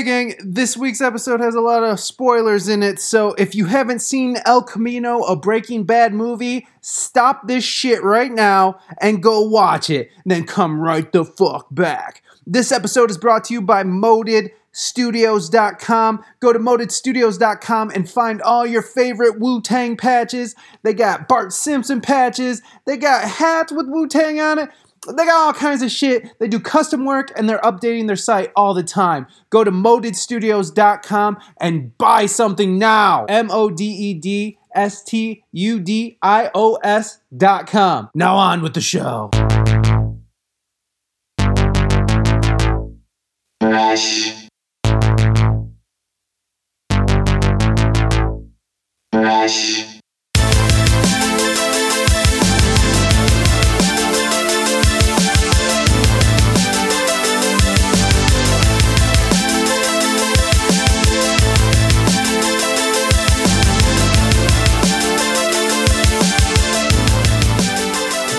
Hey, gang, this week's episode has a lot of spoilers in it, so if you haven't seen El Camino, a Breaking Bad movie, stop this shit right now and go watch it, then come right the fuck back. This episode is brought to you by ModedStudios.com. Go to ModedStudios.com and find all your favorite Wu Tang patches. They got Bart Simpson patches, they got hats with Wu Tang on it. They got all kinds of shit. They do custom work and they're updating their site all the time. Go to modedstudios.com and buy something now. M O D E D S T U D I O S.com. Now on with the show.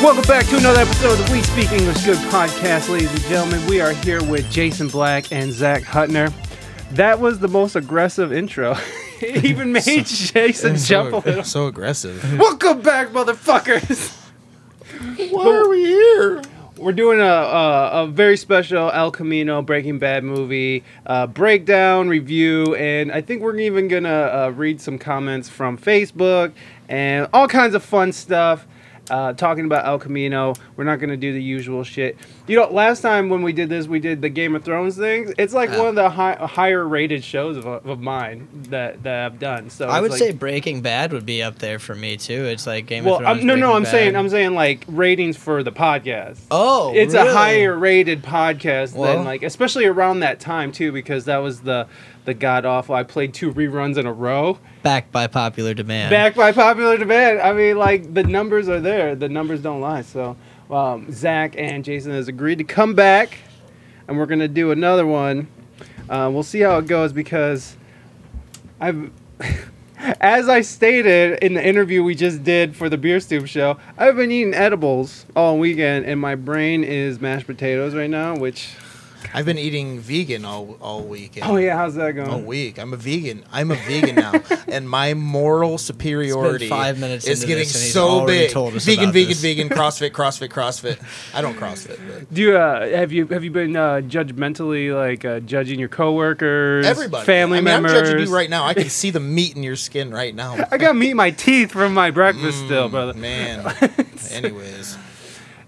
Welcome back to another episode of the We Speak English Good podcast, ladies and gentlemen. We are here with Jason Black and Zach Huttner. That was the most aggressive intro. it even made Jason jump a little. so aggressive. Welcome back, motherfuckers. Why are we here? We're doing a, a, a very special El Camino Breaking Bad movie uh, breakdown review, and I think we're even gonna uh, read some comments from Facebook and all kinds of fun stuff. Uh, talking about El Camino, we're not gonna do the usual shit. You know, last time when we did this, we did the Game of Thrones thing. It's like Yeah. one of the high, higher rated shows of, of mine that, that I've done. So I would like- say Breaking Bad would be up there for me too. It's like Game well, of Thrones. I'm, no, no, Breaking I'm saying, I'm saying like ratings for the podcast. Oh, it's really? a higher rated podcast Well- than like especially around that time too because that was the the god awful i played two reruns in a row Backed by popular demand. back by popular demand i mean like the numbers are there the numbers don't lie so um, zach and jason has agreed to come back and we're gonna do another one uh, we'll see how it goes because i've as I stated in the interview we just did for the Beer Stoop show, I've been eating edibles all weekend, and my brain is mashed potatoes right now. Which, I've been eating vegan all all weekend. oh yeah, how's that going? All week. I'm a vegan. I'm a vegan now, and my moral superiority five minutes is into getting this and he's so big. told us vegan, vegan, this. vegan. CrossFit, CrossFit, CrossFit. I don't CrossFit, but Do you uh, have you have you been uh, judgmentally like uh, judging your coworkers, everybody, family I mean, members? I'm judging you right now. I can see the meat in your skin right now. I got meat in my teeth from my breakfast still, Mm, brother. Man. Anyways,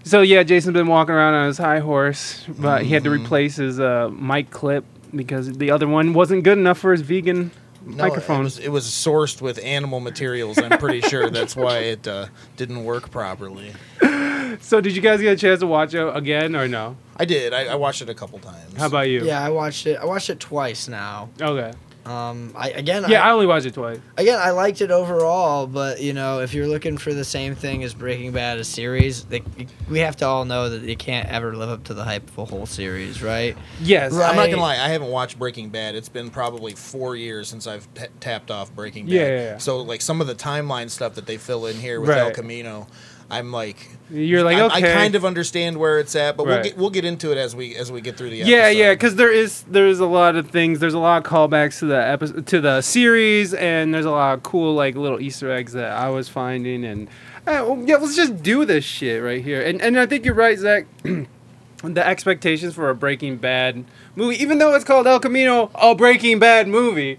So yeah, Jason's been walking around on his high horse, but he had to Mm-hmm. replace his uh, mic clip because the other one wasn't good enough for his vegan no, microphone. It was, it was sourced with animal materials. I'm pretty sure that's why it uh, didn't work properly. So did you guys get a chance to watch it again or no? I did. I, I watched it a couple times. How about you? Yeah, I watched it. I watched it twice now. Okay. Um, I again. Yeah, I I, only watched it twice. again, I liked it overall, but you know, if you're looking for the same thing as Breaking Bad, a series, they, we have to all know that it can't ever live up to the hype of a whole series, right? Yes. Right. I'm not gonna lie. I haven't watched Breaking Bad. It's been probably four years since I've t- tapped off Breaking Bad. Yeah, yeah, yeah. So like some of the timeline stuff that they fill in here with El Camino, I'm like, You're like I, okay. I kind of understand where it's at, but we'll get we'll get into it as we as we get through the Yeah, episode. yeah, because there is there's a lot of things. There's a lot of callbacks to the episode to the series, and there's a lot of cool like little Easter eggs that I was finding. And uh, well, yeah, let's just do this shit right here. And and I think you're right, Zach. the expectations for a Breaking Bad movie, even though it's called El Camino, a Breaking Bad movie,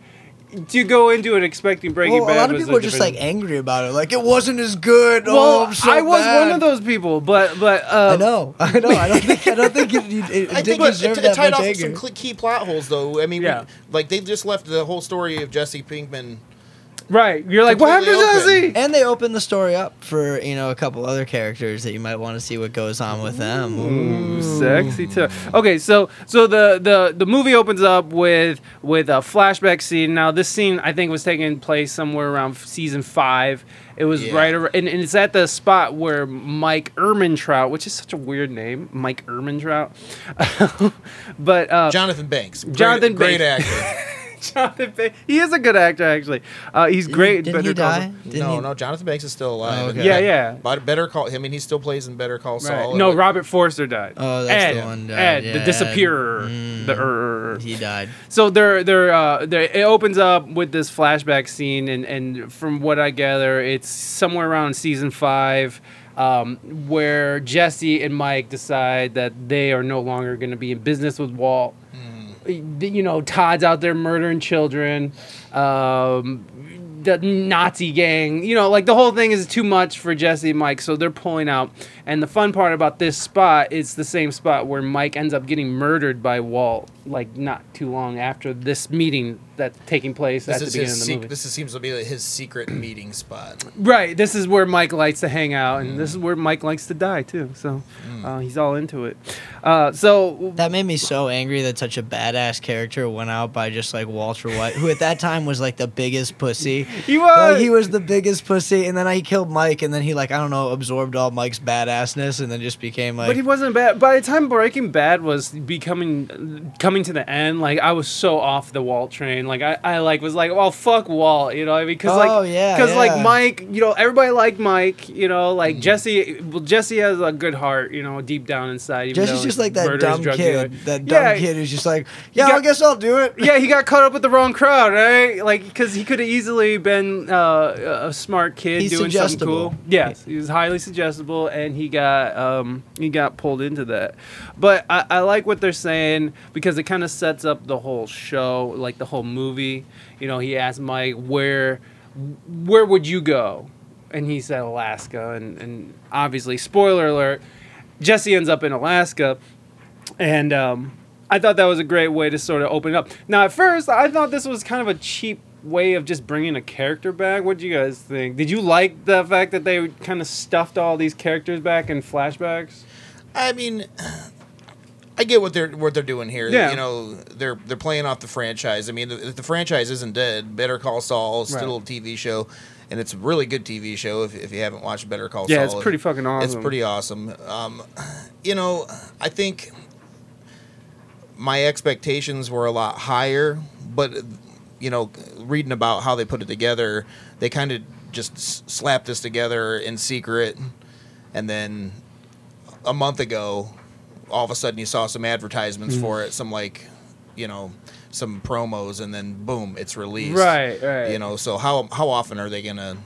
to go into it expecting Breaking well, Bad. a lot of was people are just like angry about it, like it wasn't as good. Well, oh, I'm so I was bad. one of those people, but but uh, I know, I know. I don't think, I don't think it, it, it I did think it, deserve it, that it tied much off anger. some key plot holes, though. I mean, we- Yeah. like they just left the whole story of Jesse Pinkman. Right, you're like, what happened to Jesse? And they open the story up for you know a couple other characters that you might want to see what goes on with them. Ooh, sexy too. Okay, so so the, the the movie opens up with with a flashback scene. Now this scene I think was taking place somewhere around season five. It was Yeah. right over, and, and it's at the spot where Mike Ehrmantraut, which is such a weird name, Mike Ehrmantraut, but uh, Jonathan Banks. Great, Jonathan great Banks. actor. Jonathan Banks. He is a good actor, actually. Uh, he's great. Didn't Better he Call Saul. die? Didn't no, he- no, Jonathan Banks is still alive. Oh, okay. Yeah, yeah. But Better Call. I mean, he still plays in Better Call Right. Saul. No, but- Robert Forster died. Oh, that's Ed, the one died. Ed, yeah, the disappearer. Mm, The er. he died. So they're they're uh they're, it opens up with this flashback scene and and from what I gather it's somewhere around season five. Um, where Jesse and Mike decide that they are no longer going to be in business with Walt. You know, Todd's out there murdering children. Um, the Nazi gang, you know, like the whole thing is too much for Jesse and Mike, so they're pulling out. And the fun part about this spot, it's the same spot where Mike ends up getting murdered by Walt, like not too long after this meeting that's taking place This at the is beginning of the sec- movie. This is, seems to be like his secret meeting spot. Right, this is where Mike likes to hang out, and this is where Mike likes to die too. So uh, he's all into it. Uh, so That made me so angry that such a badass character went out by just like Walter White, who at that time was like the biggest pussy. he was. Like he was the biggest pussy, and then he killed Mike, and then he like I don't know absorbed all Mike's badassness, and then just became like. But he wasn't bad. By the time Breaking Bad was becoming coming to the end, like I was so off the Walt train. Like I, I like was like, well, fuck Walt, you know, what I mean, because Oh, like, yeah, because like. Mike, you know, everybody liked Mike, you know, like Jesse. Well, Jesse has a good heart, you know, deep down inside. Jesse's just like that dumb kid. dealer. That dumb Yeah. kid who's just like, yeah, got- I guess I'll do it. yeah, he got caught up with the wrong crowd, right? Like, because he could have easily been uh, a smart kid He's doing something cool. Yes, he was highly suggestible, and he got um, he got pulled into that. But I, I like what they're saying because it kind of sets up the whole show, like the whole movie. You know, he asked Mike where where would you go, and he said Alaska, and and obviously, spoiler alert, Jesse ends up in Alaska and um, I thought that was a great way to sort of open it up. Now, at first, I thought this was kind of a cheap way of just bringing a character back. What do you guys think? Did you like the fact that they kind of stuffed all these characters back in flashbacks? I mean, I get what they're what they're doing here. Yeah. You know, they're they're playing off the franchise. I mean, the, the franchise isn't dead. Better Call Saul is still Right. a TV show, and it's a really good TV show. If, if you haven't watched Better Call Yeah, Saul, it's pretty fucking awesome. It's pretty awesome. Um, you know, I think my expectations were a lot higher, but you know, reading about how they put it together, they kind of just slapped this together in secret, and then a month ago, all of a sudden you saw some advertisements for Mm. it, some like, you know, some promos, and then boom, it's released. Right, right. You know, so how how often are they gonna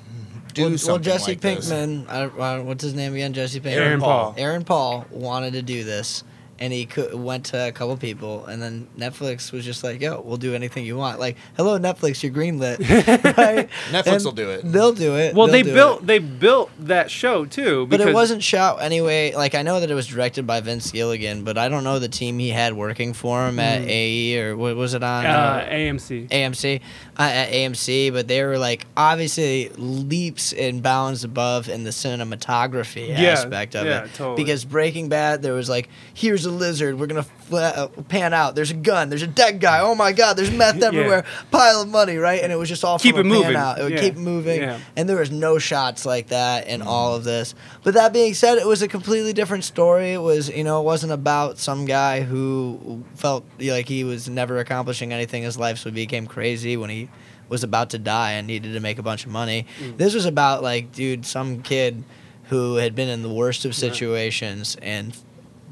do well, something well, Jesse like this? Pinkman, I, I, what's his name again? Jesse Pinkman. Aaron Paul. Aaron Paul wanted to do this, and he could, went to a couple people, and then Netflix was just like, "Yo, we'll do anything you want." Like, hello, Netflix, you're greenlit, right? Netflix And will do it. They'll do it. Well, they'll they built it. they built that show too. But it wasn't shot anyway. Like I know that it was directed by Vince Gilligan, but I don't know the team he had working for him at AE or what was it on? uh, AMC. AMC uh, at AMC, but they were like obviously leaps and bounds above in the cinematography Yeah, aspect of yeah, it. totally. Because Breaking Bad, there was like, here's a lizard, we're gonna fla- uh, pan out. There's a gun, there's a dead guy. Oh my god, there's meth everywhere. Pile of money, right? And it was just all Keep it moving. out. It would Yeah, keep moving, yeah. and there was no shots like that in all of this. But that being said, it was a completely different story. It was, you know, it wasn't about some guy who felt like he was never accomplishing anything in his life, so he became crazy when he was about to die and needed to make a bunch of money. Mm. This was about like, dude, some kid who had been in the worst of situations and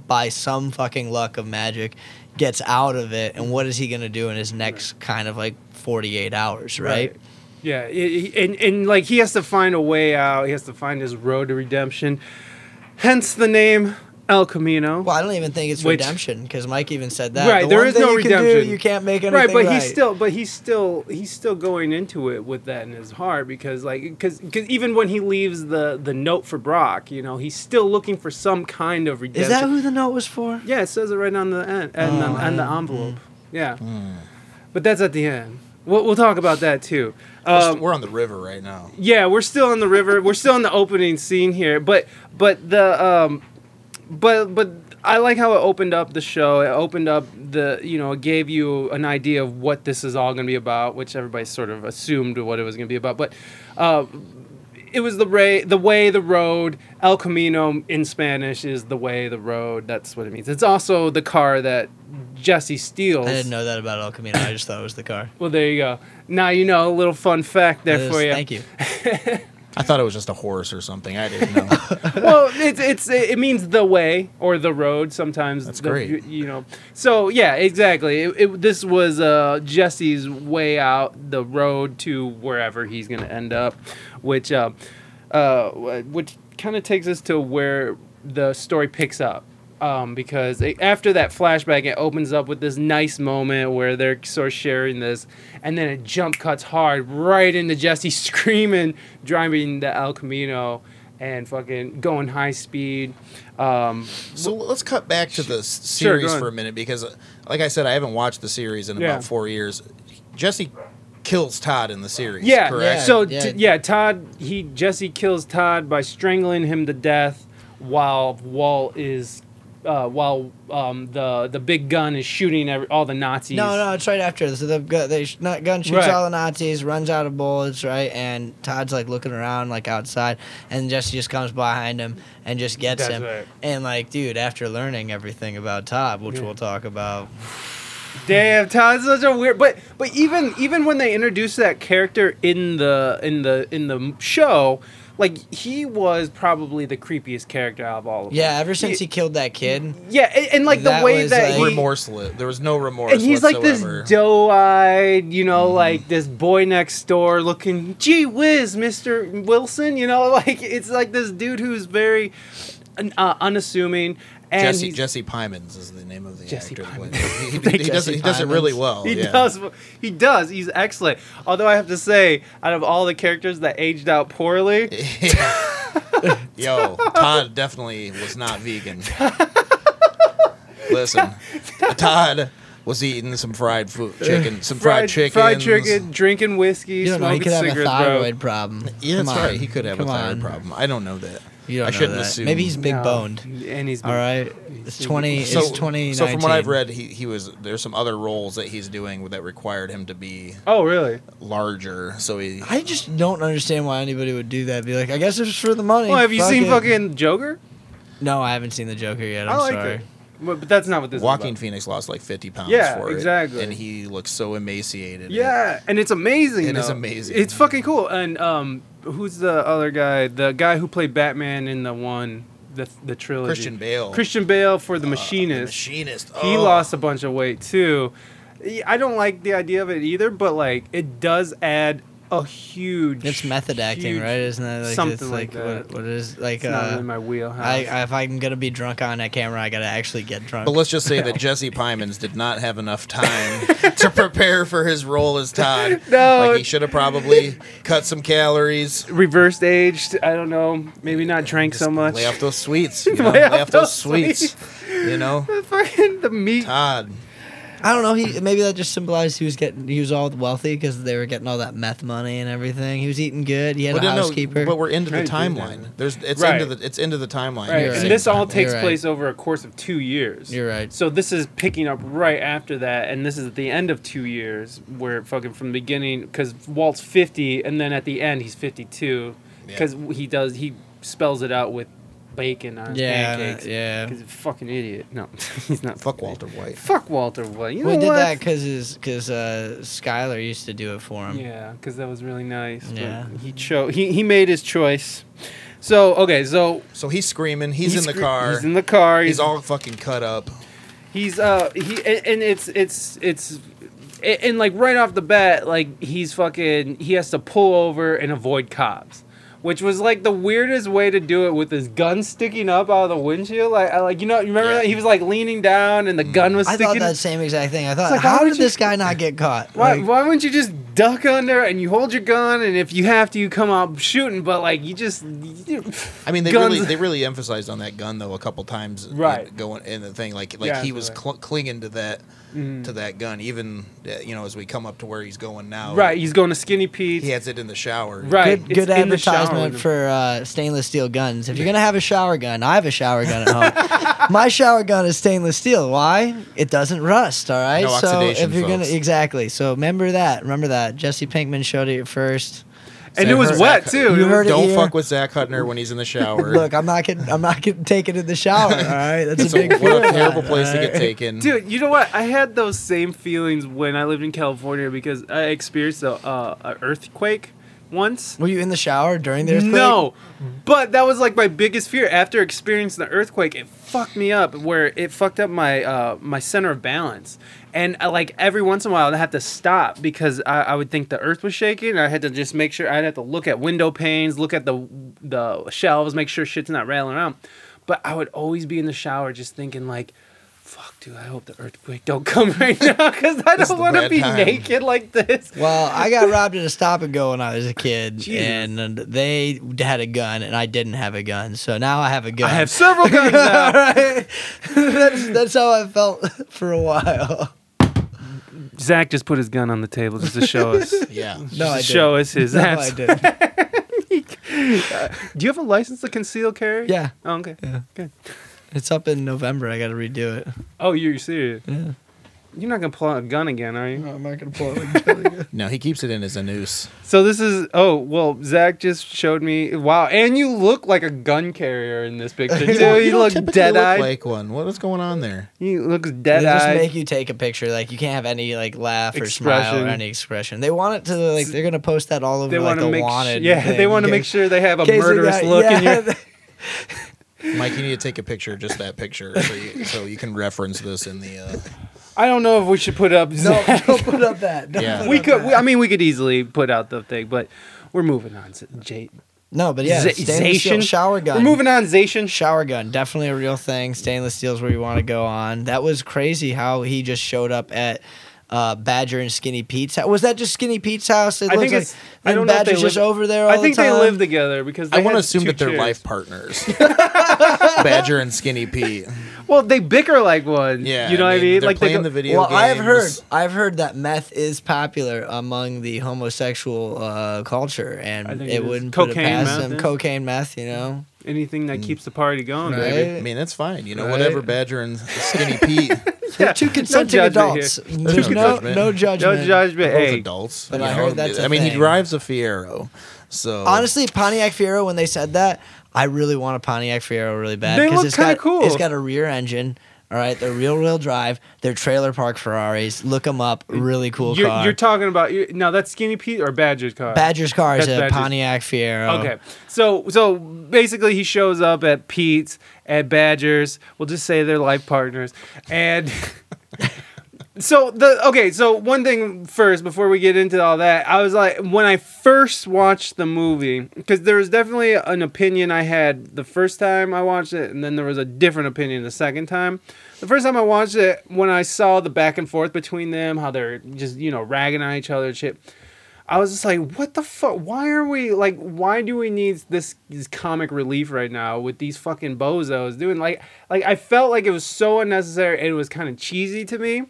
by some fucking luck of magic gets out of it and what is he going to do in his next kind of like 48 hours, right? Yeah, i- i- and and like he has to find a way out. He has to find his road to redemption. Hence the name El Camino. Well, I don't even think it's Which- redemption because Mike even said that. Right, The there one is thing no you can do, redemption. you can't make anything right, but right. he's still, but he's still, he's still going into it with that in his heart because, like, because even when he leaves the the note for Brock, you know, he's still looking for some kind of redemption. Is that who the note was for? Yeah, it says it right on the end, and Oh, on, on the I- envelope. Yeah, but that's at the end. We'll, we'll talk about that too. We're Um, we're on the river right now. yeah, we're still in the river. We're still in the opening scene here, but but the um, but but I like how it opened up the show. It opened up the you know it gave you an idea of what this is all going to be about, which everybody sort of assumed what it was going to be about. But uh, it was the way the way the road. El Camino in Spanish is the way the road. That's what it means. It's also the car that Jesse steals. I didn't know that about El Camino. I just thought it was the car. Well, there you go. Now you know a little fun fact there for you. Thank you. I thought it was just a horse or something. I didn't know. well, it's it's it means the way or the road. Sometimes That's the- great. You, you know. So yeah, exactly. It, it, this was uh, Jesse's way out the road to wherever he's gonna end up, which uh, uh, which kind of takes us to where the story picks up. Um, because it, after that flashback, it opens up with this nice moment where they're sort of sharing this, and then it jump cuts hard right into Jesse screaming, driving the El Camino, and fucking going high speed. Um, So let's cut back to the s- Sure, series ahead. for a minute because, uh, like I said, I haven't watched the series in Yeah. about four years. Jesse kills Todd in the series. yeah, correct. So Yeah. t- yeah, Todd he Jesse kills Todd by strangling him to death while Walt is. Uh, while um, the the big gun is shooting every, all the Nazis. No, no, it's right after. So the gu- they sh- not- gun shoots Right. all the Nazis, runs out of bullets, right? And Todd's like looking around, like outside, and Jesse just comes behind him and just gets That's him. right. And like, dude, after learning everything about Todd, which Yeah. we'll talk about, Damn, Todd's such a weird. But but even even when they introduced that character in the in the in the show, like he was probably the creepiest character out of all of them. yeah, ever since he killed that kid, Yeah, and, and like the way was, that like- he, remorseless. There was no remorse. and he's like this doe-eyed, you know, like this boy next door looking. Gee whiz, Mister Wilson, you know, like it's like this dude who's very uh, unassuming. And Jesse he's- Jesse Plemons is the name of the Jesse actor. Plemons. He, he, Thank he does it, he does it really well. He yeah. does. He does. He's excellent. Although I have to say, out of all the characters that aged out poorly, Yo, Todd definitely was not vegan. Listen, Todd was eating some fried food, chicken, some fried, chicken, fried chicken, drinking whiskey, you don't know he smoking could have a cigarettes, thyroid problem. Yeah, that's Come right. He could have Come a thyroid on. problem. I don't know that. You don't I know shouldn't that. assume. Maybe he's bro. big No. boned. and he's All right, it's twenty. So, it's twenty. so from what I've read, he, he was there's some other roles that he's doing that required him to be Oh, really? larger. So he I just don't understand why anybody would do that. Be like, I guess it's for the money. Well, have you Fuck seen it. fucking Joker? No, I haven't seen the Joker yet. I'm I like sorry. it. But, but that's not what this Joaquin is about. Phoenix lost like 50 pounds Yeah, for it. exactly. And he looks so emaciated. Yeah, and it's amazing. It is though. amazing. It's fucking cool. And um, who's the other guy? The guy who played Batman in the one, the the trilogy. Christian Bale. Christian Bale for the Uh, Machinist. Machinist. he Oh. lost a bunch of weight too. I don't like the idea of it either, but like it does add a huge. It's method acting, huge- right? Isn't that like something it's like like, that. What, what is like? It's not Uh, in my wheelhouse. I, I if I'm gonna be drunk on that camera, I gotta actually get drunk. But let's just say that Jesse Plemons did not have enough time to prepare for his role as Todd. No. Like he should have probably cut some calories. Reversed aged. I don't know. Maybe not drank so much. Lay off those sweets. You know? Lay lay, off off those those sweets. You know? the fucking the meat. Todd. I don't know. He maybe that just symbolized he was getting he was all wealthy because they were getting all that meth money and everything. He was eating good. He had But, a no, housekeeper. but we're into the timeline. There's it's Right. into the it's into the timeline. Right, You're and this all takes right. place over a course of two years. You're right. So this is picking up right after that, and this is at the end of two years, where fucking from the beginning, because Walt's fifty, and then at the end he's fifty-two, Yeah. because he does he spells it out with bacon on his yeah, pancakes. yeah. Because he's a fucking idiot. No, he's not. Fuck fucking Walter White. Fuck Walter White. You know We did what? that because his because uh, Skylar used to do it for him. Yeah, because that was really nice. but Yeah. He cho- he he made his choice. So okay, so So he's screaming. He's, in the scre- car. He's in the car. He's all fucking cut up. He's uh he and, and it's it's it's and, and like right off the bat like he's fucking he has to pull over and avoid cops. Which was like the weirdest way to do it with his gun sticking up out of the windshield. Like, I, like you know, you remember Yeah. that he was like leaning down and the gun was I sticking. thought that same exact thing. I thought, like, how did you- this guy not get caught? why, Like, why wouldn't you just duck under and you hold your gun and if you have to you come out shooting? But like you just you, I mean, they Guns- really they really emphasized on that gun though a couple times. Right. in- Going in the thing like like Yeah, he was that's cl- clinging to that Mm. to that gun even uh, you know as we come up to where he's going now. right. He's going to Skinny Pete. He has it in the shower. Right. good, good it's in the shower advertisement with him. for uh, stainless steel guns. If you're gonna have a shower gun, I have a shower gun at home. My shower gun is stainless steel. Why? It doesn't rust. All right. No so oxidation, if you're folks. gonna exactly, so remember that. Remember that. Jesse Pinkman showed it first. and it was Zach- wet too. You heard it Don't here. fuck with Zach Hutner when he's in the shower. Look, I'm not getting. I'm not getting taken in the shower. All right, that's it's a a, big what a fear, terrible man, place to all get right? taken. Dude, you know what? I had those same feelings when I lived in California because I experienced a, uh, a earthquake once. Were you in the shower during the earthquake? No, but that was like my biggest fear. After experiencing the earthquake, it fucked me up. Where it fucked up my uh, my center of balance, and uh, like every once in a while, I had to stop because I, I would think the earth was shaking. I had to just make sure I'd have to look at window panes, look at the the shelves, make sure shit's not rattling around. But I would always be in the shower just thinking like. Fuck, dude! I hope the earthquake don't come right now because I don't want to be time. naked like this. Well, I got robbed at a stop and go when I was a kid, Jesus. and they had a gun, and I didn't have a gun. So now I have a gun. I have several guns now. Alright. that's, that's how I felt for a while. Zach just put his gun on the table just to show us. Yeah. No, I show us his No, ass. I did. Uh, do you have a license to conceal carry? Yeah, Oh, okay. Yeah. Good. It's up in November. I got to redo it. Oh, you're serious? Yeah. You're not gonna pull out a gun again, are you? No, I'm not gonna pull it. Like a gun again. No, he keeps it in as a noose. So this is. Oh well, Zach just showed me. Wow, and you look like a gun carrier in this picture too. don't- You, don't look typically dead eyed. like one. What is going on there? he looks dead-eyed. They dead just eyed. make you take a picture. Like you can't have any like laugh or smile Expression. or any expression. They want it to like they're gonna post that all over They like want to the make. Sh- wanted. yeah, thing, they want to make sure they have a case murderous got- look in yeah, your. Mike, you need to take a picture, just that picture, so you, so you can reference this in the. Uh, I don't know if we should put up. No, don't put up that. Don't Yeah. put we up could. that. We, I mean, we could easily put out the thing, but we're moving on. Z- Jay, No, but yeah, Z- stainless steel Zation? shower gun. We're moving on, Zation. Shower gun, definitely a real thing. Stainless steel is where you want to go on. That was crazy how he just showed up at uh, Badger and Skinny Pete's house. Was that just Skinny Pete's house? It I looks think like, it's. I don't know if they just live- over there all I think the they live together because they I want to assume that they're chairs. life partners. Badger and Skinny Pete. Well, they bicker like one. Yeah, you know what I mean? They're Like they playing go, the video Well, games. I've heard, I've heard that meth is popular among the homosexual uh, culture, and I think it, it is. wouldn't put it Cocaine, past meth, them. yeah. Cocaine, meth, you know. anything that keeps the party going, Right. baby. I mean, that's fine. You know, Right. whatever Badger and Skinny Pete. They're two consenting judgment adults. There's no no judgment. no No judgment. judgment. Both Hey, adults. But you I know? heard that's a I mean, he drives a Fiero. So Honestly, Pontiac Fiero, when they said that, I really want a Pontiac Fiero really bad. They 'cause look kinda cool. It's got a rear engine. All right, they're real, real drive. They're trailer park Ferraris. Look them up. Really cool you're, car. you're talking about you now. That's Skinny Pete or Badger's car. Badger's car is That's a Badger's. Pontiac Fiero. Okay, so so basically he shows up at Pete's at Badgers. We'll just say they're life partners, and so the okay. So one thing first before we get into all that, I was like when I first watched the movie because there was definitely an opinion I had the first time I watched it, and then there was a different opinion the second time. The first time I watched it, when I saw the back and forth between them, how they're just you know ragging on each other shit. I was just like, what the fuck? Why are we like? Why do we need this, this comic relief right now with these fucking bozos doing like like? I felt like it was so unnecessary and it was kind of cheesy to me.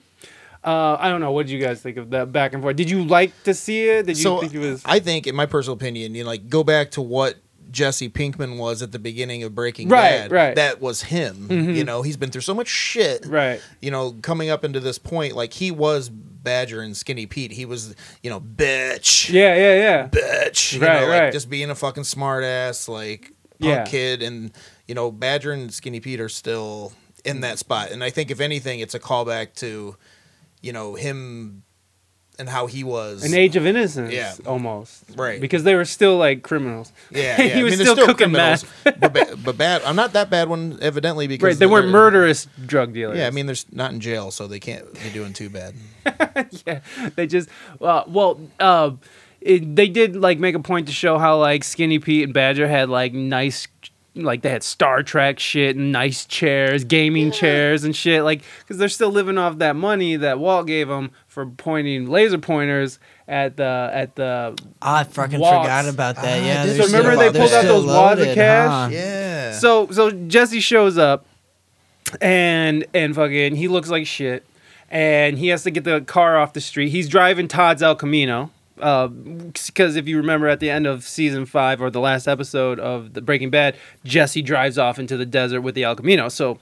Uh, I don't know. What did you guys think of that back and forth? Did you like to see it? Did you so think it was? I think, in my personal opinion, you know, like go back to what Jesse Pinkman was at the beginning of Breaking Right, Bad. right. That was him. Mhm. You know, he's been through so much shit. Right. You know, coming up into this point, like he was Badger and Skinny Pete. He was, you know, bitch. Yeah, yeah, yeah. bitch. You Right, know, like right. just being a fucking smart ass, like punk Yeah. kid. And, you know, Badger and Skinny Pete are still in that spot. And I think if anything, it's a callback to, you know, him and how he was. An age of innocence. Yeah. almost. Right. Because they were still like criminals. Yeah, He was I mean, still they're cooking criminals, but, ba- but bad. I'm not that bad one, evidently, because Right. They weren't murderous drug dealers. Yeah, I mean, they're not in jail, so they can't be doing too bad. yeah, they just uh, well, uh, it, they did like make a point to show how like Skinny Pete and Badger had like nice, like they had Star Trek shit and nice chairs, gaming chairs and shit, like because they're still living off that money that Walt gave them for pointing laser pointers at the at the. I fucking Wads. forgot about that. Ah, yeah, I So remember they pulled out still those wads of cash? huh? Yeah. So so Jesse shows up, and and fucking he looks like shit, and he has to get the car off the street. He's driving Todd's El Camino. Um, because if you remember at the end of season five or the last episode of the Breaking Bad, Jesse drives off into the desert with the El Camino. So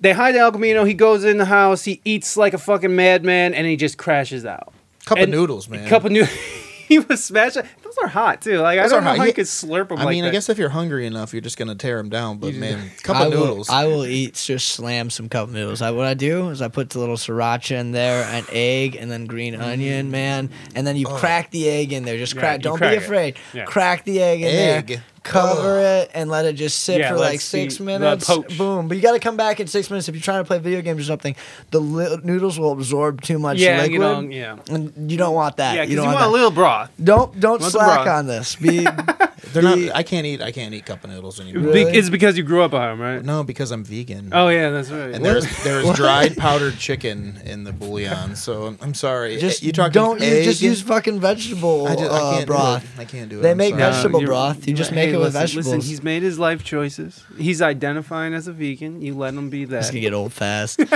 they hide the El Camino. He goes in the house. He eats like a fucking madman, and he just crashes out. Cup and- of noodles, man. Cup of noodles. he was smashing. Those Those are hot too. Like I don't are know hot. how Yeah. you could slurp them. I like mean, I guess if you're hungry enough, you're just gonna tear them down. But man, cup I of will, noodles. I will eat just slam some cup noodles. I, what I do is I put the little sriracha in there, an egg, and then green mm. onion, man. And then you oh. crack the egg in there. Just Yeah, crack. Don't crack be afraid. Yeah. Crack the egg in Egg? there. Cover it and let it just sit Yeah, for like six the minutes. poach. Boom. But you got to come back in six minutes if you're trying to play video games or something. The li- noodles will absorb too much yeah, liquid. you know, yeah. And you don't want that. Yeah, because you you, don't want a little broth. Don't don't Want the slack on this. Be They're not. I can't eat. I can't eat cup of noodles anymore. Really? Be- it's because you grew up on them, right? No, because I'm vegan. Oh yeah, that's right. And there's there's dried powdered chicken in the bouillon. So I'm, I'm sorry. just you talking don't use, egg? just use fucking vegetable I, just, I uh, can't broth. Do it. I can't do it. They I'm make sorry. vegetable you're- broth. You just make hey, it with listen, vegetables. Listen, he's made his life choices. He's identifying as a vegan. You let him be that. It's gonna get old fast.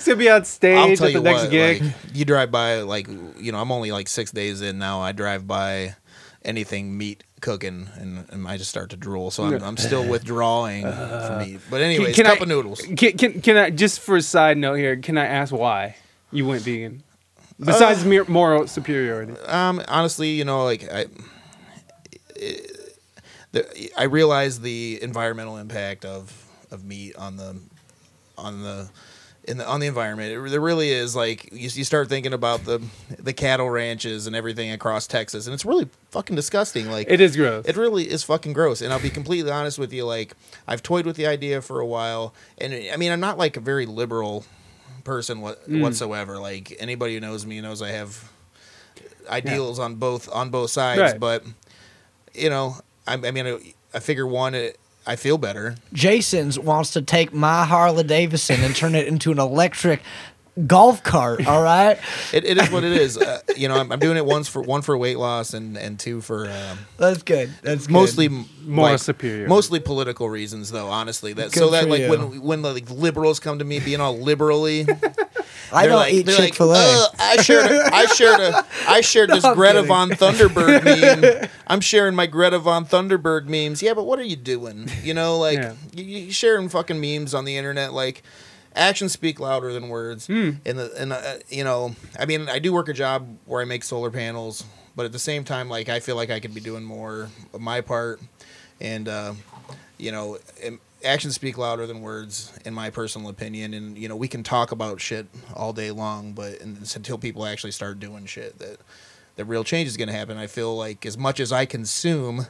He's gonna be on I'll stage tell at the you next what. gig. Like, you drive by, like you know, I'm only like six days in now. I drive by anything meat cooking, and, and I just start to drool. So I'm, I'm still withdrawing from meat. But anyways, can cup I- of noodles. Can, can, can I just for a side note here? Can I ask why you went vegan? Besides mere moral superiority. Um, honestly, you know, like I, the, I realize the environmental impact of of meat on the on the in the on the environment. It, there really is like you, you start thinking about the the cattle ranches and everything across Texas, and it's really fucking disgusting. Like It is gross. it really is fucking gross. And I'll be completely honest with you. Like, I've toyed with the idea for a while. And I mean, I'm not like a very liberal person what, Mm. whatsoever. Like, anybody who knows me knows I have ideals on both on both sides. Right. But, you know, I, I mean, I, I figure one, it, I feel better. Jason's wants to take my Harley Davidson and turn it into an electric golf cart. All right, It, it is what it is. Uh, you know, I'm, I'm doing it once for one for weight loss and and two for um, that's good. That's good. mostly m- More like, superior. mostly political reasons though honestly that Good so that like you. when when the like, liberals come to me being all liberally I don't like, eat Chick Fil A. Like, "Ugh, I shared a, I shared a I shared this I'm Greta kidding. von Thunderberg meme. I'm sharing my Greta von Thunderberg memes. Yeah, but what are you doing? You know, like Yeah. you, you sharing fucking memes on the internet like actions speak louder than words. Hmm. And the and uh, you know, I mean, I do work a job where I make solar panels, but at the same time like I feel like I could be doing more of my part and uh you know, actions speak louder than words, in my personal opinion. And you know, we can talk about shit all day long, but and it's until people actually start doing shit that that real change is going to happen. I feel like as much as I consume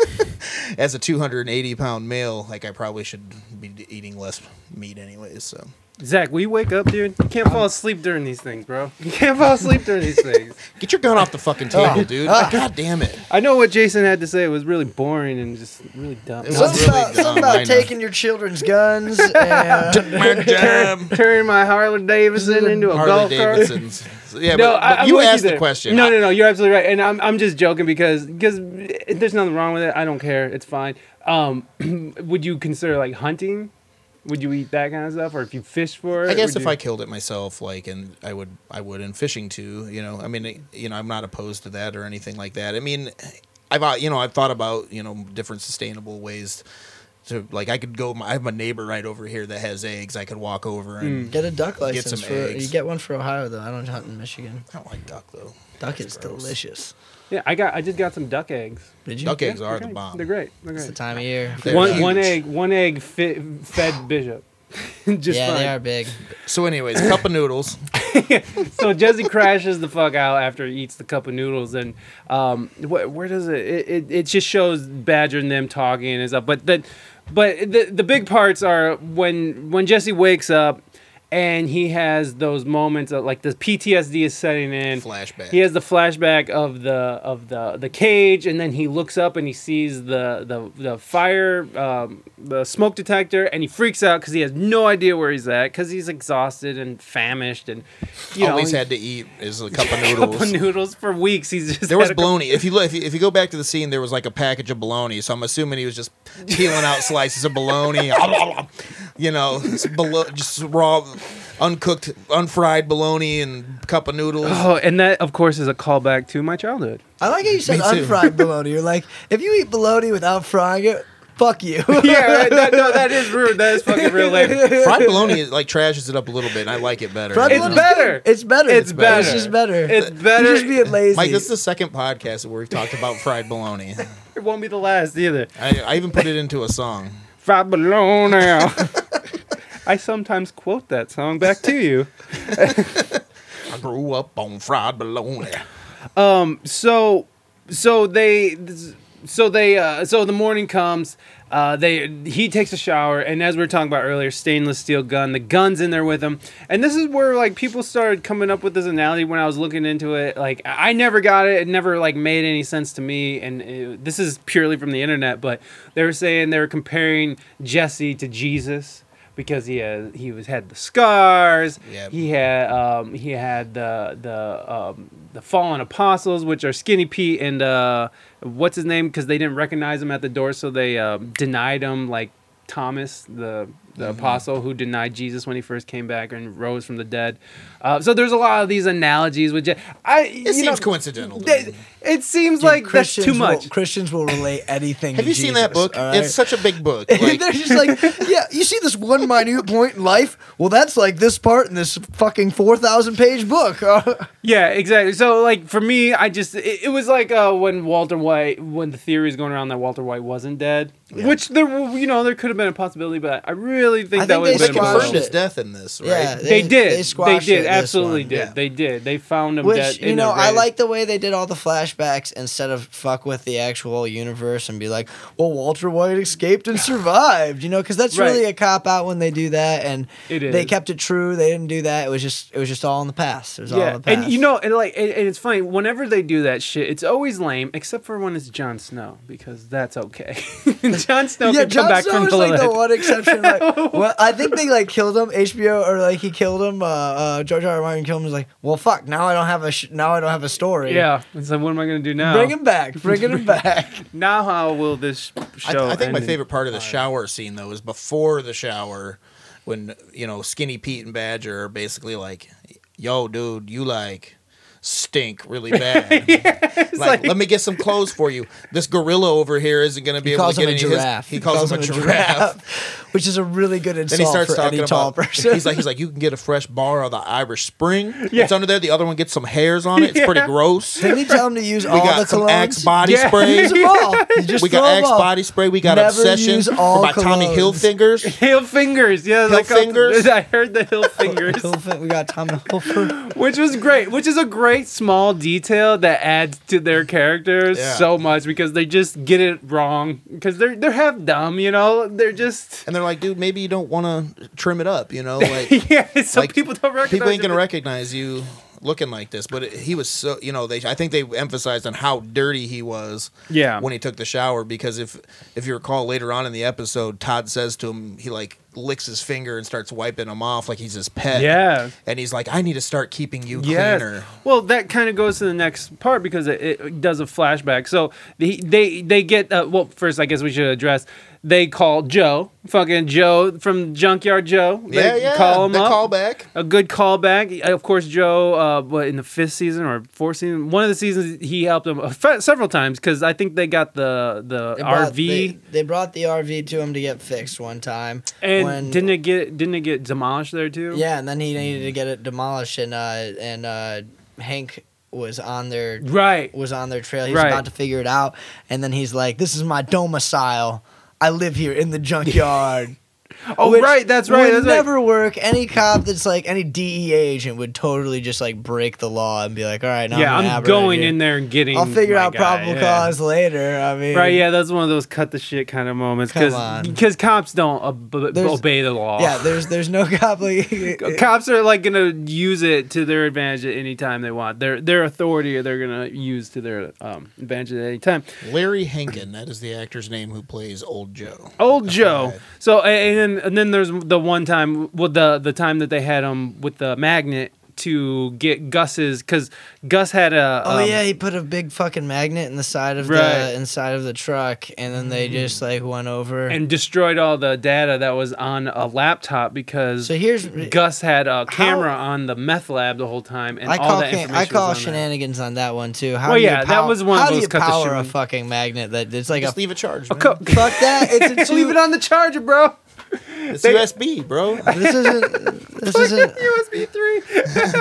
as a 280 pound male, like I probably should be eating less meat anyways. So Zach, we wake up, dude? You can't fall asleep during these things, bro. You can't fall asleep during these things. get your gun off the fucking table, oh. dude. Ah. God damn it. I know what Jason had to say. It was really boring and just really dumb. It was Something really about, dumb, something I about know. taking your children's guns and My. Turning my Harley Davidson into a Harley golf cart. Davidsons. So, yeah, No, but, I, but you asked the question. No, no, no. You're absolutely right, and I'm, I'm just joking because because there's nothing wrong with it. I don't care. It's fine. Um, would you consider like hunting? Would you eat that kind of stuff, or if you fish for it? I guess if you- I killed it myself, like, and I would, I would, in fishing too. You know, I mean, you know, I'm not opposed to that or anything like that. I mean, I've, uh, you know, I've thought about, you know, different sustainable ways to, like, I could go. I have a neighbor right over here that has eggs. I could walk over and. get a duck license. Get license some for. eggs. You get one for Ohio though. I don't hunt in Michigan. I don't like duck though. Duck is gross. delicious. yeah, I got I just got some duck eggs. Did you? Duck eggs Yeah, are they're the bomb. They're great. They're It's the time of year. They're One huge. one egg one egg fit, fed Bishop. just yeah, fine. they are big. So, anyways, cup of noodles. so Jesse crashes the fuck out after he eats the cup of noodles, and um, wh- where does it, it? It it just shows Badger and them talking and stuff. But the, but the the big parts are when when Jesse wakes up. And he has those moments of like the PTSD is setting in. Flashback. He has the flashback of the of the the cage, and then he looks up and he sees the the the fire, um, the smoke detector, and he freaks out because he has no idea where he's at because he's exhausted and famished, and you All know he's he- had to eat is a cup of noodles. cup of noodles for weeks. He's just There was bologna. If you look, if you, if you go back to the scene, there was like a package of bologna. So I'm assuming he was just peeling out slices of bologna. you know, bolo- just raw, uncooked, unfried bologna and cup of noodles. Oh, and that of course is a callback to my childhood. I like how you said Me too. unfried bologna. You're like, if you eat bologna without frying it, Fuck you. yeah, that, no, that is rude. That is fucking real lame. Fried bologna like trashes it up a little bit. and I like it better. Fried It's bologna's better. good. It's better. It's better. It's just better. It's better. You're just being lazy. Mike, this is the second podcast where we've talked about fried bologna. It won't be the last either. I, I even put it into a song. Fried bologna. I sometimes quote that song back to you. I grew up on fried bologna. Um. So, so they, so they, uh, so the morning comes. Uh, they he takes a shower, and as we were talking about earlier, stainless steel gun. The gun's in there with him, and this is where like people started coming up with this analogy when I was looking into it. Like I never got it; it never like made any sense to me. And it, this is purely from the internet, but they were saying they were comparing Jesse to Jesus because he had he was had the scars. Yep. He had um, he had the the um, the fallen apostles, which are Skinny Pete and uh, what's his name? Because they didn't recognize him at the door, so they um, denied him. Like Thomas, the the Mm-hmm. apostle who denied Jesus when he first came back and rose from the dead. Uh, so there's a lot of these analogies with. Je- I It seems coincidental. to It, seems Dude, like that's too will- much. Christians will relate anything. Have to you seen that book? all right? It's such a big book. Like, They're just like, yeah, you see this one minute point in life? Well, that's like this part in this fucking 4,000 page book. Yeah, exactly. So like for me, I just it, it was like uh, when Walter White when the theory is going around that Walter White wasn't dead, which there you know there could have been a possibility, but I really think I that think would they have they a squashed confirmed his death in this, right? Yeah, They, did. They, squashed did. it, Absolutely one. did. Yeah. They did. They found him Which, dead. you know, I like the way they did all the flashbacks instead of fuck with the actual universe and be like, well, Walter White escaped and survived, you know, because that's Right. really a cop out when they do that. And It they kept it true. They didn't do that. It was just, it was just all in the past. It was all in the past. and you know, and like, and, and it's funny. Whenever they do that shit, it's always lame, except for when it's Jon Snow, because that's okay. Jon Snow yeah, can Jon come back Snow from the like the one exception. Like, well, I think they like killed him. HBO or like he killed him. Uh, uh, George R. R. Martin killed him. Was like, well, fuck. Now I don't have a sh- now I don't have a story. Yeah, it's like, what am I gonna do now? Bring him back. Bring him back. Now, how will this I, show? I think my favorite part of the shower scene though is before the shower, when you know Skinny Pete and Badger are basically like, "Yo, dude, you like stink really bad. like, like- let me get some clothes for you. This gorilla over here isn't going to be He able to him get a any of his- giraffe. He calls, him a giraffe. Which is a really good Then insult he starts for talking any tall about. person. He's like, he's like, you can get a fresh bar of the Irish Spring. Yeah. It's under there. The other one gets some hairs on it. It's pretty gross. Didn't he tell him to use We all the got some colognes? Axe body Yeah. spray. Use them all. Just We got got 'em Axe all. body spray. We got Never Obsession use all by Tommy colognes. Hilfingers. Hill fingers, yeah, Hill like a- fingers? I heard the hill fingers, We got Tommy Hilfer. which was great. Which is a great small detail that adds to their characters Yeah. so much because they just get it wrong because they're they're half dumb, you know. They're just And they're like, dude, maybe you don't want to trim it up, you know? Like, yeah. So like, people don't recognize. people ain't gonna but- recognize you looking like this. But it, he was so, you know, they. I think they emphasized on how dirty he was. Yeah. When he took the shower, because if if you recall later on in the episode, Todd says to him, he like licks his finger and starts wiping him off like he's his pet. Yeah. And he's like, I need to start keeping you Yes. cleaner. Well, that kind of goes to the next part because it, it does a flashback. So they they they get uh, well. First, I guess we should address. They call Joe, fucking Joe from Junkyard Joe. They Yeah, yeah. Call him the up. callback. A good callback. Of course, Joe. Uh, what in the fifth season or fourth season? One of the seasons he helped him uh, several times because I think they got the the They brought- RV. They, they brought the RV to him to get fixed one time. and when- didn't it get didn't it get demolished there too? Yeah, and then he needed to get it demolished, and uh, and uh, Hank was on their Right. was on their trail. He's Right. about to figure it out, and then he's like, "This is my domicile. I live here in the junkyard." Oh, Which right. That's right. Would That's right. never work. Any cop that's like any DEA agent would totally just like break the law and be like, "All right, now yeah, I'm, I'm going in there and getting. I'll figure out guy, probable yeah. cause later." I mean, Right, yeah, that's one of those cut the shit kind of moments because because cops don't ob- obey the law. Yeah, there's there's no cop like cops are like gonna use it to their advantage at any time they want. Their their authority they're gonna use to their um, advantage at any time. Larry Hankin, that is the actor's name who plays Old Joe. Old Joe. right. So and then and then there's the one time, well the the time that they had him with the magnet to get Gus's because Gus had a Oh um, yeah, he put a big fucking magnet in the side of Right. the inside of the truck, and then they just like went over. and destroyed all the data that was on a laptop because so here's Gus had a camera on the meth lab the whole time, and I all call that information I was call on there. shenanigans on that one too. How Well, do you yeah, that was one of how those do you power a fucking magnet that it's like Just a leave it charged. Man. Co- fuck that? It's a Just leave it on the charger, bro. It's they- USB, bro. This isn't. This isn't. USB three,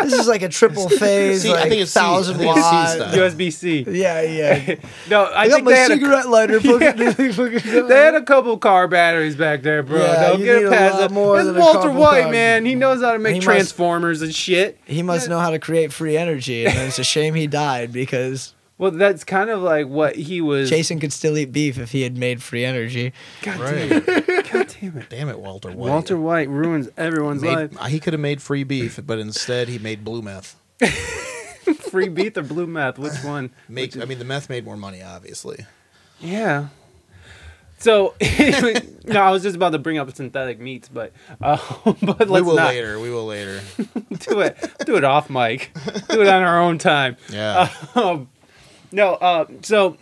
This is like a triple phase, See, I like think it's C. I thousand think it's C watt. style. USB C. Yeah, yeah. No, I, I got think my they had, a, cigarette lighter. fucking- fucking- they had a couple car batteries back there, bro. Yeah, Don't you get need a past lot that. more It's than a Walter couple White, cars. man. He knows how to make He must- transformers and shit. He must know how to create free energy, and it's a shame he died because Well, that's kind of like what he was. Jason could still eat beef if he had made free energy. God Right. damn it! God damn it! Damn it, Walter White. Walter White ruins everyone's Made, life. he could have made free beef, but instead he made blue meth. Free beef or blue meth? Which one? Make, I mean, the meth made more money, obviously. Yeah. So no, I was just about to bring up synthetic meats, but uh, but let's we will not later. We will later. do it. Do it off mic. Do it on our own time. Yeah. Um, no, uh, so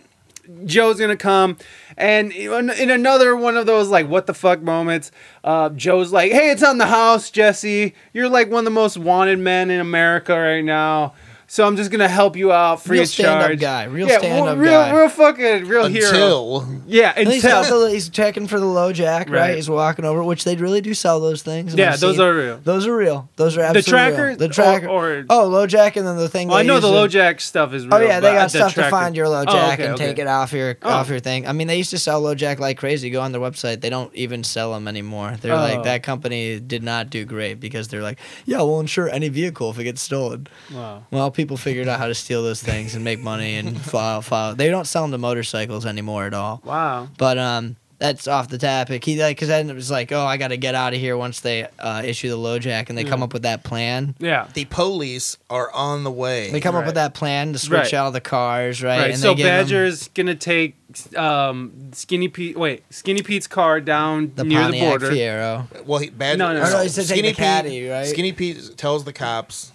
Joe's gonna come, and in another one of those like what the fuck moments, uh, Joe's like, "Hey, it's on the house, Jesse. You're like one of the most wanted men in America right now." So I'm just gonna help you out free Real of stand-up charge. guy, real yeah, stand-up real, guy. real fucking real hero. Until Yeah, And he's, until the- he's checking for the LoJack, right? Right. He's walking over, which they really do sell those things. Yeah, I've those seen- are real. Those are real. Those are absolutely tracker real. The or- tracker. Oh, or- oh, LoJack, and then the thing. Well, I know use the to- low jack stuff is real. Oh yeah, they but got the stuff to find your low Oh, okay, and okay. take it off your Oh. off your thing. I mean, they used to sell LoJack like crazy. Go on their website; they don't even sell them anymore. They're Oh. like that company did not do great because they're like, yeah, we'll insure any vehicle if it gets stolen. Wow. Well, people figured out how to steal those things and make money and file file. They don't sell them to motorcycles anymore at all. Wow. But um, that's off the topic. He like because then it was like, oh, I got to get out of here once they uh, issue the LoJack, and they come up with that plan. Yeah. the police are on the way. They come up Right. with that plan to switch Right. out the cars, right? Right. And so they give 'em Badger's gonna take um, Skinny Pete. Wait, Skinny Pete's car down the near Pontiac the border. Fiero. well, he, Badger, No, no, no. Oh, no, he said take the Pete, caddy, right? Skinny Pete tells the cops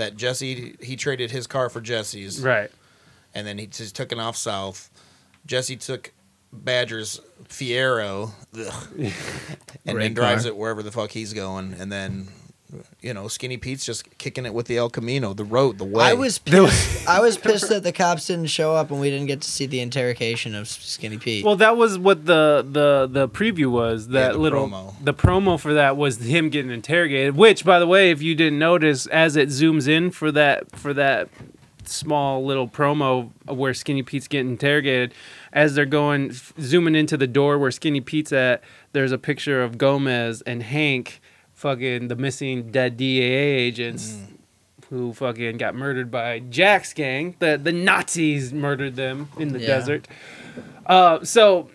that Jesse he traded his car for Jesse's, Right. and then he just took it off south. Jesse took Badger's Fiero, ugh, and then drives car. it wherever the fuck he's going, and then. You know, Skinny Pete's just kicking it with the El Camino, the road, the way. I was pissed. I was pissed that the cops didn't show up and we didn't get to see the interrogation of Skinny Pete. Well, that was what the the the preview was. That the little promo. the promo for that was him getting interrogated. Which, by the way, if you didn't notice, as it zooms in for that for that small little promo where Skinny Pete's getting interrogated, as they're going f- zooming into the door where Skinny Pete's at, there's a picture of Gomez and Hank, fucking the missing dead DEA agents. Who fucking got murdered by Jack's gang? The the Nazis murdered them in the Yeah. desert. Uh, so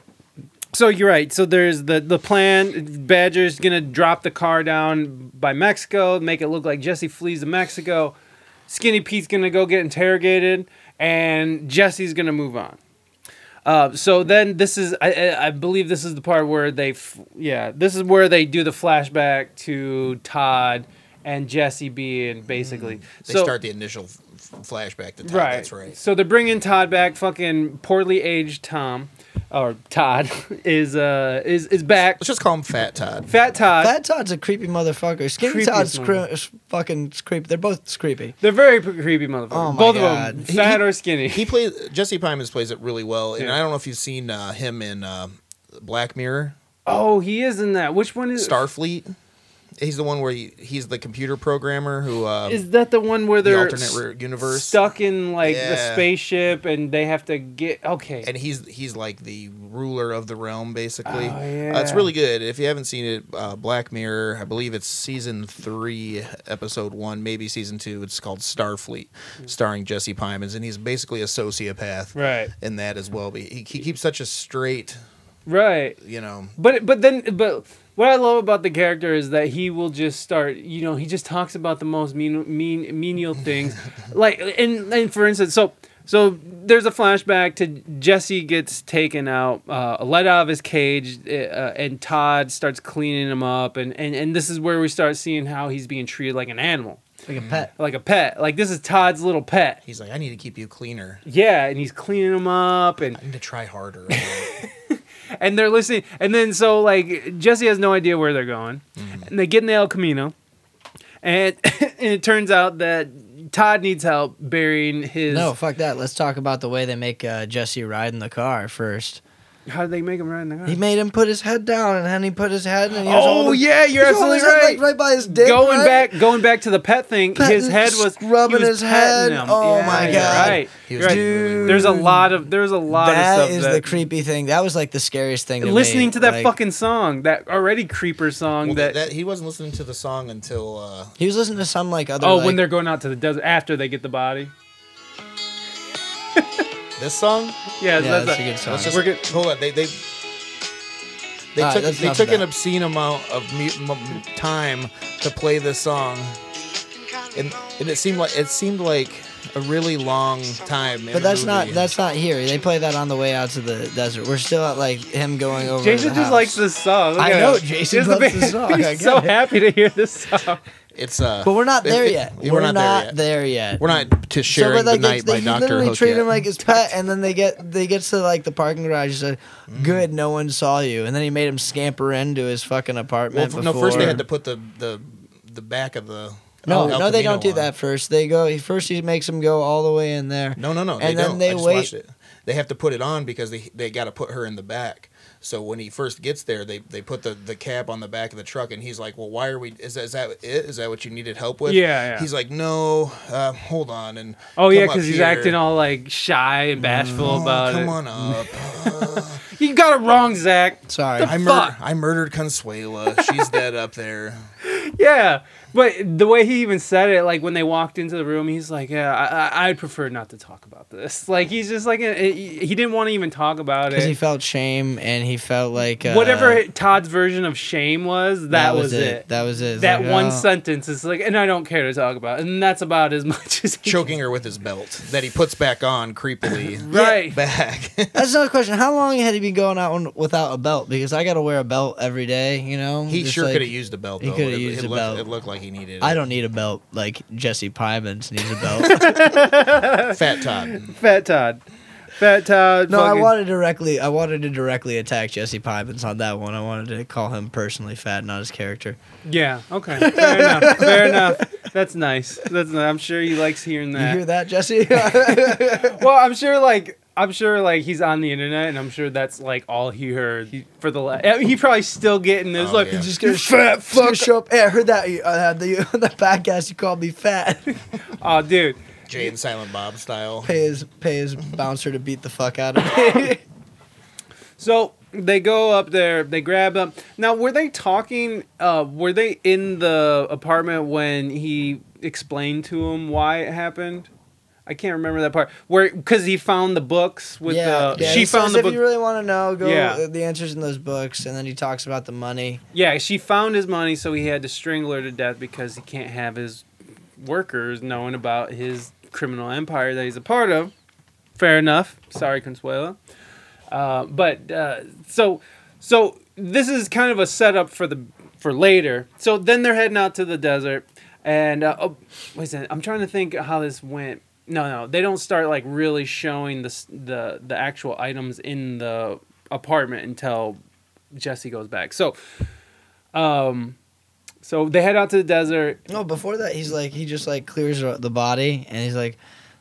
so you're right. So there's the the plan. Badger's gonna drop the car down by Mexico, make it look like Jesse flees to Mexico. Skinny Pete's gonna go get interrogated, and Jesse's gonna move on. Uh, so then this is I, I believe this is the part where they f- yeah this is where they do the flashback to Todd and Jesse being basically they so, start the initial f- flashback to Todd. right. That's right. So they're bringing Todd back. Fucking poorly aged Tom, or Todd is uh is is back. Let's just call him Fat Todd. Fat Todd. Fat Todd's a creepy motherfucker. Skinny Creepiest Todd's cre- motherfucker. fucking creepy. They're both creepy. They're very p- creepy motherfuckers. Oh my Both God. of them, fat he- or skinny. He plays Jesse Plemons plays it really well, and Yeah. I don't know if you've seen uh, him in uh, Black Mirror, oh, he is in that. Which one is Starfleet. He's the one where he, he's the computer programmer who uh, Is that the one where they're alternate s- universe, stuck in like the spaceship and they have to get okay? and he's he's like the ruler of the realm, basically. Oh, Uh, it's really good. If you haven't seen it, uh, Black Mirror, I believe it's season three, episode one, maybe season two. It's called Starfleet, starring Jesse Plemons, and he's basically a sociopath right, in that as well. But he, he keeps such a straight, right. you know. But but then but what I love about the character is that he will just start. You know, he just talks about the most mean mean menial things, like and and for instance, so. So there's a flashback to Jesse gets taken out, uh, let out of his cage, uh, and Todd starts cleaning him up, and, and and this is where we start seeing how he's being treated like an animal. Like a pet. like a pet. Like this is Todd's little pet. He's like, I need to keep you cleaner. Yeah, and he's cleaning him up and I need to try harder. and they're listening. And then so like Jesse has no idea where they're going, Mm-hmm. and they get in the El Camino, and, and it turns out that Todd needs help burying his. No, fuck that. Let's talk about the way they make uh, Jesse ride in the car first. How did they make him ride in the car? He made him put his head down, and then he put his head, and he was oh holding- yeah, you're he was holding absolutely his head, right. like, right by his dick. going right? back, going back to the pet thing, Petting- his head was rubbing he was his head. him. Oh Yeah, my you're God. Right. He was right. doing There's a lot of there's a lot That of stuff is that the creepy thing. That was like the scariest thing. To listening me. to that Like, fucking song, that already creeper song well, that, that, that he wasn't listening to the song until uh, He was listening to some like other. oh like, when they're going out to the desert after they get the body. this song. Yeah, Yeah, that's, that's a good song. Let's just We're good. hold on. They they they All right, took that's they enough took an that. obscene amount of mu- m- time to play this song, and, and it seemed like it seemed like a really long time. in But that's not movie. that's not here. They play that on the way out to the desert. We're still at like him going over. Jason the just house. likes this song. Look I at know, him. Jason He's loves big- this song. I He's get so it. happy to hear this song. It's uh. But we're not there it- yet. We're, We're, not, not, there yet. there yet. We're not to sharing but, like, the they- night they, by he Doctor literally Hook treat yet. him like his pet, and then they get they get to like the parking garage. He's like, Mm. "Good, no one saw you." And then he made him scamper into his fucking well, apartment. f- no, first they had to put the the the back of the No, no, they don't do on. that first. They go first. He makes him go all the way in there. No, no, no. They And then don't. they wait- it. They have to put it on because they they got to put her in the back. So when he first gets there, they, they put the, the cap on the back of the truck, and he's like, "Well, why are we? Is that, is that it? Is that what you needed help with?" Yeah, yeah. He's like, "No, uh, hold on." And Oh yeah, because he's here. acting all like shy and bashful Oh, about come it. on up. Uh, You got it wrong, Zach. Sorry. I, mur- fuck? I murdered Consuela. She's dead up there. Yeah, but the way he even said it, like when they walked into the room, he's like, "Yeah, I, I, I'd prefer not to talk about this." Like he's just like, uh, he he didn't want to even talk about it Because he felt shame and he felt like uh, Whatever Todd's version of shame was, that, was, it. That was it. It's That like, one oh. sentence is like, and I don't care to talk about, it. and that's about as much as Choking her with his belt that he puts back on creepily. Right. Back. That's another question. How long had he been going out without a belt? Because I got to wear a belt every day. You know. he Just sure like- could have used a belt. he Though. coulda used it a looked, belt. It looked like he needed. I don't need a belt like Jesse Plemons needs a belt. Fat Todd. Fat Todd, Fat Todd. no, I wanted directly. I wanted to directly attack Jesse Plemons on that one. I wanted to call him personally fat, not his character. Yeah. Okay. Fair enough. Fair enough. That's nice. That's. Nice. I'm sure he likes hearing that. You that. hear that, Jesse? Well, I'm sure like I'm sure like he's on the internet, and I'm sure that's like all he heard for the. last. I mean, he probably still getting this Oh, like yeah. just gonna "You sh- fat fuck. show up. Hey, I heard that uh, the the podcast. You called me fat. Oh, dude. Jay and Silent Bob style. pay his pay his bouncer to beat the fuck out of me. So they go up there. They grab them. Now, were they talking? Uh, were they in the apartment when he explained to him why it happened? I can't remember that part. Where because he found the books with the yeah, she he found the if book. you really want to know, go Yeah. uh, the answers in those books, and then he talks about the money. Yeah, she found his money, so he had to strangle her to death because he can't have his workers knowing about his criminal empire that he's a part of. Fair enough. Sorry, Consuela. Uh, but uh, so so this is kind of a setup for the for later. So then they're heading out to the desert, and uh, oh, wait a second. I'm trying to think how this went. No, no, they don't start like really showing the the the actual items in the apartment until Jesse goes back. So, um, so they head out to the desert. No, before that, he's like he just like clears the body, and he's like.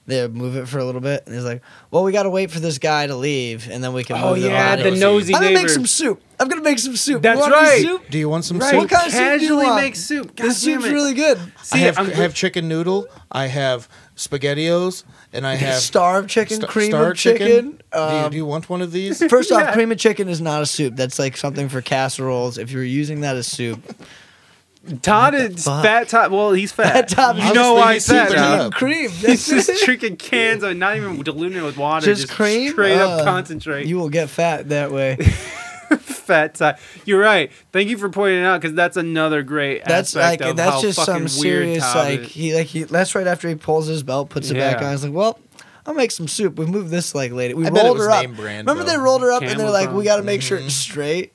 They move it for a little bit, and he's like, "Well, we got to wait for this guy to leave, and then we can Oh move the yeah, body." the nosy I'm gonna make some soup. I'm gonna make some soup. That's you want any right. Soup? Do you want some Right. soup? What kind of soup do you Casually want? make soup. God This soup's it. really good. See, I have, I'm have chicken noodle. I have spaghettios, and I have Starved chicken, sta- cream star of chicken. do, you, Um, do you want one of these? First Yeah. off, cream of chicken is not a soup. That's like something for casseroles. If you're using that as soup, Todd is fuck? fat. Todd. Well, he's fat. Fat Todd you know why he's he's fat. super now. up. cream. He's just drinking cans of not even diluting it with water. Just Just, cream? straight Uh, up concentrate. you will get fat that way. fat Todd. You're right. Thank you for pointing it out because that's another great That's aspect like of that's how just some serious like is. he like he. That's right after he pulls his belt, puts it back Yeah. on. He's like, well. I'll make some soup. We moved this like lady. We I bet it rolled was her up. name brand, Remember though. they rolled her up and they're like, Thumb. we got to make sure it's straight.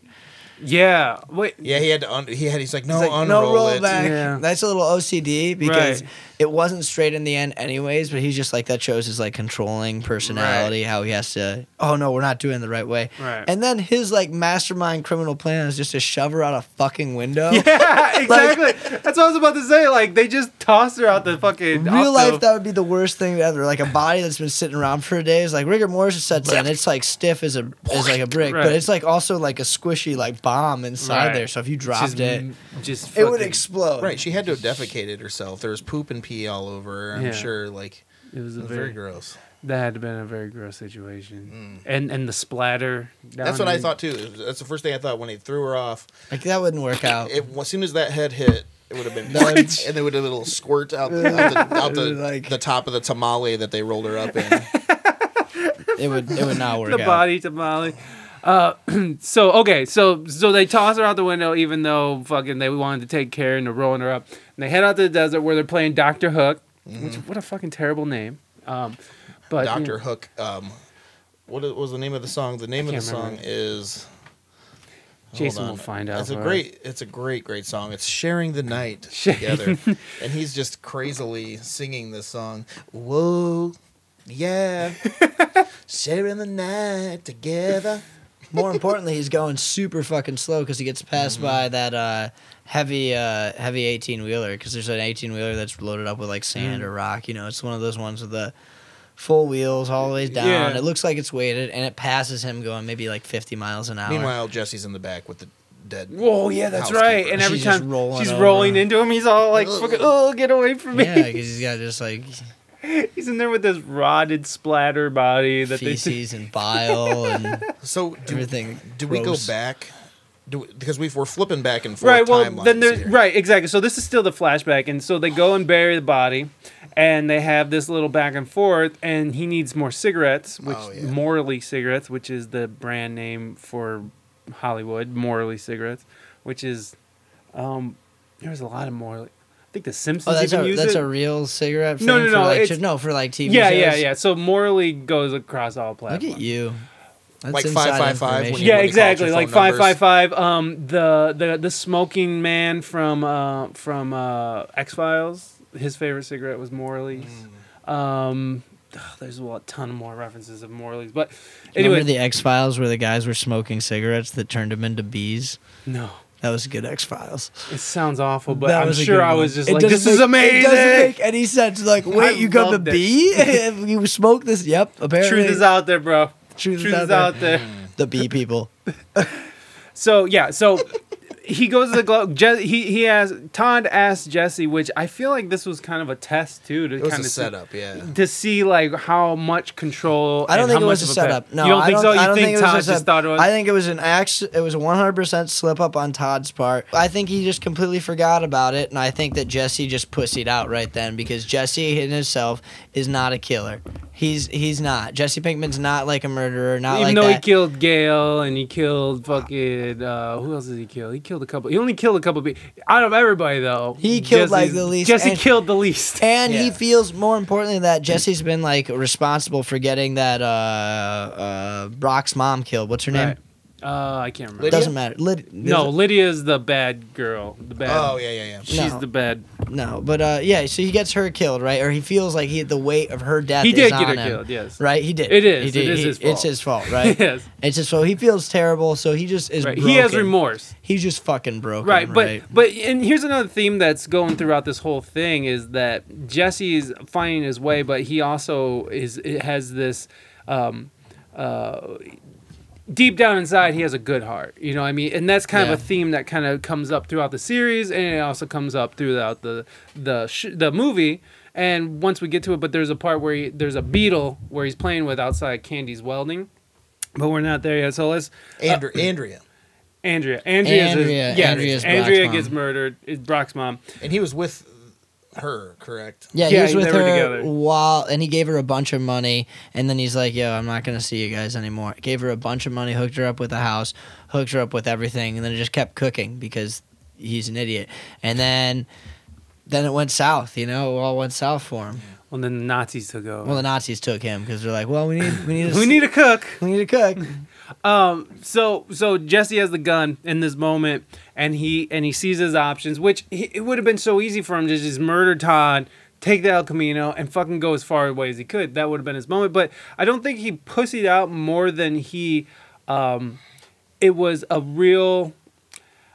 Yeah. Wait. Yeah, he had to. Un- he had. He's like, no, It's like, unroll no it. rollback. Yeah. That's a little OCD because Right. It wasn't straight in the end, anyways. But he's just like that shows his like controlling personality, how he has to. Oh no, we're not doing it the right way. Right. And then his like mastermind criminal plan is just to shove her out a fucking window. Yeah, exactly. That's what I was about to say. Like they just toss her out the fucking Real off the- life, that would be the worst thing ever. Like a body that's been sitting around for days. Like rigor mortis sets in, it's like stiff as a as like a brick, Right. but it's like also like a squishy like bomb inside Right. there. So if you Just dropped it, m- just it would explode. Right, she had to have defecated herself. There was poop and pee all over. I'm Yeah. sure. Like It was it was very, very gross. that had to been a very gross situation, mm. and and the splatter. That's down what I in- thought too. That's the first thing I thought when he threw her off. Like that wouldn't work out. It, as soon as that head hit, it would have been, That- and there would have been a little squirt out, the, out, the, out the, Like- the top of the tamale that they rolled her up in. It would it would not work the out. body tamale. Uh, so okay, so so they toss her out the window, even though fucking they wanted to take care and they're rolling her up. And they head out to the desert where they're playing Doctor Hook, which what a fucking terrible name. Um, but you know- Doctor Hook. Um, what was the name of the song? The name of the song remember. is. Jason will find out It's a great. It's a great, great song. It's sharing the night together, and he's just crazily singing this song. Whoa, yeah, sharing the night together. More importantly, he's going super fucking slow because he gets passed Mm-hmm. by that uh, heavy uh, heavy eighteen wheeler. Because there's an eighteen wheeler that's loaded up with like sand Mm. or rock. You know, it's one of those ones with the full wheels all the way down. Yeah. It looks like it's weighted, and it passes him going maybe like fifty miles an hour. Meanwhile, Jesse's in the back with the dead. Whoa, yeah, that's right. And every She's time rolling she's over. rolling into him, he's all like, "Oh, get away from me!" yeah, because he's got just like he's in there with this rotted splatter body that they. feces and bile and So do, everything. do we go back? Do we, because we we're flipping back and forth. Right. Well, then there's here. right exactly. So this is still the flashback, and so they go and bury the body, and they have this little back and forth, and he needs more cigarettes, which Oh, yeah. Morley cigarettes, which is the brand name for Hollywood, Morley cigarettes, which is, um, there's a lot of Morley. I think the Simpsons Oh, that's even a use that's it. a real cigarette. Thing No, no, for no, Like, it's- no, for like TV. yeah, shows? yeah, yeah. So Morley goes across all platforms. Look at you. That's Like 555 when information. you- Yeah, when they call out exactly. Like phone five numbers. five five. Um, the the the smoking man from uh from uh X Files. His favorite cigarette was Morley's. Mm. Um, ugh, there's a ton of more references of Morley's, but Remember anyway, the X Files where the guys were smoking cigarettes that turned them into bees? no, That was a good X Files. it sounds awful, but That I'm sure I was just It like, this is amazing. It doesn't make any sense. Like, wait, you got the bee? you smoke this? Yep. Apparently, Truth is out there, bro. Truth, Truth is out there. The bee people. So yeah, so he goes to the glove. Je- he he has Todd asked Jesse, which I feel like this was kind of a test too to kind of setup, yeah. to see like how much control. I don't and think how it was a setup. No, you don't I think don't, so. You I don't think, think, it Todd was just setup. thought it was? I think it was an act. It was a 100% slip up on Todd's part. I think he just completely forgot about it, and I think that Jesse just pussied out right then because Jesse in himself is not a killer. He's he's not. Jesse Pinkman's not like a murderer. Not Even like though that. he killed Gail and he killed fucking uh, who else did he kill? He killed a couple. He only killed a couple people. Out of everybody though, He killed, like, the least, Jesse and- killed the least. And he feels more importantly that Jesse's been like responsible for getting that uh uh Brock's mom killed. What's her name? Right. Uh, I can't remember. Lydia? Doesn't matter. Lyd- No, is? Lydia's the bad girl. The bad. Oh yeah, yeah, yeah. She's No. the bad. no, but uh yeah, so he gets her killed, right? Or he feels like he the weight of her death He is did on get her him. killed. Yes. Right, he did. It is. He did. It is He- his fault. It's his fault, right? yes. It's just so he feels terrible, so he just is. Right. He has broken. remorse. He's just fucking broken. Right, but right? but and here's another theme that's going throughout this whole thing is that Jesse's finding his way, but he also is has this um, uh, deep down inside he has a good heart. You know what I mean? And that's kind Yeah. of a theme that kind of comes up throughout the series and it also comes up throughout the the sh- the movie. And once we get to it, but there's a part where he, there's a beetle where he's playing with outside Candy's welding. But we're not there yet. So let's Andrew, Andrea, Andrea. Andrea's Andrea- yeah, Andrea's Andrea Brock's gets mom. murdered. Is Brock's mom. and he was with her, correct? Yeah, Yeah, he was they with were her together. while, and he gave her a bunch of money, and then he's like, "Yo, I'm not gonna see you guys anymore." Gave her a bunch of money, hooked her up with a house, hooked her up with everything, and then it just kept cooking because he's an idiot. And then, then it went south. You know, it all went south for him. Well, then the Nazis took over. Well, the Nazis took him because they're like, well, we need we need a, we need a cook. we need a cook. Um. So so Jesse has the gun in this moment, and he and he sees his options, which he, it would have been so easy for him to just murder Todd, take the El Camino, and fucking go as far away as he could. That would have been his moment. But I don't think he pussied out more than he. Um, it was a real.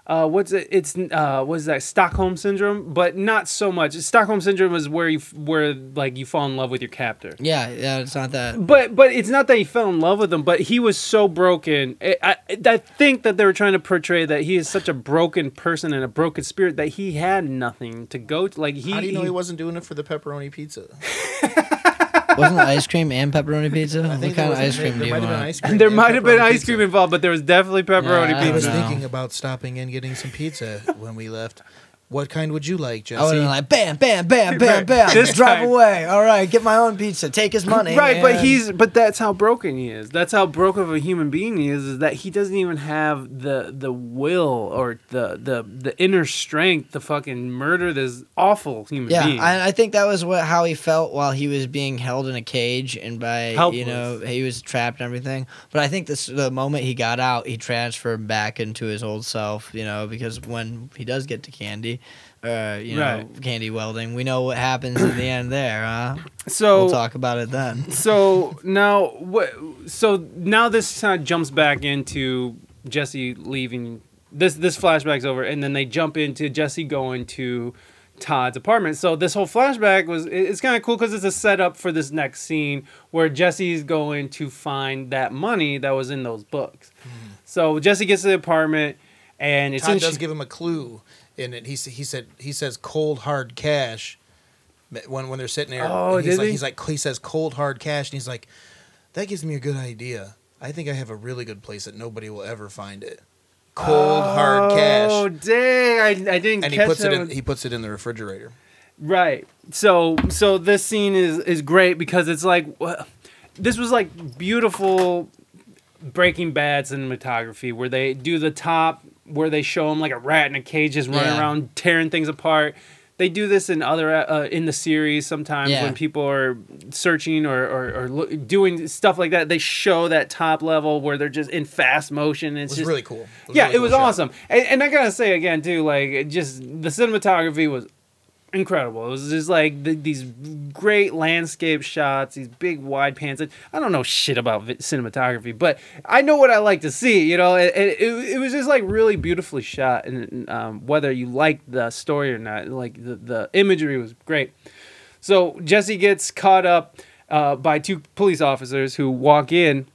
Uh, what's it? It's uh, what's that? Stockholm syndrome, but not so much. Stockholm syndrome is where you where like you fall in love with your captor. Yeah, yeah, it's not that. But but it's not that he fell in love with him, but he was so broken. I, I, I think that they were trying to portray that he is such a broken person and a broken spirit that he had nothing to go to. Like he, How do you know he- he wasn't doing it for the pepperoni pizza? Wasn't it ice cream and pepperoni pizza? I What think kind of ice cream there do you might have been want? ice cream. there and might have been pepperoni ice pizza. cream involved, but there was definitely pepperoni Yeah, I I was pizza. thinking about stopping and getting some pizza when we left. What kind would you like, Jesse? I would have been like, bam, bam, bam, bam, Right. bam. This drive time- away. All right, get my own pizza. Take his money. Right, but and- he's but that's how broken he is. That's how broken of a human being he is. Is that he doesn't even have the the will or the the the inner strength to fucking murder this awful human Yeah, being. I, I think that was what how he felt while he was being held in a cage and by you Helpless. know he was trapped and everything. But I think this the moment he got out, he transferred back into his old self. You know, because when he does get to Candy, uh, you know, Candy Welding, we know what happens in the end there. Huh? so We'll talk about it then. so now what so now this kind of jumps back into jesse leaving this this flashback's over and then they jump into jesse going to todd's apartment so this whole flashback was it- it's kind of cool because it's a setup for this next scene where jesse's going to find that money that was in those books so jesse gets to the apartment and it's Todd does give him a clue in it. He he said he says cold hard cash when when they're sitting there. Oh, he's did like he? he's like he says cold hard cash, and he's like, that gives me a good idea. I think I have a really good place that nobody will ever find it. Cold hard oh, cash. oh dang I, I didn't and he puts it in he puts it in the refrigerator. Right. So so this scene is is great because it's like this was like beautiful Breaking Bad cinematography where they do the top where they show him like a rat in a cage just running Yeah. around tearing things apart. They do this in other uh, in the series sometimes Yeah. when people are searching or or, or loo- doing stuff like that. They show that top level where they're just in fast motion. It It's was just really cool. was yeah, really it was cool shot. awesome. And, and I gotta say again too, like just the cinematography was incredible. It was just like the, these great landscape shots, these big wide pans. I don't know shit about cinematography, but I know what I like to see. You know, and it, it was just like really beautifully shot, and um, whether you like the story or not, like the the imagery was great. So Jesse gets caught up uh, by two police officers who walk in,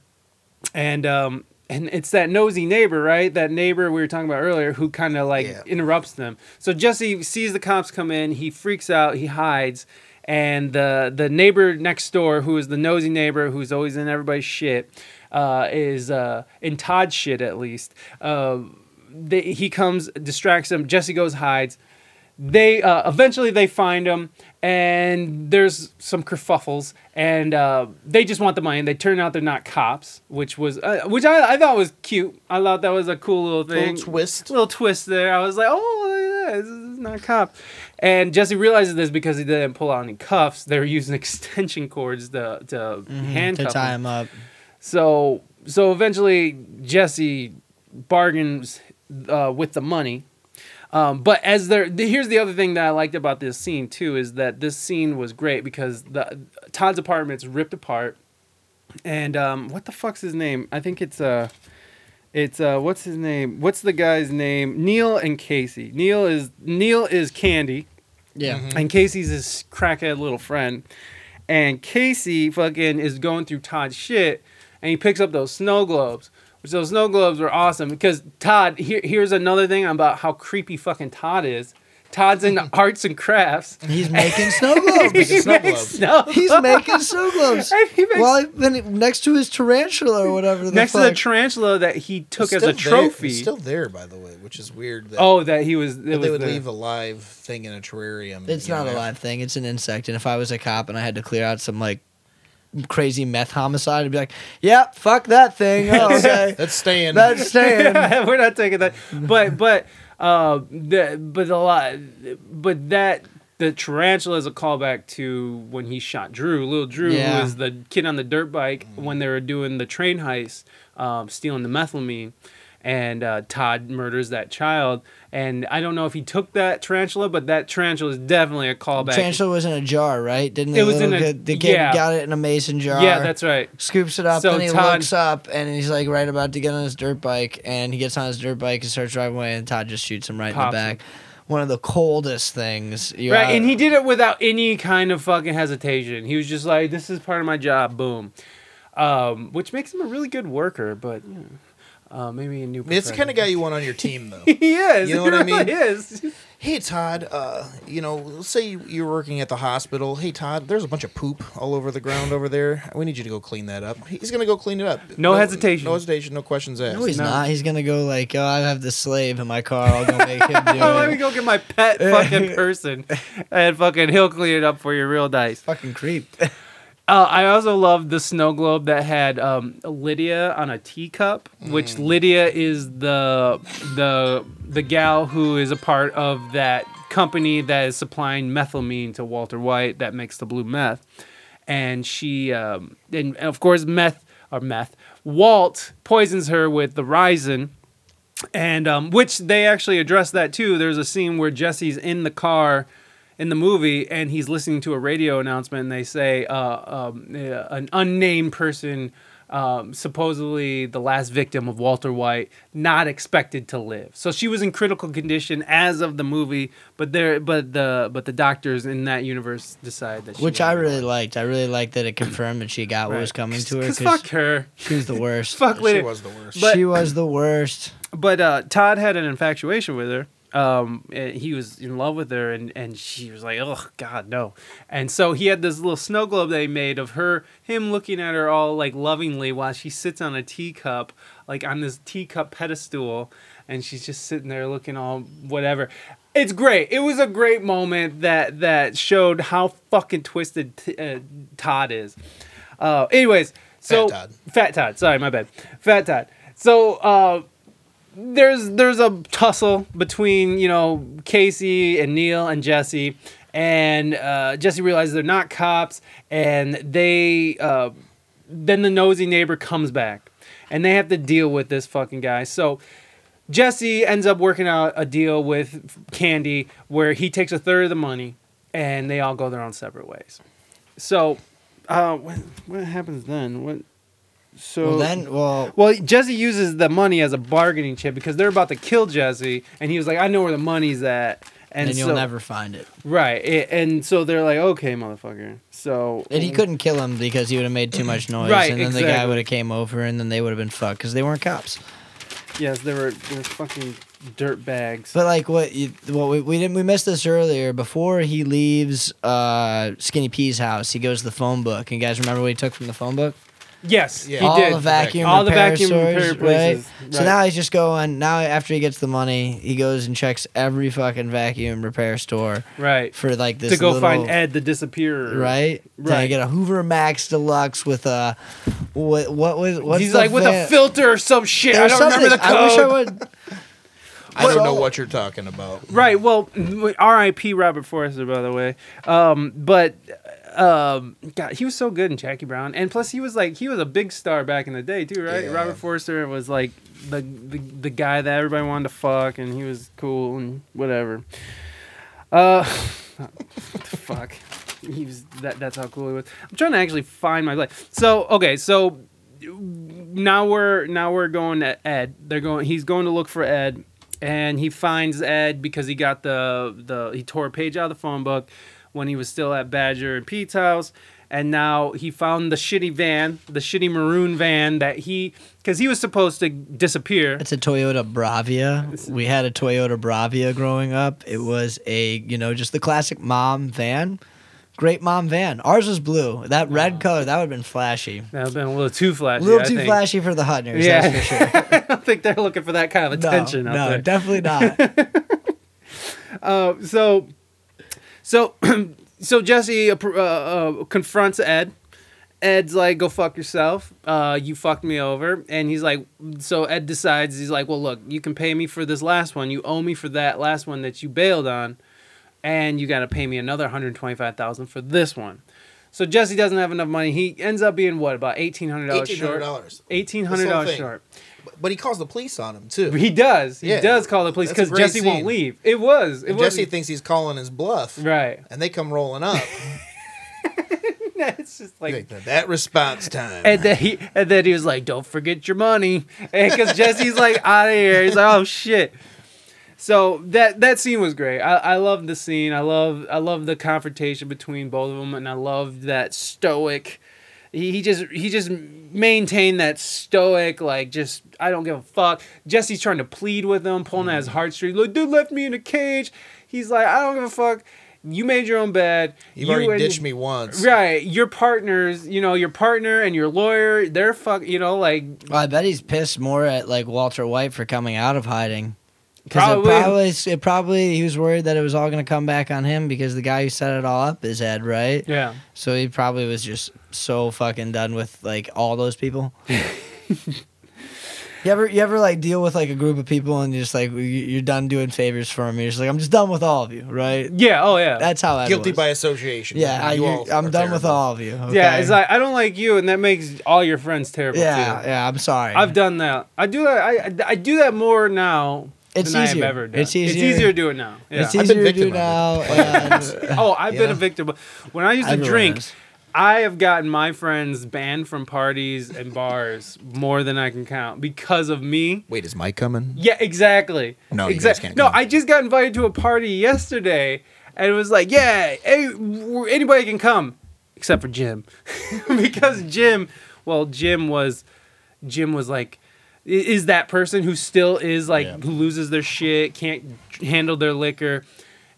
and um, and it's that nosy neighbor, right? That neighbor we were talking about earlier, who kind of like Yeah. interrupts them. So Jesse sees the cops come in, he freaks out, he hides, and the the neighbor next door, who is the nosy neighbor, who's always in everybody's shit, uh, is uh, in Todd's shit at least. Uh, they, he comes, distracts him. Jesse goes, hides they uh, eventually they find him and there's some kerfuffles and uh, they just want the money and they turn out they're not cops which was uh, which I, I thought was cute i thought that was a cool little thing Little twist. little twist there i was like oh that. this is not a cop and jesse realizes this because he didn't pull out any cuffs they were using extension cords to, to to handcuff tie him him up. so so eventually Jesse bargains uh, with the money. Um, but as there, here's the other thing that I liked about this scene too is that this scene was great because the Todd's apartment's ripped apart, and um, what the fuck's his name? I think it's uh, it's uh, what's his name? What's the guy's name? Neil and Casey. Neil is Neil is Candy, Yeah. and Casey's his crackhead little friend. And Casey fucking is going through Todd's shit, and he picks up those snow globes. Which those snow globes were awesome because Todd. Here, here's another thing about how creepy fucking Todd is. Todd's into arts and crafts. He's making snow globes. Making He snow makes globes. snow He's making snow globes. And he makes- Well, then next to his tarantula or whatever. The next to the tarantula that he took It's as a still there- trophy. It's still there, by the way, which is weird. That, oh, that he was. That was they would the- leave a live thing in a terrarium. It's not know, a live thing. It's an insect. And if I was a cop and I had to clear out some like crazy meth homicide, I'd be like, "Yeah, fuck that thing. Oh, okay, That's staying. that's staying." We're not taking that. But but uh, the but a lot. But that the tarantula is a callback to when he shot Drew, little Drew, Yeah. who was the kid on the dirt bike when they were doing the train heist, um, stealing the methylamine. And uh, Todd murders that child, and I don't know if he took that tarantula, but that tarantula is definitely a callback. Tarantula was in a jar, right? Didn't It the was in a- kid, the kid yeah. got it in a mason jar? Yeah, that's right. scoops it up So and he Todd- looks up and he's like right about to get on his dirt bike and he gets on his dirt bike and starts driving away and Todd just shoots him right in the back. One of the coldest things. You Right, and he did it without any kind of fucking hesitation. He was just like, "This is part of my job." Boom, um, which makes him a really good worker. But you know, uh, maybe a new. It's the kind of guy you want on your team, though. he is. You know what I mean? He is. hey Todd, uh, you know, let's say you- you're working at the hospital. Hey Todd, there's a bunch of poop all over the ground over there. We need you to go clean that up. He's gonna go clean it up. No hesitation. No hesitation. No questions asked. No, he's No. not. He's gonna go like, oh, I have the slave in my car. I'll go make him do it. Oh, let me it. go get my pet fucking person, and fucking he'll clean it up for you real nice. Fucking creep. Uh, I also love the snow globe that had um, Lydia on a teacup, which Lydia is the the the gal who is a part of that company that is supplying methylamine to Walter White that makes the blue meth, and she um, and of course meth or meth Walt poisons her with the ricin. And um, which they actually address that too. There's a scene where Jesse's in the car in the movie and he's listening to a radio announcement and they say uh, um, uh, an unnamed person um, supposedly the last victim of walter white not expected to live so she was in critical condition as of the movie but there but the but the doctors in that universe decide that she Which I really alive. liked. I really liked that it confirmed that she got what was Right. coming to her. Cause 'cause fuck her She was the worst. fuck She Lydia. was the worst. But- she was the worst. But uh, Todd had an infatuation with her. Um, and he was in love with her, and, and she was like, "Oh God, no!" And so he had this little snow globe they made of her, him looking at her all like lovingly while she sits on a teacup, like on this teacup pedestal, and she's just sitting there looking all whatever. It's great. It was a great moment that that showed how fucking twisted t- uh, Todd is. Uh, anyways, so Todd. Fat Todd. Sorry, my bad. Fat Todd. So uh, there's there's a tussle between you know Casey and Neil and Jesse, and uh, Jesse realizes they're not cops, and they uh, then the nosy neighbor comes back, and they have to deal with this fucking guy. So. Jesse ends up working out a deal with Candy where he takes a third of the money and they all go their own separate ways. So, uh, what, what happens then? What? So Well, then, well, well, Jesse uses the money as a bargaining chip because they're about to kill Jesse, and he was like, "I know where the money's at," and, and, you'll never find it. right, and so they're like, "Okay, motherfucker." So And he couldn't kill him because he would have made too much noise, Right, and then the guy would have came over, and then they would have been fucked because they weren't cops. Yes, they were they were fucking dirt bags. But like what you, what we, we didn't we missed this earlier. Before he leaves uh, Skinny P's house, he goes to the phone book. And you guys remember what he took from the phone book? Yes, Yeah. he all did. the vacuum All the vacuum stores, repair places. Right? So now he's just going. Now after he gets the money, he goes and checks every fucking vacuum repair store right for like this to go little, find Ed the disappearer. Right, Then I Right. get a Hoover Max Deluxe with a what? What was? What's He's the like with a filter or some shit. There I don't remember the something- code. I wish I would. I don't know what you're talking about. Right. Well, R.I.P. Robert Forster, by the way. Um, but um, God, he was so good in Jackie Brown, and plus he was like he was a big star back in the day too, right? Yeah. Robert Forster was like the, the the guy that everybody wanted to fuck, and he was cool and whatever. Uh, what the fuck. He was that. That's how cool he was. I'm trying to actually find my life. So okay, so now we're now we're going to Ed. They're going. He's going to look for Ed, and he finds Ed because he got the the he tore a page out of the phone book when he was still at Badger and Pete's house, and now he found the shitty van, the shitty maroon van that he because he was supposed to disappear. It's a Toyota Previa. We had a Toyota Previa growing up. It was a, you know, just the classic mom van. Great mom van. Ours was blue. That red color, that would have been flashy. That would have been a little too A flashy. little I too think. flashy for the Hutners, Yeah. that's for sure. I don't think they're looking for that kind of attention no, no, definitely not. Uh, so, so, so Jesse uh, uh, uh, confronts Ed. Ed's like, "Go fuck yourself. Uh, you fucked me over." And he's like, so Ed decides he's like, "Well, look, you can pay me for this last one. You owe me for that last one that you bailed on." and you got to pay me another 125,000 for this one. So Jesse doesn't have enough money. He ends up being what about $1,800 short? $1,800. $1,800 This thing. short. But he calls the police on him too. He does. He Yeah. does call the police because Jesse won't leave. It was. It. Jesse thinks he's calling his bluff, right. and they come rolling up. it's just like. Like, that response time. And then he and then he was like, "Don't forget your money," because Jesse's like out of here. He's like, "Oh shit." So that that scene was great. I, I love the scene. I love I love the confrontation between both of them, and I love that stoic. He, he just he just maintained that stoic like just I don't give a fuck. Jesse's trying to plead with him, pulling at his Mm. heartstrings. Like, dude left me in a cage. He's like, I don't give a fuck. You made your own bed. You've You already and- ditched me once. Right, your partners, you know, your partner and your lawyer, they're fuck, you know, like Well, I bet he's pissed more at like Walter White for coming out of hiding. Because Probably. it probably, it probably he was worried that it was all going to come back on him because the guy who set it all up is Ed, right? yeah. So he probably was just so fucking done with like all those people. you ever you ever like deal with like a group of people and you're just like you- you're done doing favors for them. You're just like I'm just done with all of you, right? Yeah, oh yeah. That's how Ed Guilty was. by association. yeah. I, You you- all I'm are done with all of you. Yeah, it's like I don't like you and that makes all your friends terrible yeah, too. yeah. I'm sorry. I've done that. I do that I I do that more now It's than I easier. have ever done. It's It's easier. easier to do it now. Yeah. It's easier to do victim now. and- oh, I've been Yeah. a victim. When I used to Everyone drink, is. I have gotten my friends banned from parties and bars more than I can count because of me. Wait, is Mike coming? Yeah, exactly. No, you guys exactly. can't No, come. I just got invited to a party yesterday, and it was like, yeah, hey, w- anybody can come except for Jim, because Jim, well, Jim was, Jim was like, i- is that person who still is like Yeah. who loses their shit, can't handle their liquor.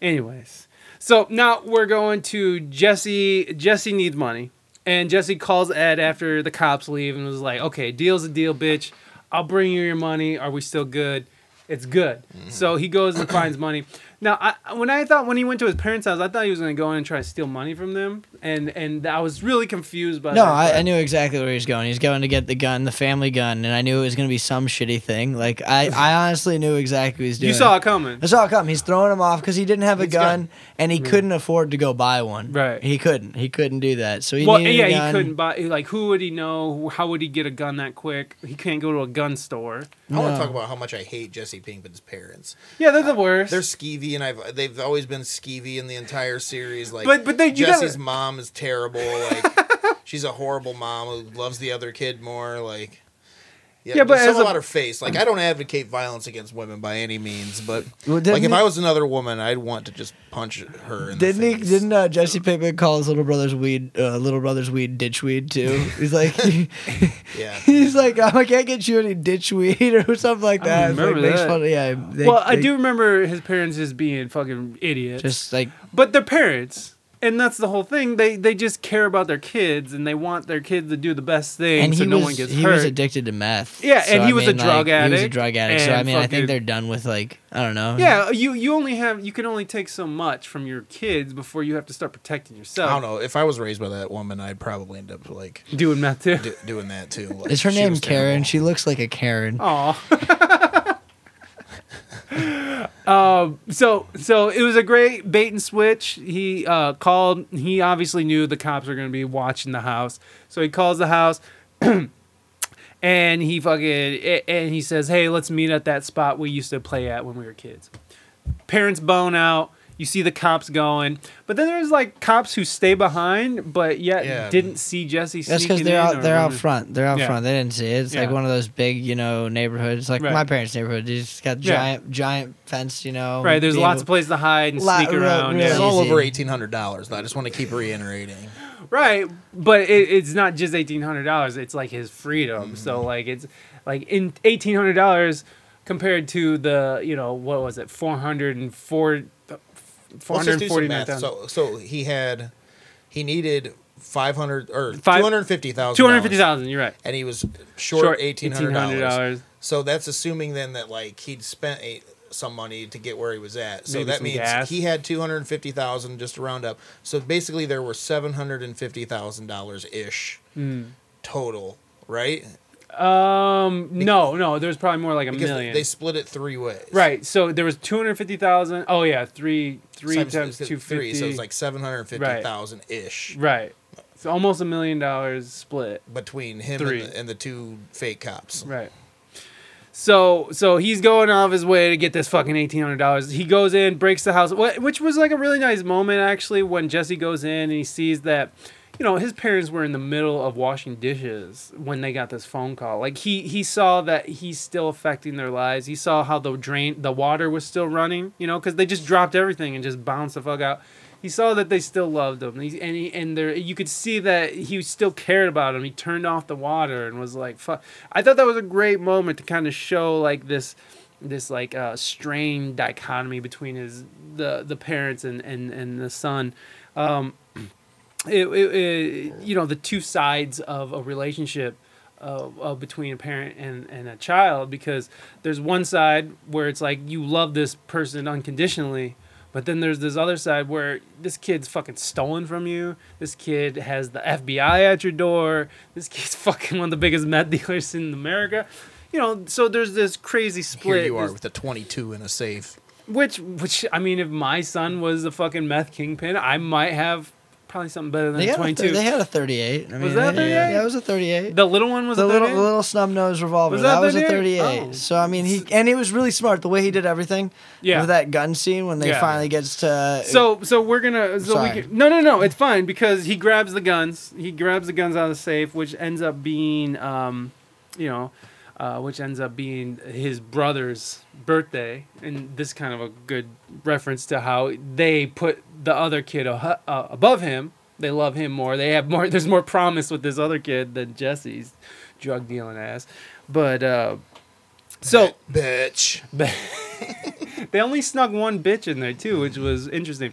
Anyways, so now we're going to Jesse. Jesse needs money, and Jesse calls Ed after the cops leave and was like, "Okay, deal's a deal, bitch. I'll bring you your money. Are we still good?" It's good. Mm-hmm. So he goes and finds money. Now, I, when I thought when he went to his parents' house, I thought he was going to go in and try to steal money from them, and and I was really confused by No, that. I, I knew exactly where he was going. He was going to get the gun, the family gun, and I knew it was going to be some shitty thing. Like I, I honestly knew exactly what he was doing. you saw it coming. I saw it coming. He's throwing him off because he didn't have a He's gun, got- and he couldn't afford to go buy one. Right. He couldn't. He couldn't do that. So he Well, yeah, a he couldn't buy. Like, who would he know? How would he get a gun that quick? He can't go to a gun store. I want to talk about how much I hate Jesse Pinkman's parents. Yeah, they're the worst. They're skeevy, and I've they've always been skeevy in the entire series. Like, But- but they- Jesse's gotta- mom is terrible. Like, she's a horrible mom who loves the other kid more. Like, yeah, Yeah, but there's as something a- about her face. Like, I don't advocate violence against women by any means, but Well, didn't like if he- I was another woman, I'd want to just punch her. In Didn't the he? face. Didn't uh, Jesse Pinkman call his little brother's weed, uh, little brother's weed, ditchweed too? He's like, Yeah. he's like, oh, I can't get you any ditchweed or something like I that. It's like, remember makes that. fun of- yeah. they- well, I do remember his parents just being fucking idiots. Just like but they're parents, and that's the whole thing. They they just care about their kids, and they want their kids to do the best thing, and so no was one gets he hurt. was addicted to meth. Yeah, So, and I he was a mean, like, drug He was a addict, drug addict. So I mean, I fucking- think they're done with like I don't know. yeah, you you only have you can only take so much from your kids before you have to start protecting yourself. I don't know. If I was raised by that woman, I'd probably end up like Doing meth too. do, doing that too. Like, Is her name Karen? terrible. She looks like a Karen. Aw. um, so so it was a great bait and switch. He uh, called. He obviously knew the cops were going to be watching the house, so he calls the house. And he fucking and he says, "Hey, let's meet at that spot we used to play at when we were kids." Parents bone out. You see the cops going, but then there's like cops who stay behind, but yet Yeah. didn't see Jesse. That's because because they're out. They're out front. They're out Yeah. front. They didn't see it. It's like one of those big, you know, neighborhoods. Like Right. my parents' neighborhood. They just got Yeah. giant, giant fence. You know. Right, there's lots able- of places to hide and Lot- sneak around. real It's yeah. all over eighteen hundred dollars. I just want to keep reiterating. Right, but it, it's not just eighteen hundred dollars. It's like his freedom. Mm-hmm. So like it's like in eighteen hundred dollars compared to the you know what was it four hundred and four. Four hundred just do some forty nine thousand. So, so he had, he needed five hundred or two hundred fifty thousand. Two hundred fifty thousand. You're right. and he was short, eighteen hundred dollars. So that's assuming then that like he'd spent eight, some money to get where he was at. So Maybe that means gas. he had two hundred fifty thousand just to round up. So basically, there were seven hundred and fifty thousand dollars ish Hmm. total, right? Um, no, no, there's probably more like a million. they split it three ways. right. So there was two hundred fifty thousand. Oh yeah, three three Times- times it's two three, fifty. so it's like seven hundred fifty thousand ish right. So almost a million dollars split. between him and the, and the two fake cops. Right. So so he's going off his way to get this fucking eighteen hundred dollars. He goes in, breaks the house, which was like a really nice moment actually when Jesse goes in and he sees that, you know, his parents were in the middle of washing dishes when they got this phone call. Like he he saw that he's still affecting their lives. He saw how the drain the water was still running, you know, because they just dropped everything and just bounced the fuck out. He saw that they still loved him, and he, and, he, and there you could see that he still cared about him. He turned off the water and was like, "Fuck." I thought that was a great moment to kind of show like this, this like uh, strained dichotomy between his the the parents and and and the son. Um, it, it, it, you know the two sides of a relationship uh, uh, between a parent and, and a child because there's one side where it's like you love this person unconditionally but then there's this other side where this kid's fucking stolen from you this kid has the fbi at your door this kid's fucking one of the biggest meth dealers in america you know so there's this crazy split Here you are this- with a twenty-two in a safe. which which i mean if my son was a fucking meth kingpin i might have probably something better than They a had, a 22 thir- they had a 38. I mean, that they- 38? Yeah, it was a 38. the little one was the a little 38? the little snub nose revolver. Was that, that was a 38? 38. Oh. So I mean, he and he was really smart the way he did everything. Yeah. With that gun scene when they Yeah. finally gets to. So so we're gonna so Sorry. we can, no no no it's fine because he grabs the guns he grabs the guns out of the safe which ends up being um you know uh, which ends up being his brother's birthday and this kind of a good reference to how they put the other kid uh, above him they love him more they have more there's more promise with this other kid than Jesse's drug dealing ass but uh so bitch. they only snuck one bitch in there too, which was interesting.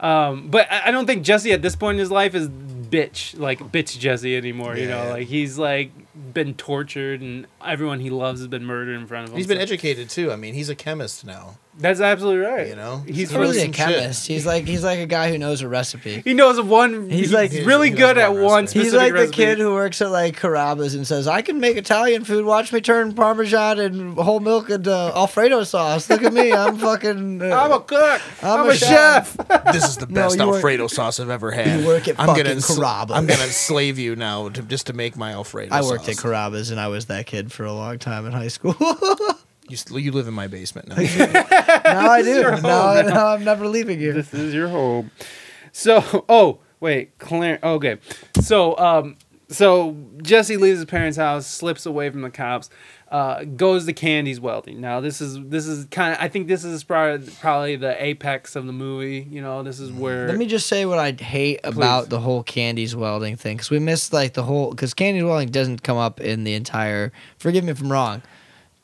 Um, but I I don't think Jesse at this point in his life is bitch like bitch Jesse anymore. You know, Yeah. like he's like been tortured and everyone he loves has been murdered in front of him. He's been So- educated too. I mean, he's a chemist now. That's absolutely right. You know? he's He's He's really a some shit. chemist. He's like he's like a guy who knows a recipe. he knows one. He's He's like- like really he knows good at one one. recipe. He's Specific like the kid who works at like Carrabba's and says, "I can make Italian food. Watch me turn Parmesan and whole milk into Alfredo sauce. Look at me, I'm fucking. Uh, I'm a cook. I'm I'm, a a chef. This is the No, best work- Alfredo sauce I've ever had. You work at I'm fucking gonna ensla- Carrabba's. I'm gonna enslave you now to, just to make my Alfredo. I worked at sauce. Carrabba's and I was that kid for a long time in high school. You, s- you live in my basement now. now I do. your Now, I, home now I'm never leaving here. this is your home. So, oh wait, Clarence. Okay, so um, so Jesse leaves his parents' house, slips away from the cops, uh, goes to Candy's welding. Now this is this is kind of I think this is probably probably the apex of the movie. You know, this is where Let me just say what I hate about the whole Candy's welding thing because we missed like the whole because Candy's welding doesn't come up in the entire. Forgive me if I'm wrong.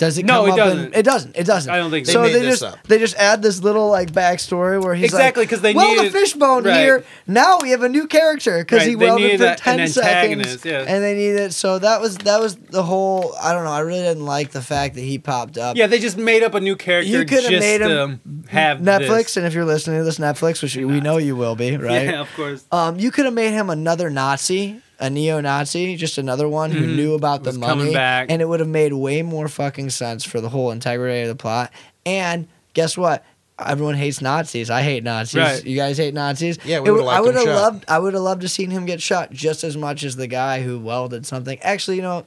Does it? No, come it up doesn't. In, it doesn't. It doesn't. I don't think so. so. They They, made this just up. they just add this little like backstory where he's Exactly, like, 'cause they weld needed- a fishbone right. here. Now we have a new character because Right, he they welded for ten seconds, yeah. and they needed. So that was that was the whole. I don't know. I really didn't like the fact that he popped up. yeah, they just made up a new character You could have made him have Netflix, this. and if you're listening to this Netflix, which we know you will be, right? Yeah, of course. Um, you could have made him another Nazi, a neo-Nazi, just another one who knew about the Mm-hmm. Coming money, back. and it would have made way more fucking sense for the whole integrity of the plot. And guess what? Everyone hates Nazis. I hate Nazis. Right. You guys hate Nazis. Yeah, we would've I would have loved. I would have loved to seen him get shot just as much as the guy who welded something. Actually, you know,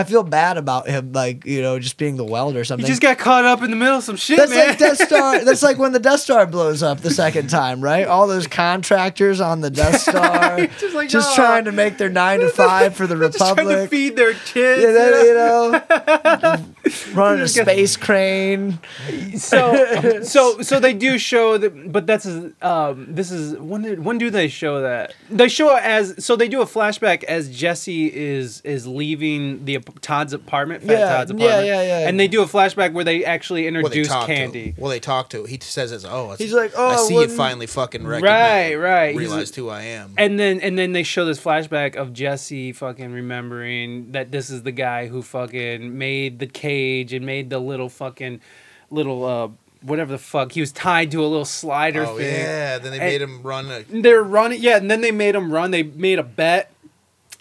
I feel bad about him, like you know, just being the welder or something. He just got caught up in the middle of some shit, That's man. like Death Star. That's like when the Death Star blows up the second time, right? All those contractors on the Death Star, Just like, just no. trying to make their nine to five for the just trying to Republic. feed their kids. You know, you know, running a space crane. so so so they do show that but that's um this is when did when do they show that they show it as so they do a flashback as jesse is is leaving the ap- todd's apartment fat Yeah, todd's yeah, apartment yeah, yeah. and they do a flashback where they actually Well, they introduce candy To, well, they talk to. He says, "As oh, it's, He's like, "Oh, I I see you finally fucking Right, recognize, right. He's Realized like- who I am." and then and then they show this flashback of Jesse fucking remembering that this is the guy who fucking made the cage and made the little fucking little uh whatever the fuck he was tied to a little slider oh thing. yeah, then they And- made him run. A, They're running, yeah, and then they made him run. They made a bet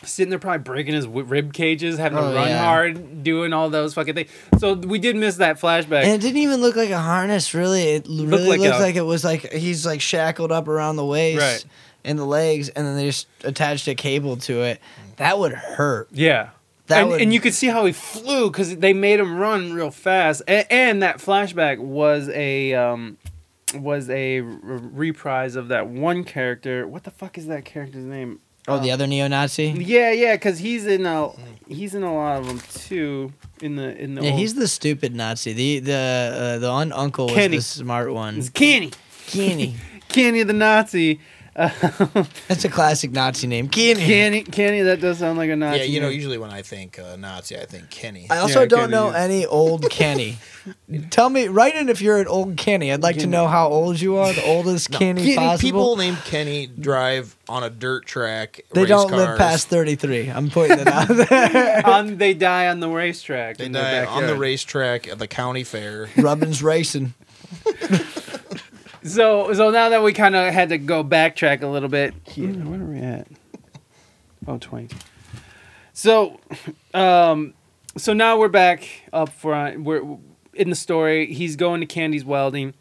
sitting there probably breaking his rib cages, having Oh, to run yeah. hard, doing all those fucking things. So we did miss that flashback. And it didn't even look like a harness, really. It really like looked a- like it was like he's like shackled up around the waist Right. and the legs, and then they just attached a cable to it. That would hurt. yeah. That and, would- and you could see how he flew because they made him run real fast. And, and that flashback was a um, was a reprise of that one character. What the fuck is that character's name? Oh, the other neo-Nazi. Yeah, yeah, because he's in a he's in a lot of them too. In the in the Yeah, old- he's the stupid Nazi. The the uh, the un- uncle was Kenny. the smart one. it's Kenny, Kenny. Kenny the Nazi. That's a classic Nazi name. Kenny. Kenny, Kenny, that does sound like a Nazi. Yeah, you know, name. usually when I think uh, Nazi, I think Kenny. I also Yeah, don't Kenny know is- any old Kenny. Tell me, write in if you're an old Kenny. I'd like to know how old you are. The oldest Kenny, Kenny- possible. people named Kenny drive on a dirt track. they race don't live past 33. I'm putting it out there. on they die on the racetrack. They die on the racetrack at the county fair. Rubbin's racing. So so now that we kind of had to go backtrack a little bit. Yeah, where are we at? Oh, 20. So, um, so now we're back up front. We're in the story. He's going to Candy's welding.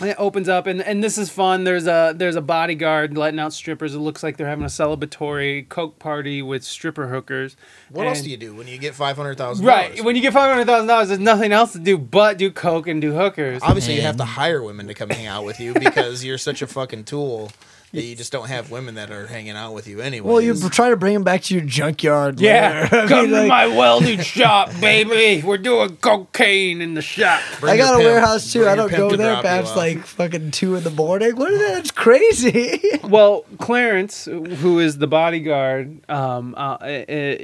And it opens up, and, and this is fun. There's a there's a bodyguard letting out strippers. It looks like they're having a celebratory coke party with stripper hookers. What else do you do when you get $500000 Right. When you get five hundred thousand dollars, there's nothing else to do but do coke and do hookers. Obviously, you have to hire women to come hang out with you because you're such a fucking tool that you just don't have women that are hanging out with you anyway. Well, you try to bring them back to your junkyard. Yeah, later. I come mean, to like, my welding shop, baby. We're doing cocaine in the shop. I got a pimp. warehouse too. Bring I don't go to there drop you past like fucking two in the morning. What is that? It's crazy. Well, Clarence, who is the bodyguard, um, uh, uh, uh,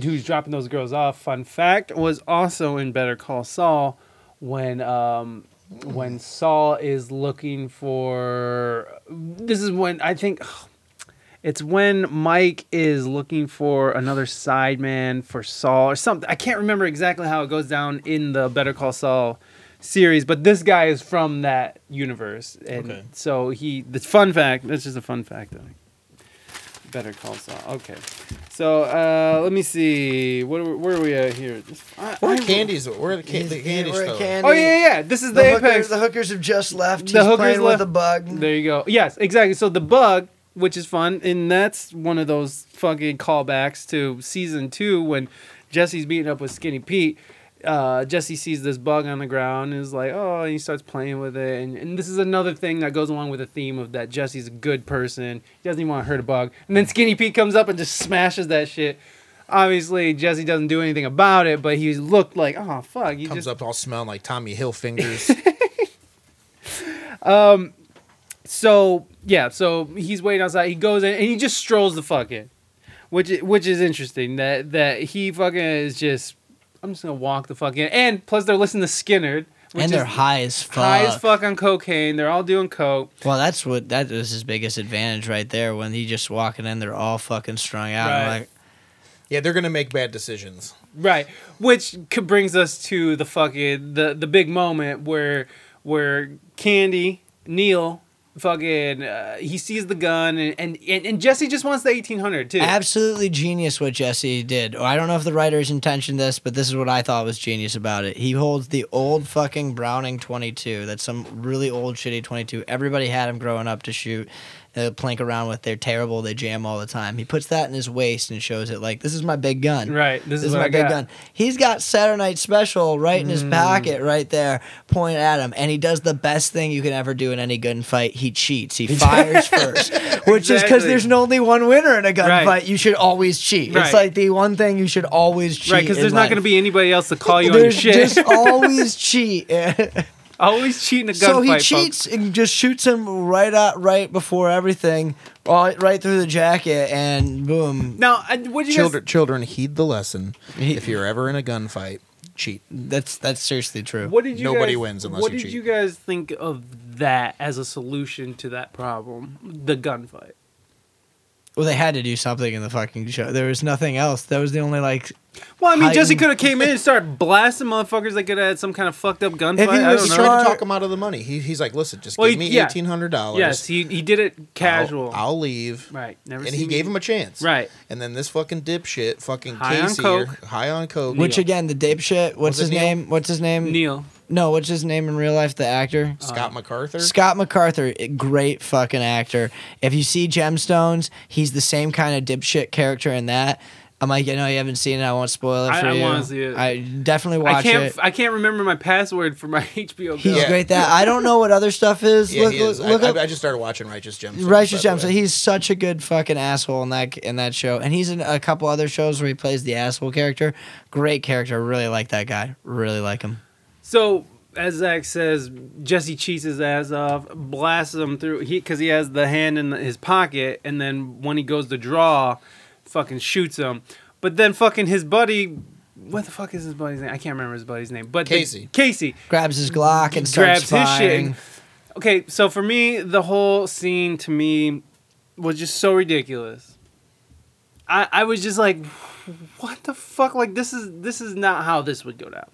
who's dropping those girls off. Fun fact: was also in Better Call Saul when um, when Saul is looking for. This is when I think. It's when Mike is looking for another sideman for Saul or something. I can't remember exactly how it goes down in the Better Call Saul series, but this guy is from that universe, and Okay. so he. The fun fact. That's just a fun fact. I think. Better Call Saul. Okay, so uh, let me see. What are we, where are we at here? Just- I- Where are I- the candies? Where are the, can- the candy store? Candy. Oh yeah, yeah, yeah. This is the, The, apex. hookers, the hookers have just left. The He's hookers playing left. with a bug. There you go. Yes, exactly. So the bug, which is fun, and that's one of those fucking callbacks to season two when Jesse's beating up with Skinny Pete. Uh, Jesse sees this bug on the ground and is like, oh, and he starts playing with it. And, and this is another thing that goes along with the theme of that Jesse's a good person. He doesn't even want to hurt a bug. And then Skinny Pete comes up and just smashes that shit. Obviously, Jesse doesn't do anything about it, but he looked like, oh, fuck. He Comes just up all smelling like Tommy Hilfingers. So yeah, so he's waiting outside. He goes in and he just strolls the fuck in, which which is interesting. That that he fucking is just. I'm just gonna walk the fuck in, and plus they're listening to Skinner, which and they're is high as fuck. high as fuck on cocaine. They're all doing coke. Well, that's what that was his biggest advantage right there. When he just walking in, they're all fucking strung out. Right. like, yeah, they're gonna make bad decisions. Right, which brings us to the fucking the the big moment where where Candy Neil fucking uh, he sees the gun and, and and Jesse just wants the 1800 too. absolutely genius what Jesse did. I don't know if the writers intentioned this, but this is what I thought was genius about it. He holds the old fucking Browning 22. That's some really old shitty 22. Everybody had him growing up to shoot. Uh, plank around with. They're terrible. They jam all the time. He puts that in his waist and shows it like this is my big gun. Right, this, This, is, my I big got. gun. He's got Saturday Night Special right in his Mm. pocket, right there, pointed at him, and he does the best thing you can ever do in any gunfight. He cheats. He fires first, which is because there's only one winner in a gunfight. Right. You should always cheat. Right. It's like the one thing you should always cheat. Right, because there's not going to be anybody else to call you on your shit. just always cheat. Always cheating a gunfight. so he folks. cheats and just shoots him right out, right before everything, right, right through the jacket, and boom. Now, uh, what do you Children, guys? children, heed the lesson. He- if you're ever in a gunfight, cheat. That's that's seriously true. What did you? Nobody guys, wins unless What did you guys think of that as a solution to that problem? The gunfight. Well, they had to do something in the fucking show. There was nothing else. That was the only like Well, I mean, Jesse could have came in and started blasting motherfuckers. They could have had some kind of fucked up gunfight. If he I was don't know. tried to talk him out of the money. He, he's like, listen, just Well, give he- me yeah. eighteen hundred dollars. Yes, he he did it casual. I'll, I'll leave. right. Never. And see he me- gave him a chance. Right. And then this fucking dipshit, fucking High on Casey, coke. or- high on coke. Which again, the dipshit. What's Was it his Neil? name? What's his name? Neil. No, what's his name in real life? The actor. Uh, Scott MacArthur. Scott MacArthur, great fucking actor. If you see Gemstones, he's the same kind of dipshit character in that. I'm like, I know you haven't seen it. I won't spoil it I- for I you. wanna see it. I definitely watch I can't. it. I can't remember my password for my HBO. He's Go. Yeah. great. That I don't know what other stuff is. yeah, look, he is. look I, up I, I just started watching Righteous Gemstones. Righteous Gems. He's such a good fucking asshole in that in that show, and he's in a couple other shows where he plays the asshole character. Great character. Really like that guy. Really like him. So as Zach says, Jesse cheats his ass off, blasts him through he because he has the hand in his pocket, and then when he goes to draw, fucking shoots him. But then fucking his buddy, what the fuck is his buddy's name? I can't remember his buddy's name. But the- Casey. Casey Grabs his Glock and starts grabs his shit. firing. and- Okay, so for me, the whole scene to me was just so ridiculous. I I was just like, what the fuck? Like this is this is not how this would go down.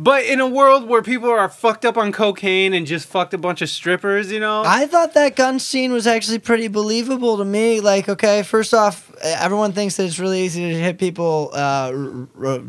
But in a world where people are fucked up on cocaine and just fucked a bunch of strippers, you know, I thought that gun scene was actually pretty believable to me. Like, okay, first off, everyone thinks that it's really easy to hit people uh, r- r-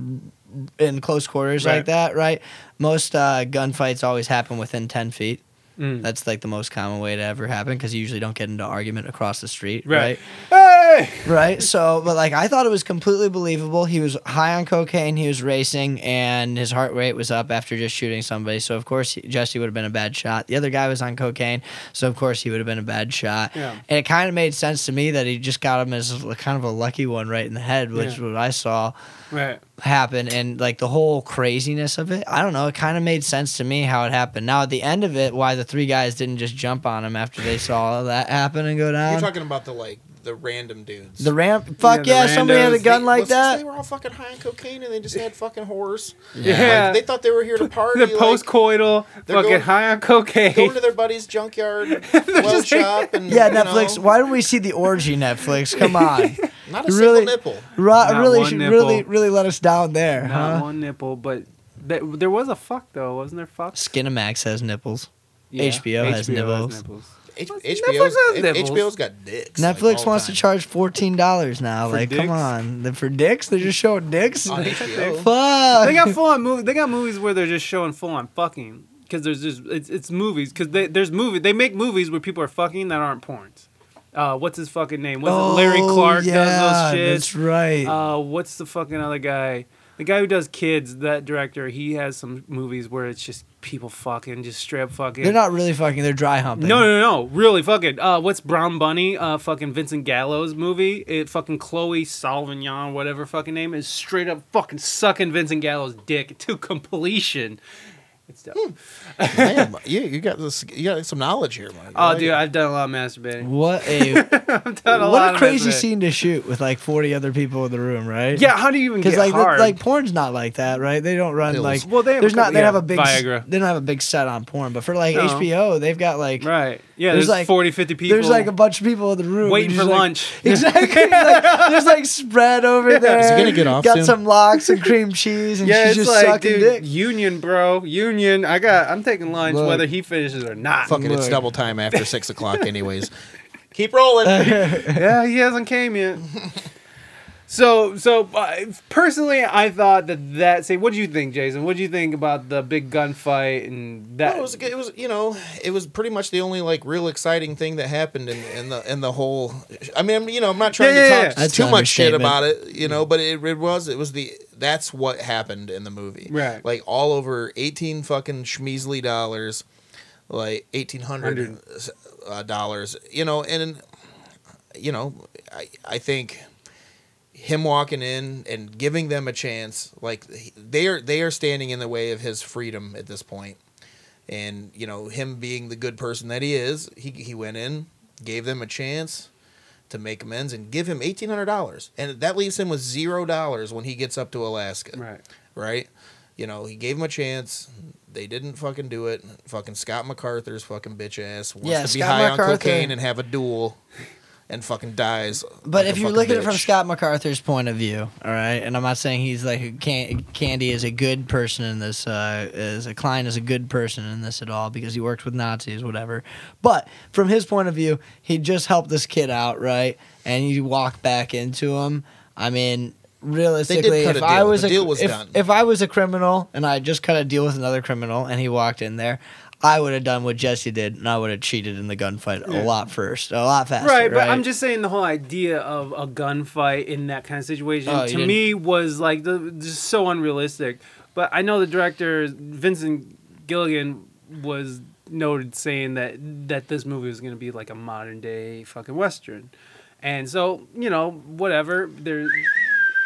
in close quarters Right. like that, right? Most uh, gunfights always happen within 10 feet. Mm. That's like the most common way to ever happen because you usually don't get into argument across the street, Right. right? hey, Right. So, but like, I thought it was completely believable. He was high on cocaine. He was racing, and his heart rate was up after just shooting somebody. So, of course, he, Jesse would have been a bad shot. The other guy was on cocaine, so of course he would have been a bad shot. Yeah. And it kind of made sense to me that he just got him as kind of a lucky one right in the head, which Yeah. is what I saw right, happen and like the whole craziness of it i don't know it kind of made sense to me how it happened. Now at the end of it why the three guys didn't just jump on him after they saw that happen and go down. You're talking about the like the random dudes. the ramp fuck Yeah, yeah, the somebody had a randos. gun They- like well, since that They were all fucking high on cocaine and they just had fucking whores. yeah. Like, they thought they were here to party. They're like, post-coital, they're fucking going- high on cocaine. going to their buddy's junkyard blow shop and yeah you netflix know, why don't we see the orgy Netflix? come on not a really- single nipple. Ra- Not really one should nipple. really really let us down there Not huh one nipple, but th- there was a fuck though, wasn't there? Fuck. skinemax has nipples HBO has nipples. H- HBO's, has nipples. HBO's got dicks. Netflix all wants the to charge fourteen dollars now. For like, dicks? come on, The- for dicks, they're just showing dicks. on HBO. Fuck. they got full on movie. They got movies where they're just showing full on fucking because there's just it's it's movies because there's movie they make movies where people are fucking that aren't porns. Uh, what's his fucking name? What's it? Larry Oh, Clark yeah, does those shits. That's right. Uh, what's the fucking other guy? The guy who does kids, that director, he has some movies where it's just people fucking, just straight up fucking. they're not really fucking. They're dry humping. No, no, no, really fucking. Uh, what's Brown Bunny? Uh, fucking Vincent Gallo's movie. It fucking Chloe Salvignon, whatever fucking name is, straight up fucking sucking Vincent Gallo's dick to completion. It's dope. Damn, you, you got this. You got some knowledge here, Mike. Oh, dude, I've done a lot of masturbating. What a I've done a what lot a crazy masturbating. scene to shoot with like forty other people in the room, right? Yeah, how do you even Because get like the- hard? like porn's not like that, right? They don't run Pills. like Well, they have a there's not couple- they yeah, have a big Viagra. they don't have a big set on porn, but for like No. HBO, they've got like right? Yeah, There's there's, like- 40, 50 people. there's like a bunch of people in the room waiting for like- lunch. Exactly. like, there's like spread over yeah. there. Is he gonna get off Got soon? some locks and cream cheese, and yeah, she's it's just like, sucking dude, dick. union, bro, union. I got. I'm taking lunch, Look. whether he finishes or not. Fucking, it's double time after six o'clock, anyways. Keep rolling. yeah, he hasn't came yet. So, so uh, personally, I thought that that. Say, what do you think, Jason? What do you think about the big gunfight and that? Well, it was it was you know it was pretty much the only like real exciting thing that happened in, in the in the whole. I mean I'm- you know I'm not trying Yeah, yeah, to yeah. talk That's too much shit about it, you know, but it, it was it was the that's what happened in the movie, Right. Like all over eighteen fucking schmeasly dollars, like eighteen hundred uh, dollars, you know, and you know I I think him walking in and giving them a chance like they are they are standing in the way of his freedom at this point. And you know him being the good person that he is he, he went in gave them a chance to make amends and give him $1800 and that leaves him with zero dollars when he gets up to alaska. Right. right? You know he gave him a chance. They didn't fucking do it. Fucking scott macarthur's fucking bitch ass wants Yeah, to be Scott high MacArthur- on cocaine and have a duel and fucking dies. But like if you look at it from. Scott MacArthur's point of view, all right, and I'm not saying he's like can- Candy is a good person in this, uh, is a Klein is a good person in this at all because he worked with Nazis, whatever. But from his point of view, he just helped this kid out, right? And you walk back into him. I mean, realistically, if I was The a was if, if I was a criminal and I just cut a deal with another criminal and he walked in there. I would have done what Jesse did, and I would have cheated in the gunfight a lot first, a lot faster. Right, but I'm just saying the whole idea of a gunfight in that kind of situation Oh, to me was like the, just so unrealistic. But I know the director Vincent Gilligan was noted saying that that this movie was going to be like a modern day fucking western, and so you know whatever there,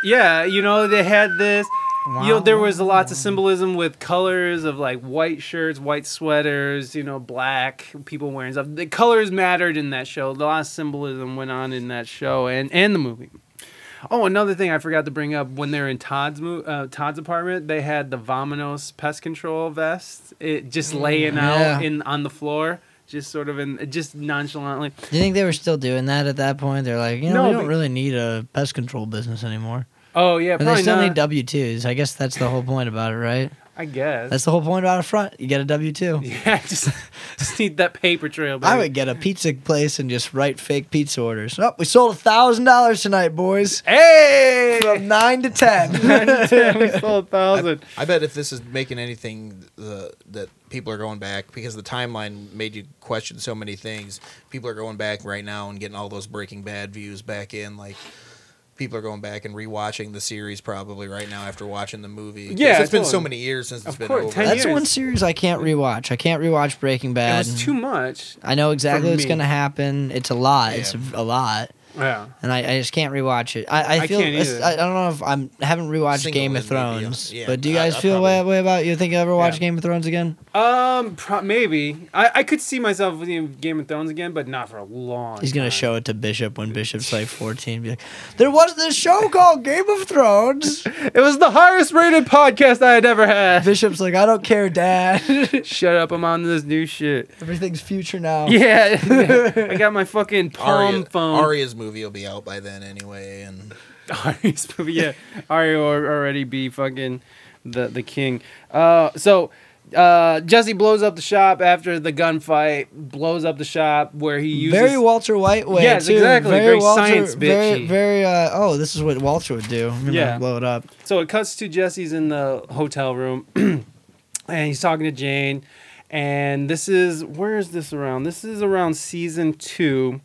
yeah, you know they had this. You know, there was lots of symbolism with colors of like white shirts, white sweaters, you know, black people wearing stuff. The colors mattered in that show. A lot of symbolism went on in that show and, and the movie. Oh, another thing I forgot to bring up when they're in Todd's mo- uh, Todd's apartment, they had the Vamonos pest control vest. It just laying out in on the floor, just sort of in just nonchalantly. Do you think they were still doing that at that point? They're like, you know, No, we don't really need a pest control business anymore. Oh yeah, And they probably still not. need W twos. I guess that's the whole point about it, right? I guess. That's the whole point about a front. You get a W two. yeah, just just need that paper trail. I would get a pizza place and just write fake pizza orders. Oh, we sold a thousand dollars tonight, boys. Hey, From nine to ten. we sold a thousand. I bet if this is making anything the that people are going back because the timeline made you question so many things. People are going back right now and getting all those Breaking Bad views back in. Like people are going back and rewatching the series probably right now after watching the movie. Yeah, it's been so many years since it's Of been course, over. 10 That's years. one series I can't rewatch. I can't rewatch Breaking Bad. It was too much. I know exactly what's gonna happen. It's a lot. It's Yeah. a, a lot. Yeah. and I, I just can't rewatch it. I, I I feel can't either. I, I don't know if I'm I haven't rewatched Single Game of Thrones, yeah. but do you guys I feel probably- way, way about you think you ever watch Yeah. Game of Thrones again? Um, pro- maybe I, I could see myself in Game of Thrones again, but not for a long. He's gonna time. show it to Bishop when Bishop's like 14. Be like, there was this show called Game of Thrones. It was the highest rated podcast I had ever had. Bishop's like, I don't care, Dad. Shut up! I'm on this new shit. Everything's future now. Yeah, I got my fucking palm Arya, phone. Arya's movie will be out by then anyway, and Arya's movie. Yeah, Arya will already be fucking the the king. Uh, so uh, Jesse blows up the shop after the gunfight. Blows up the shop where he uses. Very Walter White way. Yes, too. exactly. Very science Very, bitchy. very. Uh, oh, this is what Walter would do. I'm Yeah. blow it up. So it cuts to Jesse's in the hotel room, and he's talking to Jane. And this is where is this around? This is around season two.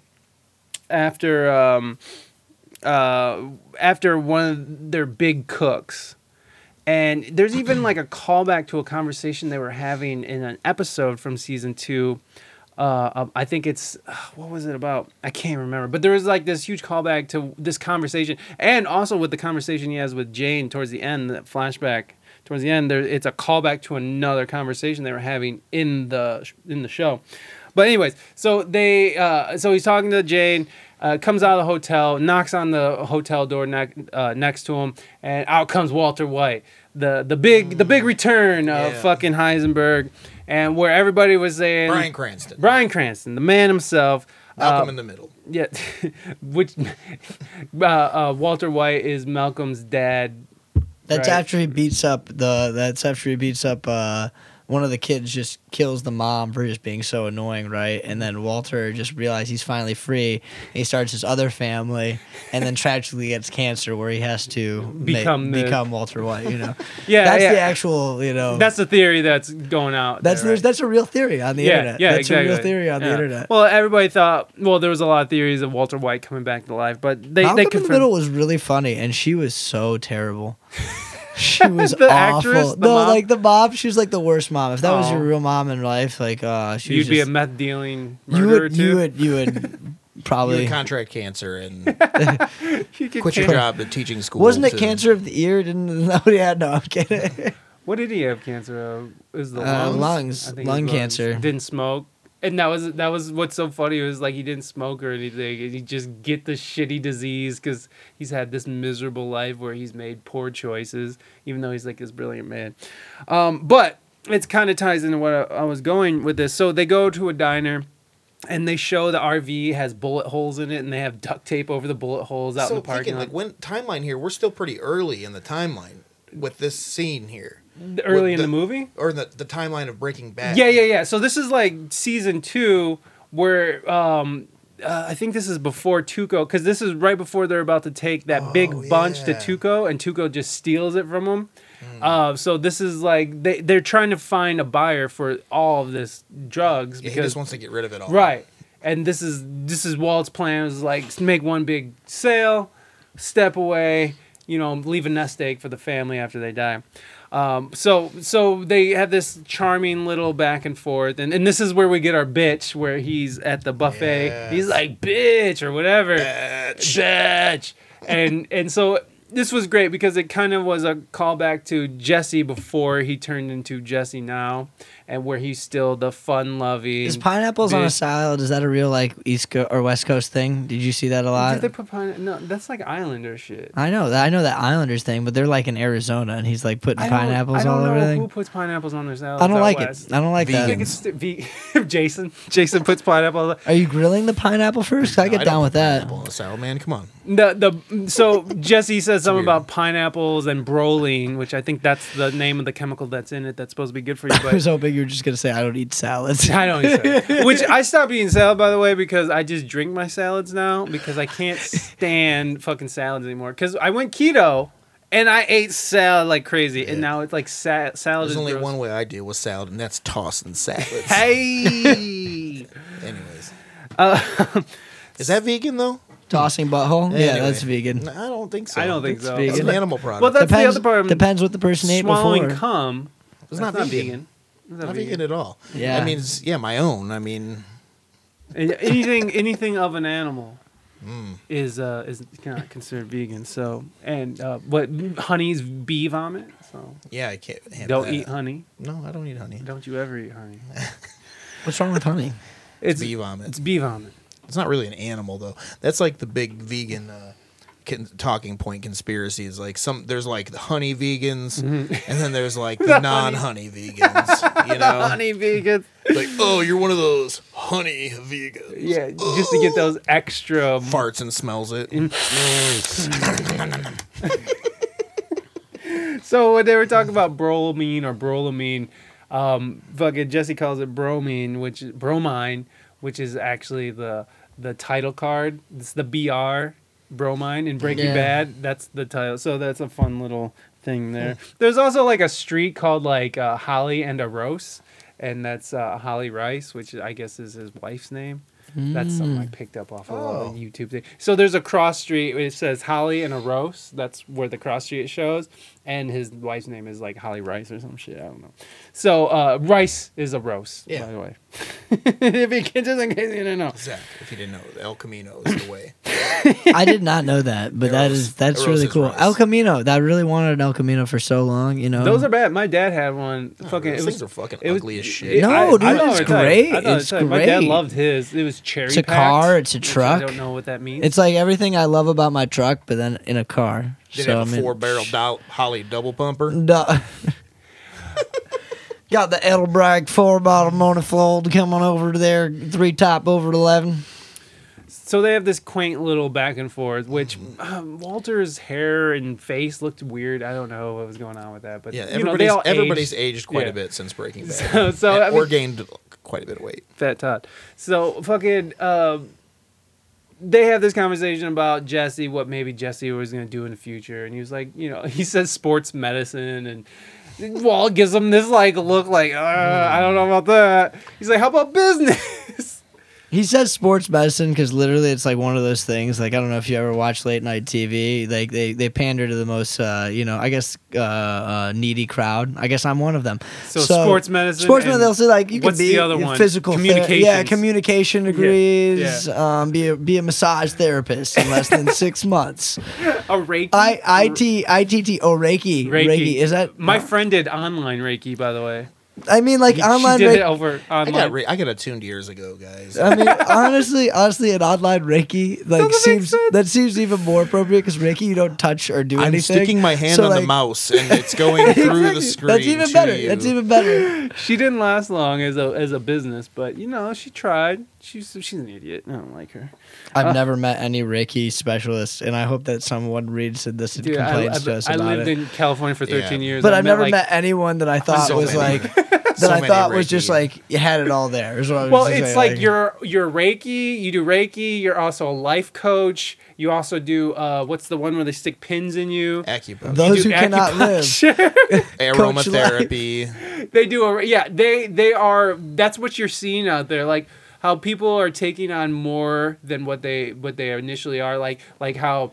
After um, uh, after one of their big cooks, and there's even like a callback to a conversation they were having in an episode from season two. Uh, I think it's what was it about? I can't remember, but there was like this huge callback to this conversation, and also with the conversation he has with Jane towards the end, that flashback towards the end. There, it's a callback to another conversation they were having in the in the show. But anyways, so they uh, so he's talking to Jane. Uh, comes out of the hotel, knocks on the hotel door ne- uh, next to him, and out comes Walter White, the the big the big return of Yeah. fucking Heisenberg, and where everybody was saying Bryan Cranston, Bryan Cranston, the man himself. Malcolm uh, in the Middle. yeah, which uh, uh, Walter White is Malcolm's dad. That's Right. after he beats up the. That's after he beats up. One of the kids just kills the mom for just being so annoying, right? And then Walter just realizes he's finally free. And he starts his other family, and then tragically gets cancer, where he has to Become the- become Walter White. You know, Yeah, that's yeah. the actual. You know, That's the theory that's going out. that's there, there's right? that's a real theory on the yeah, internet. yeah, that's exactly. a real theory on Yeah. the internet. Well, everybody thought. Well, there was a lot of theories of Walter White coming back to life, but they Malcolm they in the confirmed. Middle was really funny, and she was so terrible. She was The awful. actress, the no, mom? like the mom, she was like the worst mom. If that was Oh. your real mom in life, like uh, she You'd was be a meth dealing you would, too. you would, you would probably. had contract cancer and You could quit your job at teaching school. Wasn't it cancer of the ear? Didn't that what he had? No, I'm kidding. What did he have cancer of? Is the Uh, lungs? lungs. I think it was Lung lungs. cancer. Didn't smoke. And that was that was what's so funny was like he didn't smoke or anything. And he just get the shitty disease because he's had this miserable life where he's made poor choices, even though he's like this brilliant man. Um, but it's kind of ties into what I, I was going with this. So they go to a diner, and they show the RV has bullet holes in it, and they have duct tape over the bullet holes out so in the parking thinking, lot. like when timeline here, we're still pretty early in the timeline with this scene here, early in the- the movie. or the the timeline of Breaking Bad. Yeah, yeah, yeah. So this is like season two, where um, uh, I think this is before Tuco, because this is right before they're about to take that big Oh, bunch to yeah. Tuco, and Tuco just steals it from them. Hmm. Uh, so this is like they they're trying to find a buyer for all of this drugs Yeah, he because just wants to get rid of it all. right, and this is this is Walt's plan is like make one big sale, step away, you know, leave a nest egg for the family after they die. Um, so so they have this charming little back and forth, and, and this is where we get our bitch, where he's at the buffet. Yes. He's like bitch or whatever, Bitch. bitch, and and so this was great because it kind of was a callback to Jesse before he turned into Jesse now, and where he's still the fun loving. Is pineapples on a Big- salad? Is that a real like East Coast or West Coast thing? Did you see that a lot? Did they put pine? No, that's like Islander shit. I know that I know that Islanders thing, but they're like in Arizona, and he's like putting I don't- pineapples I don't all over know everything. Who puts pineapples on their salads? I don't like west. it. I don't like I that. think it's st- ve- Jason. Jason puts pineapple. Are you grilling the pineapple first? I No, get don't down put with that. pineapple on a salad, man. Come on. The the so Jesse says something weird. about pineapples and broline, which I think that's the name of the chemical that's in it. That's supposed to be good for you. I was But hoping you were just gonna say I don't eat salads. I don't eat salad. Which I stopped eating salad by the way because I just drink my salads now because I can't stand fucking salads anymore. Because I went keto. And I ate salad like crazy, and now it's like sa- salad There's is only gross. one way I deal with salad, and that's tossing salads. Hey. Anyways, Uh, is that vegan though? Tossing butthole? Yeah, that's vegan. No, I don't think so. I don't think It's- so. It's an vegan. animal product. Well, that's Depends, the other part. depends what the person ate swallowing before. cum. it's That's not, vegan. It's Not vegan at all. Yeah. I mean, it's, yeah, my own. I mean, anything anything of an animal mm. is uh is not considered vegan. So and uh, what honey's bee vomit. So yeah, I can't. handle don't that. eat honey. No, I don't eat honey. Don't you ever eat honey? What's wrong with honey? It's Bee vomit. it's bee vomit. It's not really an animal though. That's like the big vegan uh, con- talking point conspiracy. Is like some there's like the honey vegans, and then there's like the, non-honey vegans. You know, honey vegans. like oh, you're one of those honey vegans. Yeah, just to get those extra. Farts and smells it. So when they were talking about bromine or brolamine, um, fucking Jesse calls it bromine, which is bromine, which is actually the the title card. It's the BR bromine in Breaking Yeah. Bad. That's the title. So that's a fun little thing there. There's also like a street called like uh, Holly and a Rose, and that's uh, Holly Rice, which I guess is his wife's name. That's something I picked up off of Oh. a YouTube thing. So there's a cross street. It says Holly and a Rose. That's where the cross street shows. And his wife's name is like Holly Rice or some shit. I don't know. So uh, Rice is a roast, Yeah. by the way. if you can, just in case you didn't know. Zach, if you didn't know, El Camino is the way. I did not know that, but that is that's really is cool. rice. El Camino. That I really wanted an El Camino for so long. You know, Those are bad. My dad had one. fucking, Those it things was are fucking it was- ugly as it- shit. No, I- dude, I know it's what to great. I know It's tell you. My dad loved his. It was cherry. It's a packed, car, it's a truck. I don't know what that means. It's like everything I love about my truck, but then in a car. Did so it I have a mean, four barrel dou- Holley double pumper? Duh. Got the Edelbrock four bottle manifold coming over to there, three top over to eleven. So they have this quaint little back and forth, which um, Walter's hair and face looked weird. I don't know what was going on with that, but Yeah, you know, they everybody's all everybody's aged. aged, quite Yeah. a bit since Breaking Bad. So, so I or mean, gained quite a bit of weight. Fat Todd. So fucking, um, they have this conversation about Jesse, what maybe Jesse was gonna do in the future, and he was like, you know, he says sports medicine, and Walt gives him this like look, like, uh, I don't know about that. He's like, how about business? He says sports medicine because literally it's like one of those things. Like I don't know if you ever watch late night TV. Like they, they pander to the most, uh, you know, I guess uh, uh, needy crowd. I guess I'm one of them. So sports medicine Sports medicine. They'll say like you could be the other one? physical Communications. yeah, communication degrees. yeah. Um, be a be a massage therapist in less than six months. a Reiki. I IT ITT oh Reiki Reiki. Reiki is that My friend did online Reiki, by the way. I mean like online she did Reiki. it over I online. got re- I got attuned years ago, guys. I mean, honestly, honestly, an online Reiki like Doesn't seems sense. that seems even more appropriate because Reiki you don't touch or do anything. I'm anything. sticking my hand So, on the mouse and it's going through the screen. That's even to better. you. That's even better. she didn't last long as a as a business, but you know she tried. She's she's an idiot. I don't like her. I've Uh, never met any Reiki specialists, and I hope that someone reads this and Dude, I, complains I, to us I about lived it. in California for 13 Yeah. years. but I I've never like, met anyone that I thought So was many. like that. So I many thought was just like you had it all there. Is what I was Well, just it's saying, like you're you're Reiki. You do Reiki. You're also a life coach. You also do uh, what's the one where they stick pins in you? Acupuncture, those do who cannot live. acupuncture. aromatherapy. they do a yeah. They they are. That's what you're seeing out there. Like how people are taking on more than what they what they initially are. Like like how.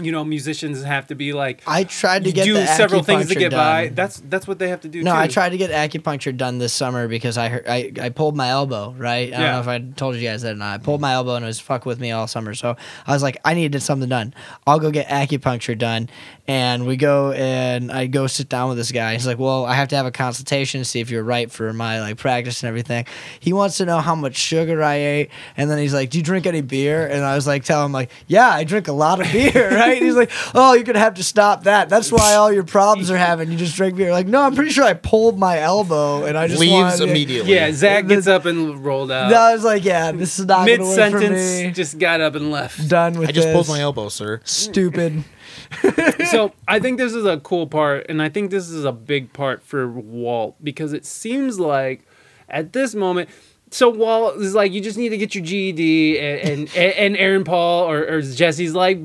You know, musicians have to be like I tried to get do several things to get by. done. That's that's what they have to do. No, too. I tried to get acupuncture done this summer because I heard, I, I pulled my elbow, right? I don't know if I told you guys that or not. I pulled my elbow and it was fuck with me all summer. So I was like, I needed something done. I'll go get acupuncture done. And we go and I go sit down with this guy. He's like, Well, I have to have a consultation to see if you're right for my like practice and everything. He wants to know how much sugar I ate. And then he's like, Do you drink any beer? And I was like, tell him like, Yeah, I drink a lot of beer, right? He's like, Oh, you're gonna have to stop that. That's why all your problems are having. You just drink beer. Like, no, I'm pretty sure I pulled my elbow and I just Leaves wanted immediately. Yeah, Zach gets up and rolled out. No, I was like, yeah, this is not Mid gonna work for me. sentence, just got up and left. Done with I just pulled my elbow, sir. Stupid. so I think this is a cool part, and I think this is a big part for Walt because it seems like at this moment. So Walt is like, you just need to get your GED, and and, and Aaron Paul or, or Jesse's like,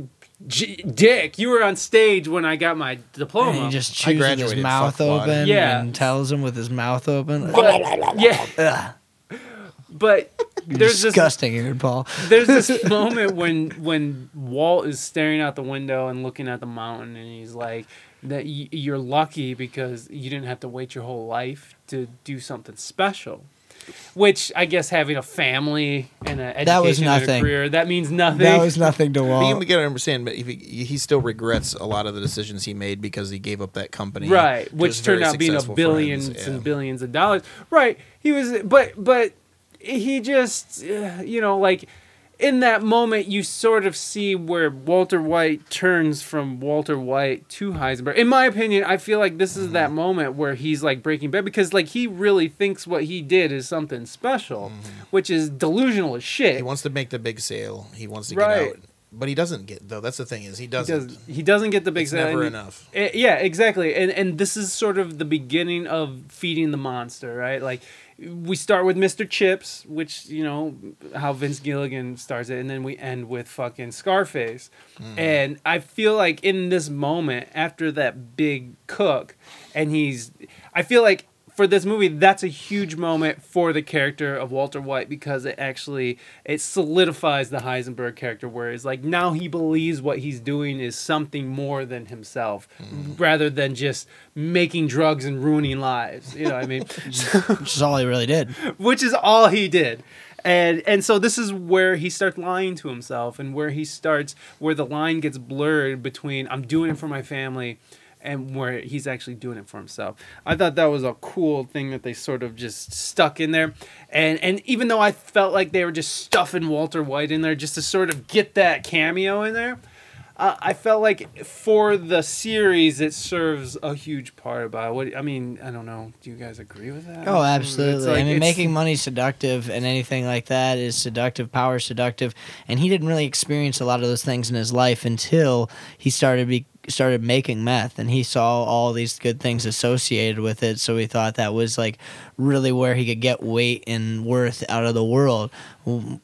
J- Dick, you were on stage when I got my diploma. And he just I chews with his mouth open Yeah. and tells him with his mouth open. but, yeah, Ugh, but there's this disgusting, Aaron Paul. there's this moment when when Walt is staring out the window and looking at the mountain, and he's like, "That y- you're lucky because you didn't have to wait your whole life to do something special." Which I guess having a family and an education That was and a career that means nothing. That was nothing to But Walt. we gotta understand, but if he, he still regrets a lot of the decisions he made because he gave up that company, right, which turned out being a successful for him. billions Yeah. and billions of dollars. Right, he was, but but he just, uh, you know, like in that moment, you sort of see where Walter White turns from Walter White to Heisenberg. In my opinion, I feel like this Mm-hmm. is that moment where he's like breaking bad because like he really thinks what he did is something special, which is delusional as shit. Mm-hmm. He wants to make the big sale. He wants to Right. get out, but he doesn't get though. That's the thing is he doesn't. does he doesn't get the big it's sale, never enough. Eh, yeah, exactly. And and this is sort of the beginning of feeding the monster, right? Like we start with Mr. Chips, which, you know, how Vince Gilligan starts it, and then we end with fucking Scarface. Mm. And I feel like in this moment, after that big cook, and he's I feel like for this movie, that's a huge moment for the character of Walter White because it actually it solidifies the Heisenberg character, where it's like now he believes what he's doing is something more than himself, mm-hmm. rather than just making drugs and ruining lives. You know what I mean? Which is all he really did. Which is all he did. And and so this is where he starts lying to himself and where he starts where the line gets blurred between I'm doing it for my family and where he's actually doing it for himself. I thought that was a cool thing that they sort of just stuck in there. And and even though I felt like they were just stuffing Walter White in there just to sort of get that cameo in there, uh, I felt like for the series it serves a huge part about what I mean, I don't know. Do you guys agree with that? Oh, absolutely. like- I mean, making money seductive and anything like that is seductive, power seductive. And he didn't really experience a lot of those things in his life until he started be started making meth and he saw all these good things associated with it so he thought that was like really where he could get weight and worth out of the world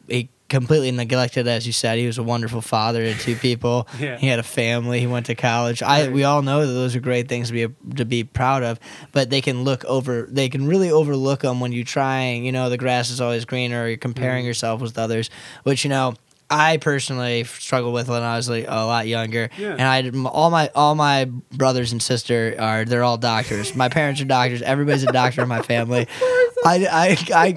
he completely neglected as you said. He was a wonderful father to two people. Yeah. he had a family. He went to college. I we all know that those are great things to be to be proud of but they can look over they can really overlook them when you're trying you know the grass is always greener or you're comparing mm-hmm. yourself with others which you know I personally struggled with when I was like a lot younger, Yeah. and I all my all my brothers and sister are they're all doctors. My parents are doctors. Everybody's a doctor in my family. I, I, I,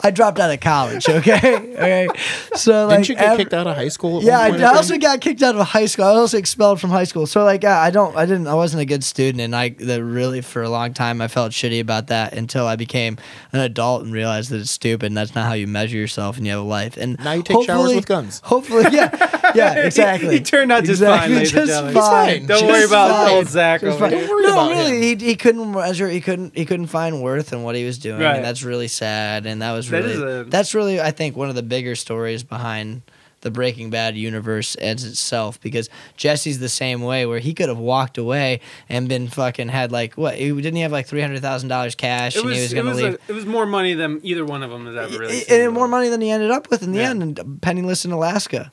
I dropped out of college. Okay, okay. So like, Didn't you get ev- kicked out of high school? at yeah, one I, point, I think? also got kicked out of high school. I was also expelled from high school. So like, yeah, I don't, I didn't, I wasn't a good student, and I that really for a long time I felt shitty about that until I became an adult and realized that it's stupid and that's not how you measure yourself and you have a life. And Now you take showers with guns. Hopefully, yeah, yeah, exactly. he turned out just fine, ladies and just gentlemen. fine. Don't fine. worry about fine. old Zach Just over here. No, really, him. he, he couldn't measure. He couldn't. He couldn't find worth in what he was doing, Right. and that's really sad. And that was really. is a- that's really, I think, one of the bigger stories behind the Breaking Bad universe as itself, because Jesse's the same way, where he could have walked away and been fucking had like what? He, didn't he have like three hundred thousand dollars cash, It and he was, was going to was leave? a, it was more money than either one of them has ever really and seen. and more money than he ended up with in the Yeah. end, and penniless in Alaska.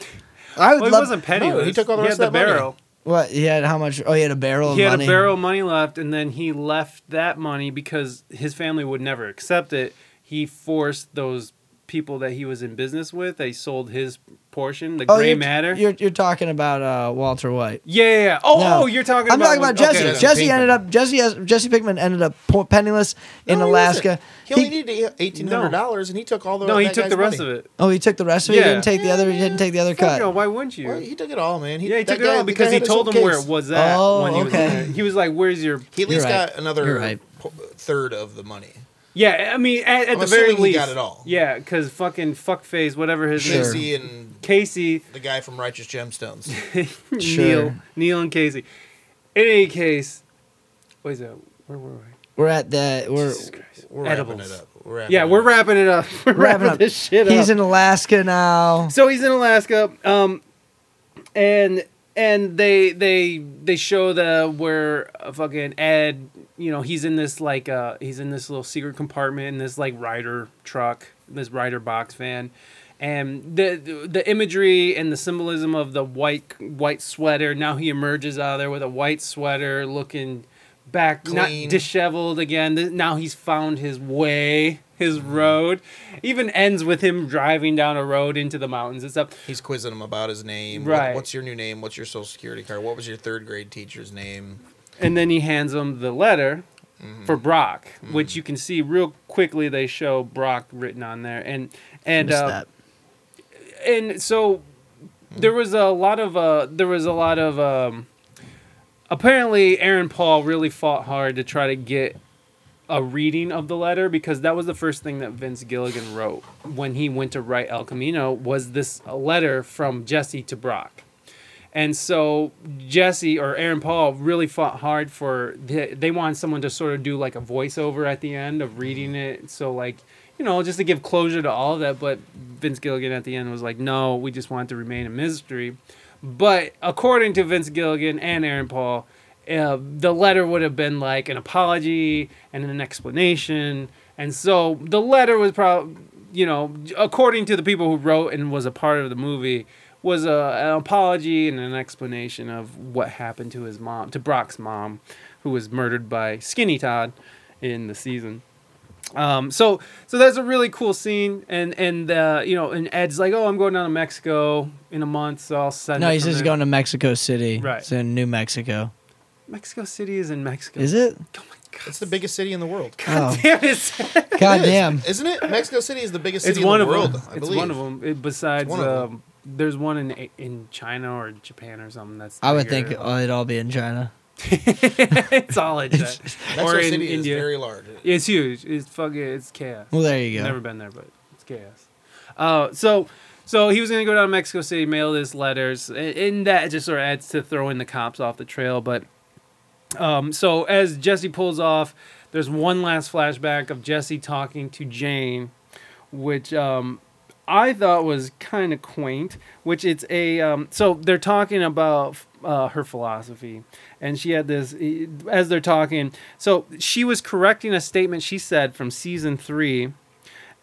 I would Well, he wasn't penniless. No, he took all the he rest had of the that money. barrel. What he had? How much? Oh, he had a barrel He of had money. a barrel of money left, and then he left that money because his family would never accept it. He forced those people that he was in business with. They sold his portion, the Oh, gray you're, matter. You're you're talking about uh, Walter White. yeah, yeah, yeah. Oh, No. oh, you're talking I'm about. talking about okay, Jesse. okay. Jesse Pinkman. ended up Jesse Jesse Pinkman ended up penniless in No, he Alaska. wasn't. He only He- needed eighteen hundred dollars, and he took all the. No, he took the rest money. of it. oh, he took the rest of it. Yeah. He didn't take the other. He didn't take the other cut. no, why wouldn't you? Well, he took it all, man. yeah, he that took it all because he told own him where it was at Oh, when he was okay. He was like, "Where's your?" He at least got another You're right. po- third of the money. Yeah, I mean, at, at the very least, got it all. Yeah, because fucking fuckface, whatever his Sure. name, Casey and Casey, the guy from Righteous Gemstones. Neil, Sure. Neil and Casey. In any case, what is that? Where were we? We're at the we're We're Edibles. wrapping it up. We're wrapping Yeah, it we're wrapping it up. We're wrapping wrapping up. this shit up. He's in Alaska now. so he's in Alaska, um, and and they they they show the where uh, fucking Ed, you know, he's in this like uh he's in this little secret compartment in this like rider truck, this rider box van. And the the imagery and the symbolism of the white white sweater. Now he emerges out of there with a white sweater, looking back, not disheveled again. Now he's found his way, his road. Even ends with him driving down a road into the mountains and stuff. He's quizzing him about his name. What- Right. what's your new name? What's your social security card? What was your third grade teacher's name? and then he hands him the letter Mm-hmm. for Brock, which you can see real quickly. They show Brock written on there, and and uh, that. and so there was a lot of uh, there was a lot of um, apparently Aaron Paul really fought hard to try to get a reading of the letter because that was the first thing that Vince Gilligan wrote when he went to write El Camino was this letter from Jesse to Brock. And so Jesse or Aaron Paul really fought hard for the, they wanted someone to sort of do like a voiceover at the end of reading mm-hmm. it. So like, you know, just to give closure to all of that. But Vince Gilligan at the end was like, no, we just want to remain a mystery. But according to Vince Gilligan and Aaron Paul, uh, the letter would have been like an apology and an explanation. And so the letter was probably, you know, according to the people who wrote and was a part of the movie, was a, an apology and an explanation of what happened to his mom, to Brock's mom, who was murdered by Skinny Todd in the season. Um, so so that's a really cool scene, and and uh, you know, and Ed's like, oh, I'm going down to Mexico in a month, so I'll send. No, it he from he's there." going to Mexico City. Right. It's in New Mexico. Mexico City is in Mexico. Is it? Oh my god! It's the biggest city in the world. Oh, Damn it! God It is, damn. Isn't it? Mexico City is the biggest it's city one in the of world. them. I it's believe. one of them. It, besides, one of 'em. um, there's one in in China or Japan or something. That's I would bigger. think oh, it'd all be in China. it's all in China. Mexico or in City India. is very large. It's huge. It's fucking. It's chaos. Well, there you go. Never been there, but it's chaos. Uh, so, so he was gonna go down to Mexico City, mail his letters, and, and that just sort of adds to throwing the cops off the trail. But, um, so as Jesse pulls off, there's one last flashback of Jesse talking to Jane, which um, I thought was kind of quaint. Which it's a um, so they're talking about uh, her philosophy, and she had this as they're talking. So she was correcting a statement she said from season three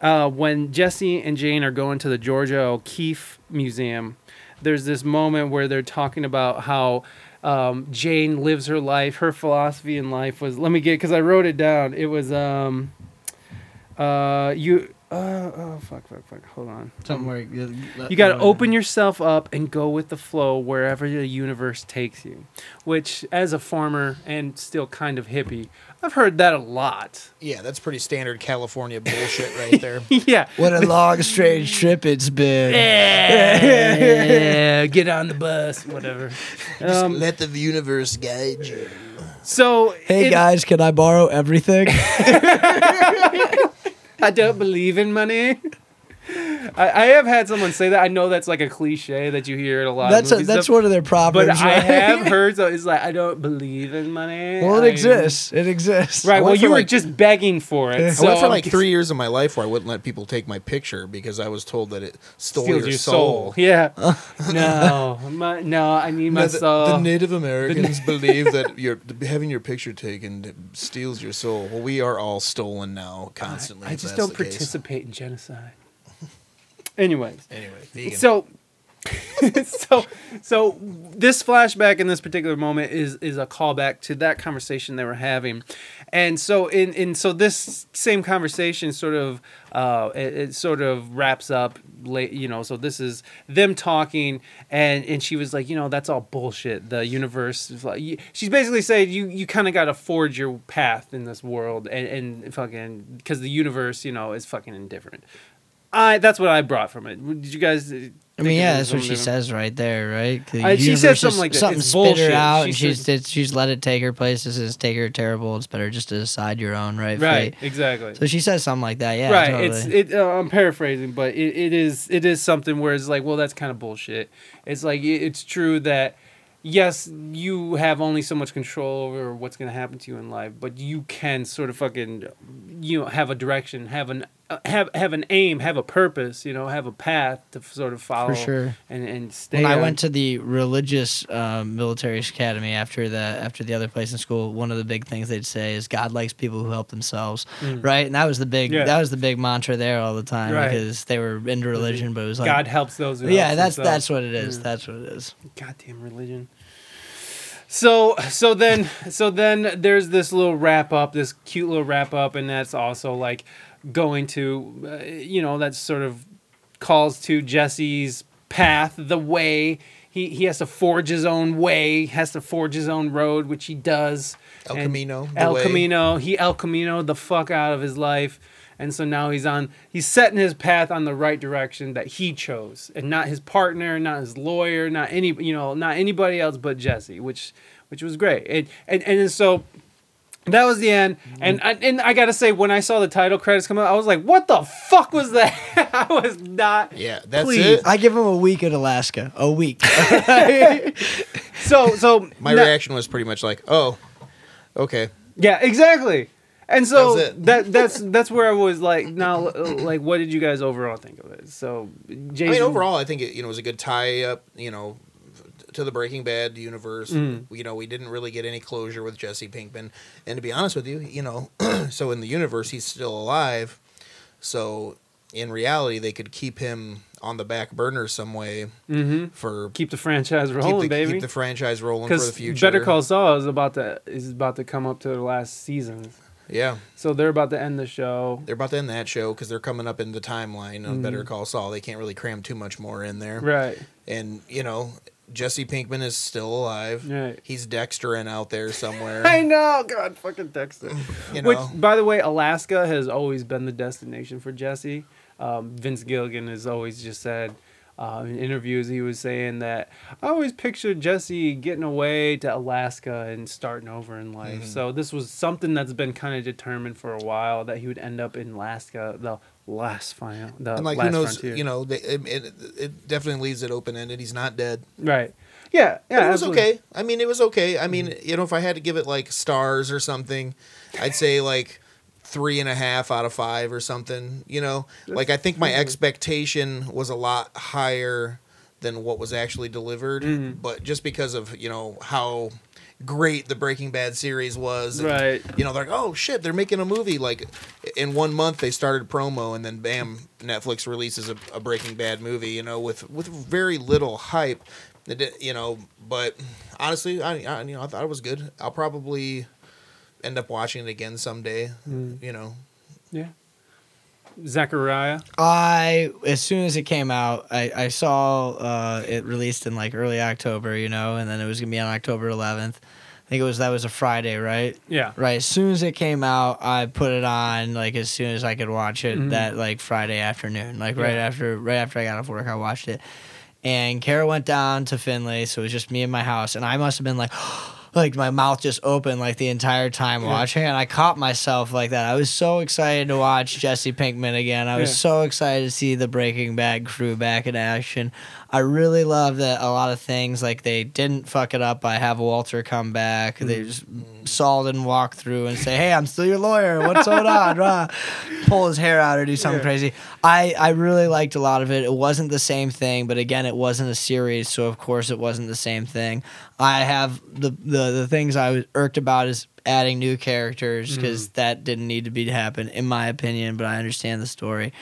uh, when Jesse and Jane are going to the Georgia O'Keeffe Museum, there's this moment where they're talking about how um, Jane lives her life. Her philosophy in life was let me get because I wrote it down. It was um, uh, you. Uh, oh fuck fuck fuck! Hold on. Something where you, You got to open yourself up and go with the flow wherever the universe takes you. Which, as a farmer and still kind of hippie, I've heard that a lot. Yeah, that's pretty standard California bullshit right there. yeah. What a long, strange trip it's been. yeah, get on the bus, whatever. Um, Let the universe guide you. so, Hey it- guys, can I borrow everything? I don't believe in money. I, I have had someone say that. I know that's like a cliche that you hear in a lot. That's of a, that's stuff, one of their proverbs. But I have heard so. It's like I don't believe in money. Well, it I- exists. It exists. Right. Well, you for were like- just begging for it. I So went for like three years of my life where I wouldn't let people take my picture because I was told that it stole steals your, your soul. soul. Yeah. no, my, no. I need my No, the, soul. the Native Americans believe that your having your picture taken steals your soul. Well, we are all stolen now constantly. I if just don't the case. participate in genocide. Anyways. Anyway, vegan. So, so, so this flashback in this particular moment is is a callback to that conversation they were having, and so in in so this same conversation sort of uh it, it sort of wraps up late you know so this is them talking and and she was like you know that's all bullshit the universe is like she's basically saying you you kind of got to forge your path in this world and and fucking because the universe you know is fucking indifferent. I that's what I brought from it. Did you guys? uh, I mean, yeah, that's what she says right there, right? The Uh, she said something like that. Something It's spit bullshit. her out, She and she's said- she's let it take her places. It's take her terrible. It's better just to decide your own right, Right, fate. exactly. So she says something like that. Yeah, right. totally. It's it. Uh, I'm paraphrasing, but it, it is it is something where it's like, well, that's kind of bullshit. It's like it- it's true that yes, you have only so much control over what's gonna happen to you in life, but you can sort of fucking you know have a direction, have an have have an aim, have a purpose, you know, have a path to sort of follow sure. and and stay. when I went to the religious um, military academy after the after the other place in school, one of the big things they'd say is God likes people who help themselves, right? And that was the big Mm. Yeah. that was the big mantra there all the time Right. because they were into religion, but it was like God helps those. Who yeah, helps that's themselves. that's what it is. Yeah. That's what it is. goddamn religion. So so then so then there's this little wrap up, this cute little wrap up, and that's also like going to, uh, you know, that sort of calls to Jesse's path, the way. He he has to forge his own way, has to forge his own road, which he does. El And Camino, El way. Camino. He El Camino the fuck out of his life. And so now he's on he's setting his path on the right direction that he chose. And not his partner, not his lawyer, not any you know, not anybody else but Jesse, which which was great. And and, and so that was the end. And mm-hmm. I, and I gotta say, when I saw the title credits come out, I was like, "What the fuck was that?" I was not. Yeah, that's Please. it. I give him a week in Alaska. A week. So so My now- reaction was pretty much like, "Oh, okay." Yeah, exactly. And so That was it. that that's that's where I was like, now, like, what did you guys overall think of it? So, Jason, I mean, overall, I think it you know was a good tie up. You know, f- to the Breaking Bad universe. Mm. You know, we didn't really get any closure with Jesse Pinkman, and to be honest with you, you know, so in the universe he's still alive. So in reality, they could keep him on the back burner some way hmm for keep the franchise keep rolling, the, baby. keep the franchise rolling for the Because future. Better Call Saul is about to is about to come up to the last season, Yeah, so they're about to end the show. they're about to end that show because they're coming up in the timeline of Mhm. Better Call Saul. They can't really cram too much more in there. Right, And you know, Jesse Pinkman is still alive. right. He's Dextering out there somewhere. I know, God, fucking Dexter. You Which, by the way, Alaska has always been the destination for Jesse. Um, Vince Gilligan has always just said uh, in interviews he was saying that I always pictured Jesse getting away to Alaska and starting over in life. Mhm. So this was something that's been kind of determined for a while that he would end up in Alaska, the last final, the and like last who knows? frontier. You know, they, it, it, it definitely leaves it open ended. He's not dead. right? Yeah, yeah. But it was absolutely. okay. I mean, it was okay. I mean, you know, if I had to give it like stars or something, I'd say like three and a half out of five or something. You know, like I think my expectation was a lot higher than what was actually delivered, Mhm. but just because of you know how great the Breaking Bad series was, and, Right. You know, they're like, oh shit, they're making a movie. Like in one month, they started promo, and then bam, Netflix releases a, a Breaking Bad movie. You know, with with very little hype. You know, but honestly, I, I you know I thought it was good. I'll probably end up watching it again someday. Mm. You know, Yeah. Zachariah. I as soon as it came out, I, I saw uh, it released in like early October, you know, and then it was gonna be on October 11th. I think it was that was a Friday, right? Yeah. Right. As soon as it came out, I put it on like as soon as I could watch it Mhm. that like Friday afternoon, like right Yeah. after right after I got off work, I watched it. And Kara went down to Finley, so it was just me in my house, and I must have been like. Like my mouth just open like the entire time watching, and I caught myself like that. I was so excited to watch Jesse Pinkman again. I was Yeah. so excited to see the Breaking Bad crew back in action. I really love that a lot of things like they didn't fuck it up by have Walter come back. They mm. just Saul didn't walk through and say, "Hey, I'm still your lawyer. What's going on?" Rah. Pull his hair out or do something Yeah. crazy. I I really liked a lot of it. It wasn't the same thing, but again, it wasn't a series, so of course it wasn't the same thing. I have the the the things I was irked about is adding new characters mm. because that didn't need to be to happen in my opinion, but I understand the story,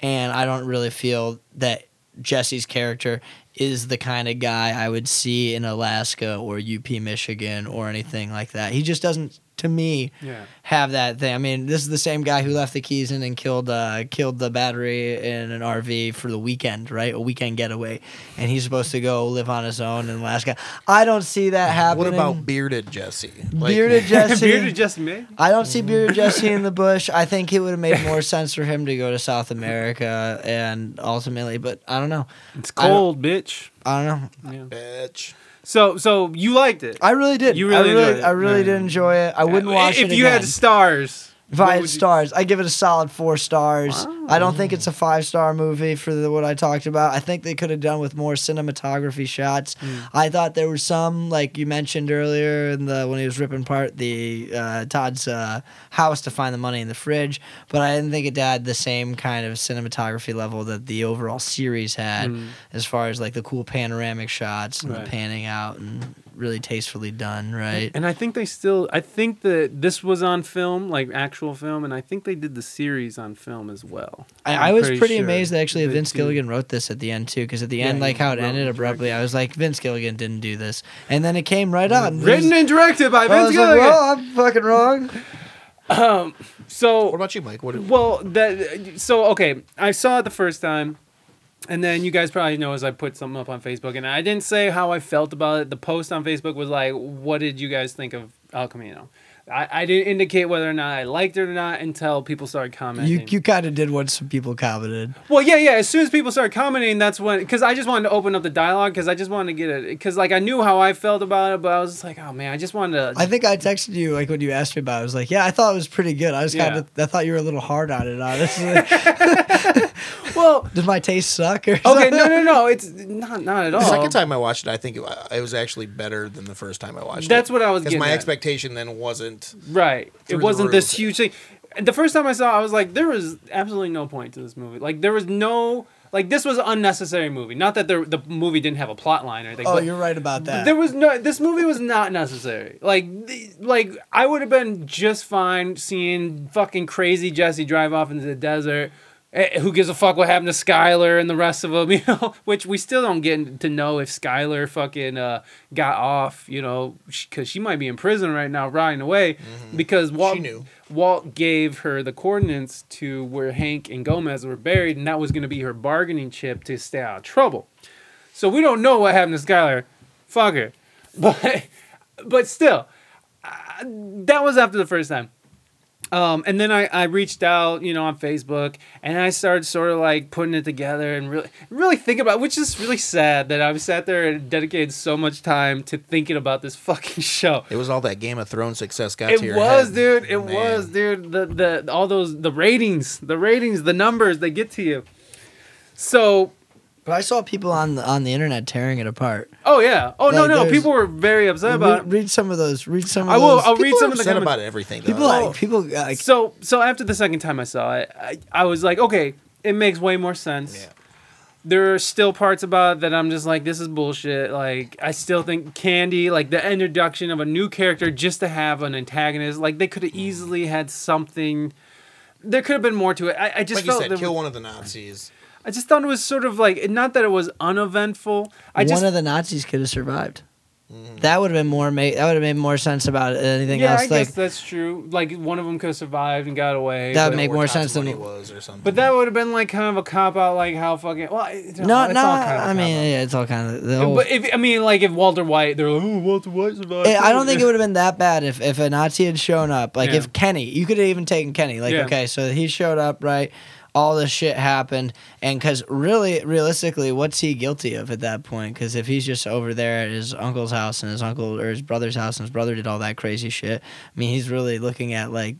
and I don't really feel that Jesse's character is the kind of guy I would see in Alaska or UP Michigan or anything like that. He just doesn't to me Yeah. have that thing. I mean, this is the same guy who left the keys in and killed uh, killed the battery in an RV for the weekend, right? A weekend getaway, and he's supposed to go live on his own in Alaska. I don't see that happening. What about bearded Jesse? Like, bearded Jesse? Bearded just me. I don't see bearded Jesse in the bush. I think it would have made more sense for him to go to South America and ultimately, but I don't know. It's I cold, bitch. I don't know. Yeah. bitch. So so you liked it. I really did. You I really really, enjoyed it. I really Yeah. did enjoy it. I wouldn't watch if it If you again. had stars. If I had you- stars, I give it a solid four stars. I don't think it's a five star movie for the, what I talked about. I think they could have done with more cinematography shots. I thought there were some, like you mentioned earlier, in the when he was ripping apart the uh, Todd's uh, house to find the money in the fridge, but I didn't think it had the same kind of cinematography level that the overall series had, as far as like the cool panoramic shots and Right. the panning out and really tastefully done, right? And I think they still. I think that this was on film, like actual film, and I think they did the series on film as well. I, I'm was pretty pretty sure amazed that actually Vince do. Gilligan wrote this at the end too, because at the end, like how it ended abruptly, directed. I was like, Vince Gilligan didn't do this, and then it came right out. and Written Vince- and directed by I Vince was like, Gilligan. well, I'm fucking wrong. um. so What about you, Mike? What? Well, that so okay. I saw it the first time, and then you guys probably know as I put something up on Facebook, and I didn't say how I felt about it. The post on Facebook was like, "What did you guys think of El Camino?" I, I didn't indicate whether or not I liked it or not until people started commenting. You you kind of did what some people commented. well, yeah, yeah. As soon as people started commenting, that's when because I just wanted to open up the dialogue because I just wanted to get it because like I knew how I felt about it, but I was just like, oh man, I just wanted to. I think I texted you like when you asked me about. it. I was like, yeah, I thought it was pretty good. I was kind of I thought you were a little hard on it. Honestly, well, does my taste suck? Or something? okay, something? no, no, no. It's not not at all. The second time I watched it, I think it, it was actually better than the first time I watched it. That's what I was Because getting my at. expectation then wasn't. Right. it wasn't this huge thing. The first time I saw, it, I was like, there was absolutely no point to this movie. Like, there was no like this was an unnecessary movie. Not that the the movie didn't have a plot line or anything. Oh, but you're right about that. There was no. This movie was not necessary. Like, the, like I would have been just fine seeing fucking crazy Jesse drive off into the desert. Eh, Who gives a fuck what happened to Skyler and the rest of them? You know, which we still don't get to know if Skyler fucking uh, got off. You know, because she might be in prison right now, rotting away. Because Walt. Walt gave her the coordinates to where Hank and Gomez were buried, and that was going to be her bargaining chip to stay out of trouble. So we don't know what happened to Skyler. Fuck her. But but still, uh, that was after the first time. Um, and then I, I reached out, you know, on Facebook, and I started sort of like putting it together and really really think about, which is really sad that I've sat there and dedicated so much time to thinking about this fucking show. It was all that Game of Thrones success got It to your was, head. dude. It Man. was, dude. The the all those the ratings, the ratings, the numbers they get to you. So, but I saw people on the on the internet tearing it apart. oh yeah, oh no Like, no, there's- people were very upset about. read, read some of those. Read some of I will. those. I'll read People some are of the upset comments. about everything. Though. people like people uh, like So so after the second time I saw it, I, I was like, okay, it makes way more sense. Yeah. There are still parts about it that I'm just like, this is bullshit. Like, I still think Candy, like the introduction of a new character just to have an antagonist, like they could have easily had something. There could have been more to it. I, I just like you felt said, there kill was- one of the Nazis. I just thought it was sort of like not that it was uneventful. I just one of the Nazis could have survived. Mm-hmm. That would have been more. Ma- that would have made more sense about it than anything yeah, else. I like guess that's true. Like one of them could have survived and got away. That but- would make more sense than- money was or something. But that would have been like kind of a cop out, like how fucking well. it- no, it's no. all kind of a I mean, yeah, it's all kind of. The whole, But if I mean, like if Walter White, they're like, oh, Walter White survived. Eh, I don't think it would have been that bad if, if a Nazi had shown up. Like Yeah. if Kenny, you could have even taken Kenny. Like Yeah. okay, so he showed up right. All this shit happened, and because really, realistically, what's he guilty of at that point? Because if he's just over there at his uncle's house and his uncle or his brother's house and his brother did all that crazy shit, I mean, he's really looking at like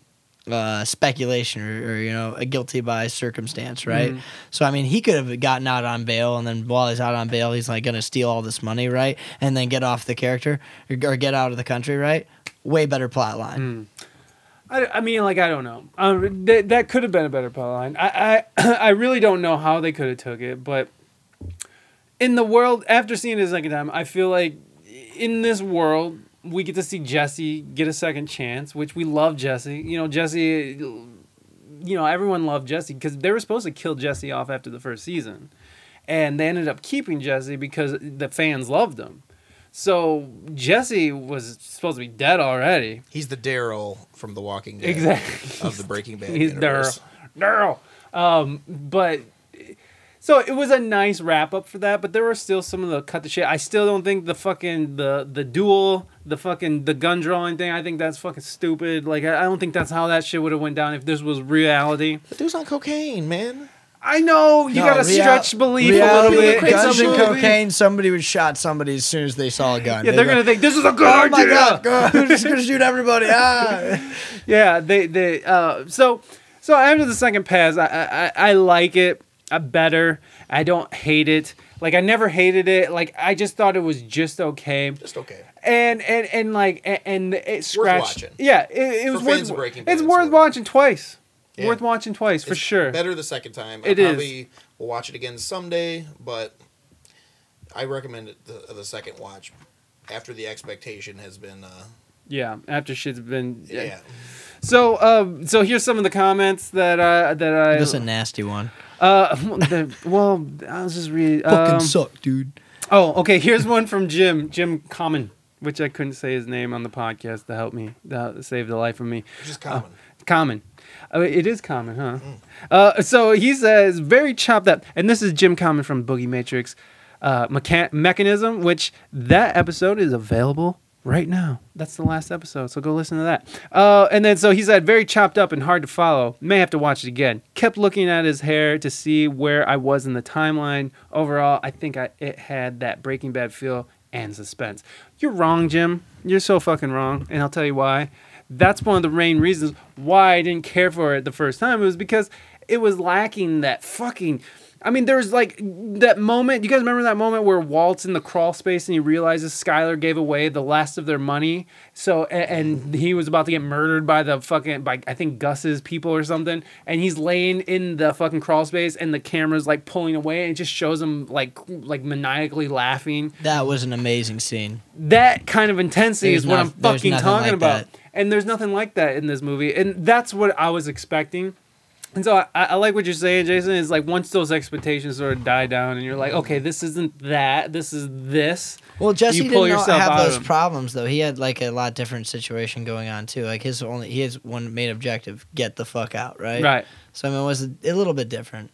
uh, speculation or, or you know a guilty by circumstance, right? Mhm. So I mean, he could have gotten out on bail, and then while he's out on bail, he's like gonna steal all this money, right? And then get off the character or, or get out of the country, right? Way better plot line. I, I mean, like I don't know. Um, that that could have been a better plot line. I, I I really don't know how they could have took it, but in the world after seeing it a second time, I feel like in this world we get to see Jesse get a second chance, which we love Jesse. You know, Jesse. You know, everyone loved Jesse because they were supposed to kill Jesse off after the first season, and they ended up keeping Jesse because the fans loved him. So Jesse was supposed to be dead already. He's the Daryl from The Walking Dead. Exactly. Of the Breaking Bad He's. Daryl. Daryl. Um, but so it was a nice wrap up for that, but there were still some of the cut the shit. I still don't think the fucking the the duel, the fucking the gun drawing thing. I think that's fucking stupid. Like I I don't think that's how that shit would have went down if this was reality. The dude's on cocaine, man. I know you No, gotta real- stretch belief a reality, little bit. Guns It's a and movie. cocaine. Somebody would shot somebody as soon as they saw a gun. Yeah, They'd they're be gonna like, think this is a good Oh my idea. god, God, we're just gonna shoot everybody. Ah. yeah they they uh so so after the second pass i i, I like it uh, better i don't hate it like i never hated it like i just thought it was just okay Just okay. and and and like and, and it scratched watching. yeah it, it was worth fans of Breaking Bad, it's it's worth worth- watching twice Yeah. worth watching twice for It's sure Better the second time. It I is. probably will watch it again someday, but I recommend it the, the second watch after the expectation has been. Uh, yeah after shit's been yeah. so um so here's some of the comments that i that i This is a nasty one. uh the, well i was just reading Fucking um, suck, dude. Oh, okay. Here's one from Jim. Jim Common, which I couldn't say his name on the podcast to help me, to save the life of me. Just common. Common. It is common, huh? Uh, so he says, very chopped up. And this is Jim Common from Boogie Matrix uh, Mecha- Mechanism, which that episode is available right now. That's the last episode, so go listen to that. Uh, and then so he said, very chopped up and hard to follow. May have to watch it again. Kept looking at his hair to see where I was in the timeline. Overall, I think I, it had that Breaking Bad feel and suspense. You're wrong, Jim. You're so fucking wrong, and I'll tell you why. That's one of the main reasons why I didn't care for it the first time. It was because it was lacking that fucking. I mean, there's like that moment. You guys remember that moment where Walt's in the crawl space and he realizes Skyler gave away the last of their money. So a- and he was about to get murdered by the fucking by I think Gus's people or something. And he's laying in the fucking crawl space and the camera's like pulling away and it just shows him like like maniacally laughing That was an amazing scene. that kind of intensity There's is what not- I'm fucking talking like about. that. And there's nothing like that in this movie. And that's what I was expecting. And so I, I like what you're saying, Jason, is like once those expectations sort of die down and you're like, okay, this isn't that, this is this. Well, Jesse You didn't have those problems though. He had like a lot different situation going on too. Like his only he has one main objective: get the fuck out, right? Right. So I mean, it was a, a little bit different.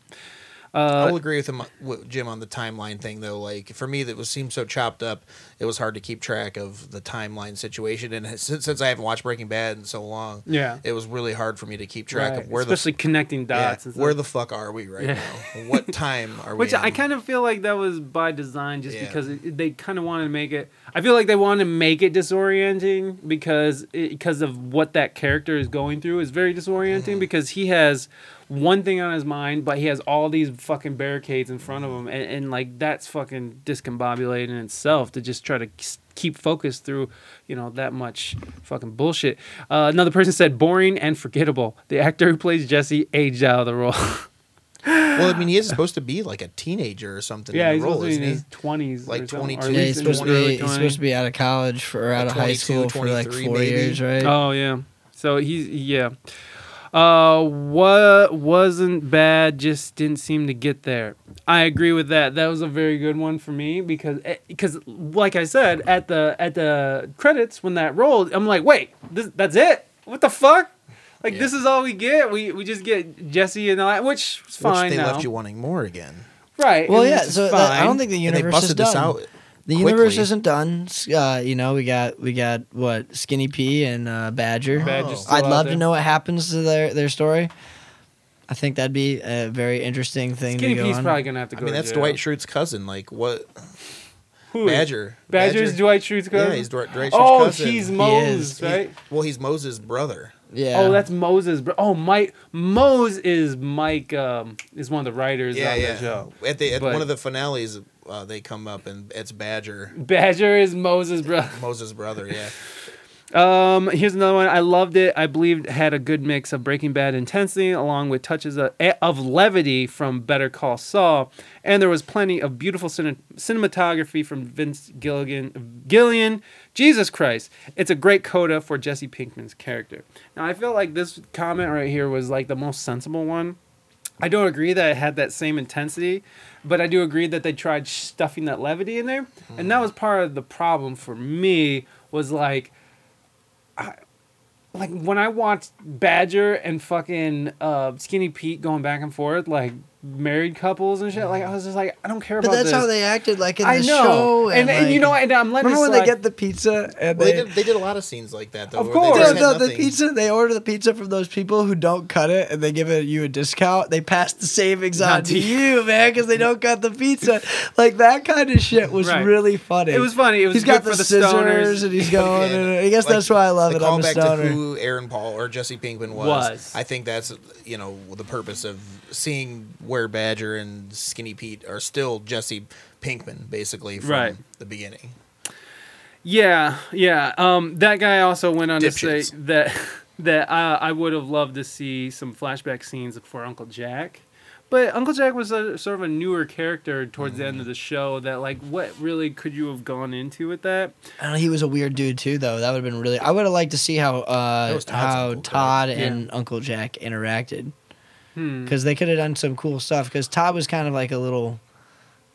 I Uh, will agree with him, with Jim, on the timeline thing, though. Like for me, that was seemed so chopped up. It was hard to keep track of the timeline situation, and since, since I haven't watched Breaking Bad in so long, Yeah. it was really hard for me to keep track right. of where Especially connecting the yeah, dots. and where the fuck are we right Yeah. now? What time are we? Which I kind of feel like that was by design, just Yeah. because it, they kind of wanted to make it. I feel like they wanted to make it disorienting because it, because of what that character is going through is very disorienting Mm-hmm. because he has one thing on his mind, but he has all these fucking barricades in front of him, and, and like that's fucking discombobulated in itself to just try to keep focus through, you know, that much fucking bullshit. Uh, another person said boring and forgettable. The actor who plays Jesse aged out of the role. well, I mean, he is supposed to be like a teenager or something. Yeah, in he's role, supposed to be in his twenties, Like 22, Yeah, he's supposed to be he's supposed to be out of college for or out of high school for like 23 four maybe. years, right? Oh yeah. So he's yeah. Uh, what wasn't bad, just didn't seem to get there. I agree with that. That was a very good one for me because because like I said at the at the credits when that rolled, I'm like, wait, this that's it? What the fuck? Like Yeah. this is all we get? We we just get Jesse and all that, which is Which fine they now, left you wanting more again. right? Well, yeah. which is So that, I don't think the And they universe is busted done. this out. The universe isn't done. Uh, you know, we got we got what Skinny P and uh, Badger. Oh. I'd love to know what happens to their their story. I think that'd be a very interesting thing Skinny to go Pete's on. probably gonna have to I go. mean, to that's jail. Dwight Schrute's cousin. Like what? Who is- Badger. Badger's Badger? Dwight Schrute's cousin. Yeah, he's Dwight, Dwight Schrute's Oh, cousin. he's Moses, Mose, He- right? well, he's Moses' brother. yeah. Oh, that's Moses. Bro. Oh, Mike Mose is Mike. Um, is one of the writers Yeah, on yeah. the show. At the at But- one of the finales, uh, they come up and it's Badger, Badger is Moses' brother. Moses' brother. Yeah. Um, here's another one. I loved it. I believed it had a good mix of Breaking Bad intensity along with touches of, of levity from Better Call Saul, and there was plenty of beautiful cine- cinematography from Vince Gilligan. Gillian, Jesus Christ, it's a great coda for Jesse Pinkman's character. Now I feel like this comment right here was like the most sensible one. I don't agree that it had that same intensity, but I do agree that they tried stuffing that levity in there, and that was part of the problem for me. Was like like when I watched Badger and fucking uh, Skinny Pete going back and forth, like married couples and shit, like I was just like, I don't care but about that's this. how they acted like in I know, show. and, and, you know, and I'm letting Remember it when they get the pizza and Well, they they, did. They did a lot of scenes like that though. Of where they course. just no, no, the pizza. They order the pizza from those people who don't cut it, and they give it you a discount. They pass the savings Not on to to you, man, because they don't cut the pizza. Like that kind of shit was Right. really funny. It was funny. It was He's good got for the, the scissors, stoners. and he's going. Yeah, and I guess like, that's why I love the it. I'm a callback stoner. to who Aaron Paul or Jesse Pinkman was. Was. I think that's you know the purpose of seeing where Badger and Skinny Pete are still Jesse Pinkman basically from Right. the beginning. Yeah, yeah. Um, that guy also went on to say that that uh, I would have loved to see some flashback scenes for Uncle Jack, but Uncle Jack was a sort of a newer character towards the end of the show. That like, what really could you have gone into with that? I don't know, he was a weird dude too, though. That would have been really. I would have liked to see how uh, That was Todd's how uncle, Todd correct? and Uncle Jack interacted Hmm. because they could have done some cool stuff. Because Todd was kind of like a little,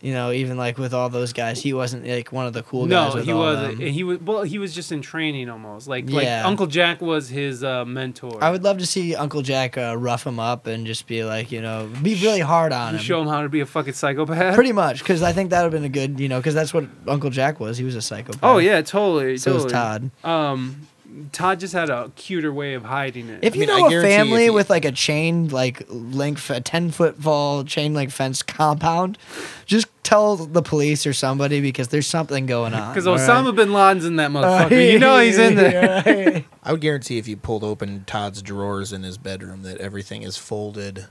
you know, even like with all those guys, he wasn't like one of the cool guys. No, he all was. them. He was. Well, he was just in training almost. Like like Yeah. Uncle Jack was his uh, mentor. I would love to see Uncle Jack uh, rough him up and just be like, you know, be really hard on You him. show him how to be a fucking psychopath. Pretty much, because I think that would have been a good, you know, because that's what Uncle Jack was. He was a psychopath. Oh yeah, totally. So was. Todd. Um, Todd just had a cuter way of hiding it. If you mean, know a family you- with like a chain like link, a ten foot tall chain link fence compound, just tell the police or somebody because there's something going on. Because Osama right? bin Laden's in that Uh, motherfucker. you know he's in there. Right. I would guarantee if you pulled open Todd's drawers in his bedroom that everything is folded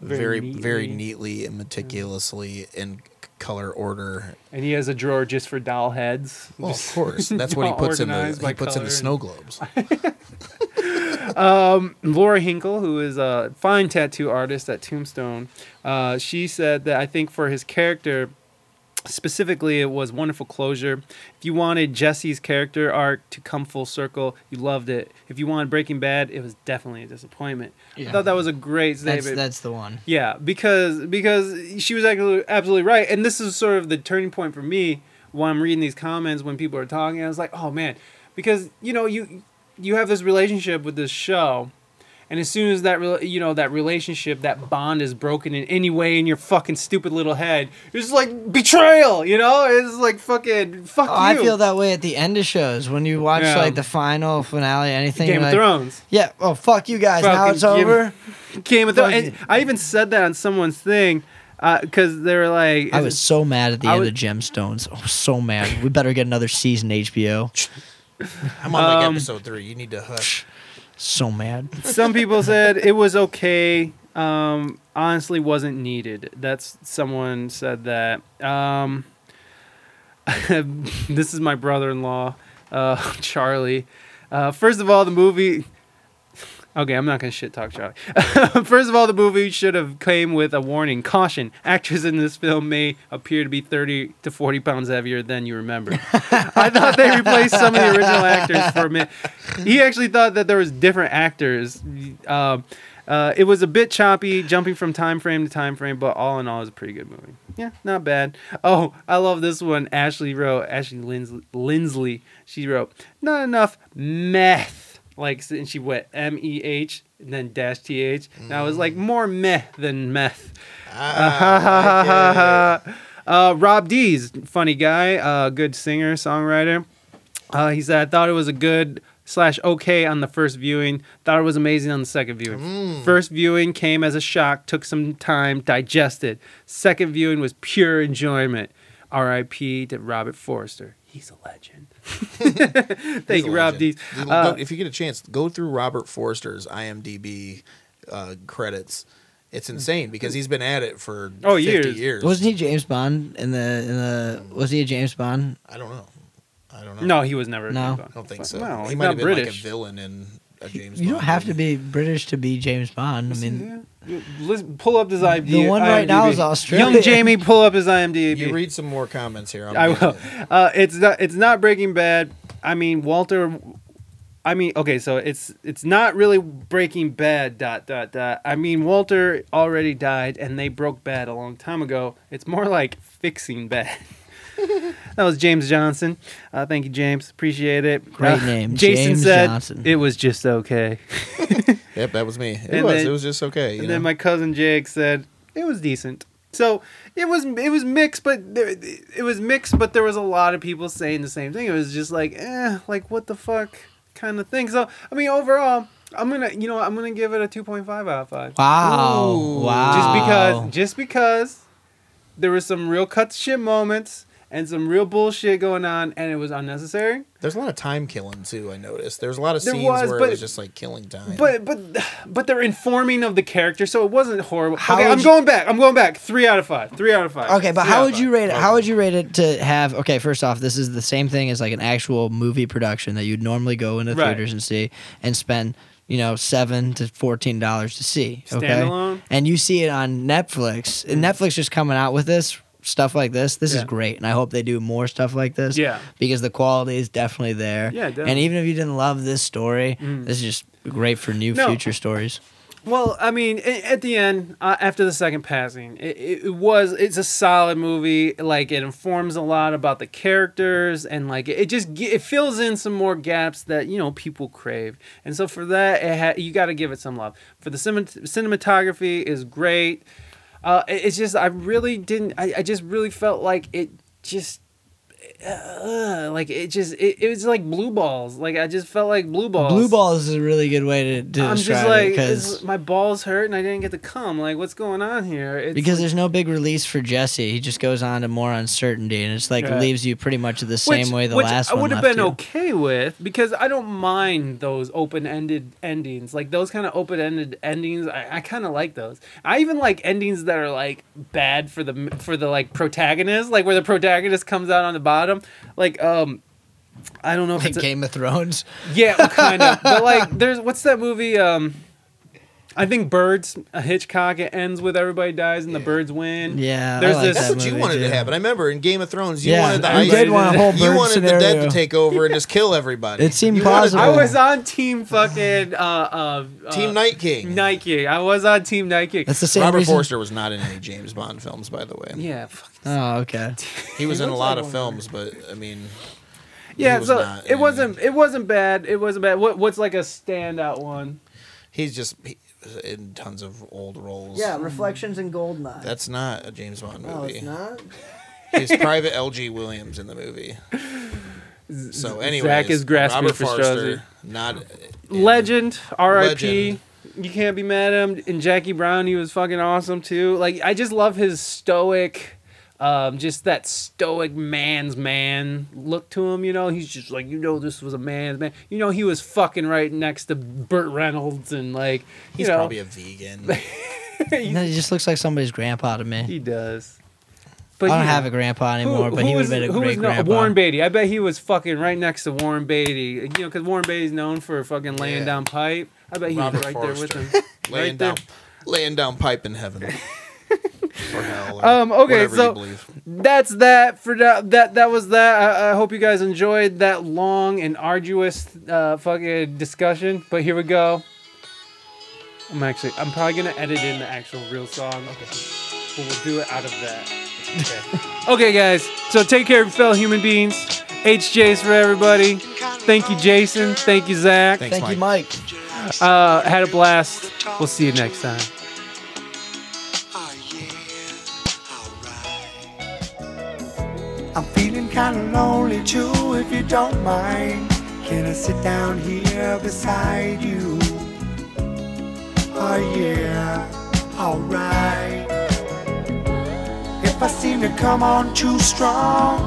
Very very very neatly. neatly and meticulously in c- color order. And he has a drawer just for doll heads. Well, of course, that's what he puts in the he puts in the snow globes. Laura Hinkle, who is a fine tattoo artist at Tombstone, uh, she said that I think for his character, specifically, it was wonderful closure. If you wanted Jesse's character arc to come full circle, you loved it. If you wanted Breaking Bad, it was definitely a disappointment. I thought that was a great That's statement. that's the one. Yeah, because because she was actually absolutely right, and this is sort of the turning point for me when I'm reading these comments when people are talking. I was like, oh man, because you know you you have this relationship with this show, and as soon as that rela- you know that relationship that bond is broken in any way in your fucking stupid little head, it's like betrayal. You know, it's like fucking fuck Oh, you. I feel that way at the end of shows when you watch Yeah. like the final finale, anything. Game of like, Thrones. Yeah. Oh fuck you guys! now it's Game- over. Game of Thrones. And I even said that on someone's thing because they were like, I was so mad at the I end was- of Gemstones. Oh, so mad. We better get another season HBO. I'm on like Um, episode three. You need to hush. So mad. some people said it was okay. Um honestly wasn't needed. That's someone said that. Um this is my brother-in-law uh charlie. Uh first of all the movie Okay, I'm not gonna shit talk Charlie. First of all, the movie should have came with a warning: caution. Actors in this film may appear to be 30 to 40 pounds heavier than you remember. I thought they replaced some of the original actors for a minute. He actually thought that there was different actors. Um, uh, it was a bit choppy, jumping from time frame to time frame, but all in all, it was a pretty good movie. Yeah, not bad. Oh, I love this one. Ashley wrote. Ashley Lindsley. Lindsley she wrote. Not enough meth. Like, and she went M E H and then dash T H. And I was like, more meh than meth. Ah, I get it. Uh, Rob D's funny guy, uh, good singer, songwriter. Uh, he said, I thought it was a good slash okay on the first viewing. Thought it was amazing on the second viewing. Mm. First viewing came as a shock, took some time, digested. Second viewing was pure enjoyment. R.I.P. to Robert Forster. He's a legend. Thank He's you, Rob legend. Dees. Uh, if you get a chance, go through Robert Forster's IMDb uh, credits. It's insane because he's been at it for Oh, 50 years. years. Wasn't he James Bond in the in the? Was he a James Bond? I don't know. I don't know. no, he was never. a No. James I don't think so. No, he might have been like a villain in a James. You don't Bond have to be British to be James Bond. I mean, Yeah. Listen, pull up his IMDb. The one right now is Australian. Young Jamie, pull up his IMDb. You read some more comments here. I'm I will. Uh, it's not. It's not Breaking Bad. I mean, Walter. I mean, okay, so it's it's not really Breaking Bad. Dot dot dot. I mean, Walter already died, and they broke bad a long time ago. It's more like fixing bad. that was James Johnson. Uh, thank you, James. Appreciate it. Great Uh, name, Jason James said Johnson. it was just okay. Yep, that was me. It And was. then- it was just okay. You and know? then my cousin Jake said it was decent. So it was it was mixed, but there, it was mixed, but there was a lot of people saying the same thing. It was just like, eh, like what the fuck kind of thing. So I mean, overall, I'm gonna you know I'm gonna give it a 2.5 out of five. wow, Ooh. wow. Just because just because there were some real cut shit moments and some real bullshit going on, and it was unnecessary. There's a lot of time killing too. I noticed. There's a lot of There scenes was, where but- it was just like killing time. But but but they're informing of the character, so it wasn't horrible. How okay, I'm you- going back. I'm going back. Three out of five. Three out of five. Okay, but Three how would you rate it? How would you rate it to have? Okay, first off, this is the same thing as like an actual movie production that you'd normally go into Right. theaters and see and spend, you know, seven to fourteen dollars to see. Okay, Standalone? and you see it on Netflix, and mm. Netflix just coming out with this stuff like this. This is great, and I hope they do more stuff like this. Yeah. because the quality is definitely there. Yeah, and even if you didn't love this story, this is just great for new No. future stories. Well, I mean, at the end, uh, after the second passing, it, it, was it's a solid movie. Like it informs a lot about the characters, and like it just it fills in some more gaps that you know people crave. And so for that, it ha- you got to give it some love. For the cinem- cinematography is great. Uh, it's just I really didn't. I, I just really felt like it just. Uh, like it just it, it was like blue balls like i just felt like blue balls Blue balls is a really good way to, to I'm describe just like, it because my balls hurt and I didn't get to come. Like, what's going on here? It's because like- there's no big release for Jesse. He just goes on to more uncertainty, and it's like Right. leaves you pretty much the same which, way the which last I would have been you. okay with because I don't mind those open-ended endings. Like those kind of open-ended endings, I, I kind of like those. I even like endings that are like bad for the for the like protagonist, like where the protagonist comes out on the bottom. Like, um, I don't know if Like it's a, Game of Thrones. Yeah, kind of. but like, there's what's that movie? Um, I think Birds. A Hitchcock. It ends with everybody dies and the birds win. Yeah, I there's like this. That's that what you movie, wanted to too. happen. I remember in Game of Thrones, you yeah, wanted the you ice. did want a whole bird you wanted scenario. the dead to take over and just kill everybody. It seemed You wanted- plausible. I was on Team fucking uh, uh, uh, Team Night King. Night King. I was on Team Night King. That's the same Robert reason. Forster was not in any James Bond films, by the way. yeah. Fuck. Oh, okay. He was in a lot of films, but I mean, Yeah. was So not it in wasn't. It wasn't bad. It wasn't bad. What, what's like a standout one? He's just he, in tons of old roles. Yeah, Reflections in Goldeneye. That's not a James Bond movie. not. He's Private L.G. Williams in the movie. So anyway, Zach is grasping Robert for Forster, Strauss. not Legend, R.I.P. Legend. You can't be mad at him. And Jackie Brown, he was fucking awesome too. Like I just love his stoic, um, just that stoic man's man look to him. You know, he's just like you know this was a man's man. You know, he was fucking right next to Burt Reynolds and like you He's know probably a vegan. No, he just looks like somebody's grandpa to me. he does. I don't yeah. have a grandpa anymore, but he would was- have been a who great was no- grandpa. Warren Beatty. I bet he was fucking right next to Warren Beatty. You know, because Warren Beatty's known for fucking laying Yeah. down pipe. I bet he Robert was right there with him. laying right there. down, laying down pipe in heaven. or hell. Or Um, okay, so- That's that for that. That that was that. I, I hope you guys enjoyed that long and arduous uh, fucking discussion. But here we go. I'm actually. I'm probably gonna edit in the actual real song. Okay. But we'll do it out of that. Okay. okay, guys. So take care of your fellow human beings. HJ's for everybody. Thank you, Jason. Thank you, Zach. Thanks, Thank Mike. you, Mike. Uh, had a blast. We'll see you next time. I'm feeling kinda lonely too, if you don't mind. Can I sit down here beside you? Oh yeah, alright. If I seem to come on too strong,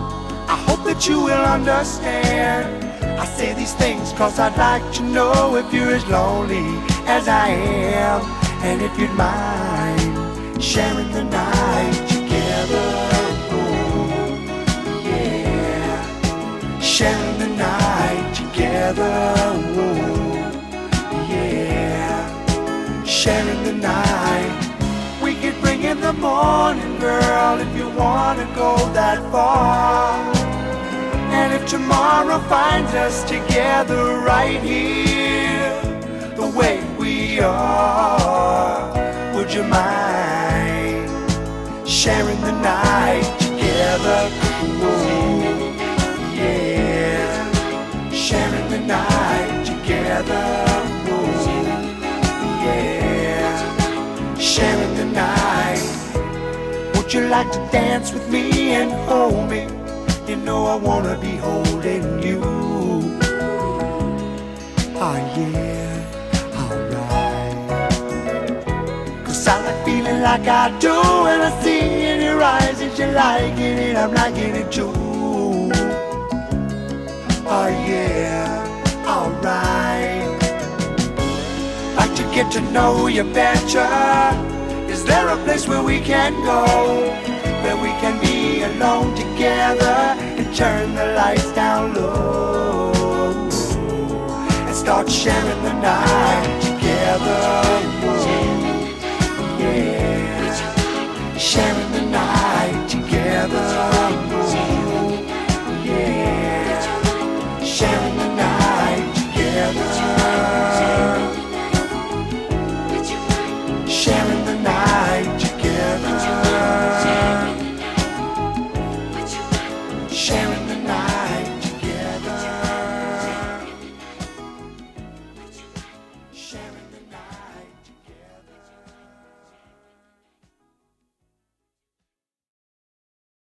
I hope that you will understand. I say these things cause I'd like to know if you're as lonely as I am. And if you'd mind sharing the night together. Sharing the night together. Oh, yeah. Sharing the night. We could bring in the morning, girl, if you wanna go that far. And if tomorrow finds us together right here, the way we are, would you mind sharing the night together? Together. Whoa, yeah, sharing the night. Would you like to dance with me and hold me? You know I wanna be holding you. Oh yeah, alright. Cause I like feeling like I do when I see in your eyes that you're liking it, I'm liking it too. Oh yeah, Like to get to know you better. Is there a place where we can go? Where we can be alone together and turn the lights down low and start sharing the night together. Yeah, sharing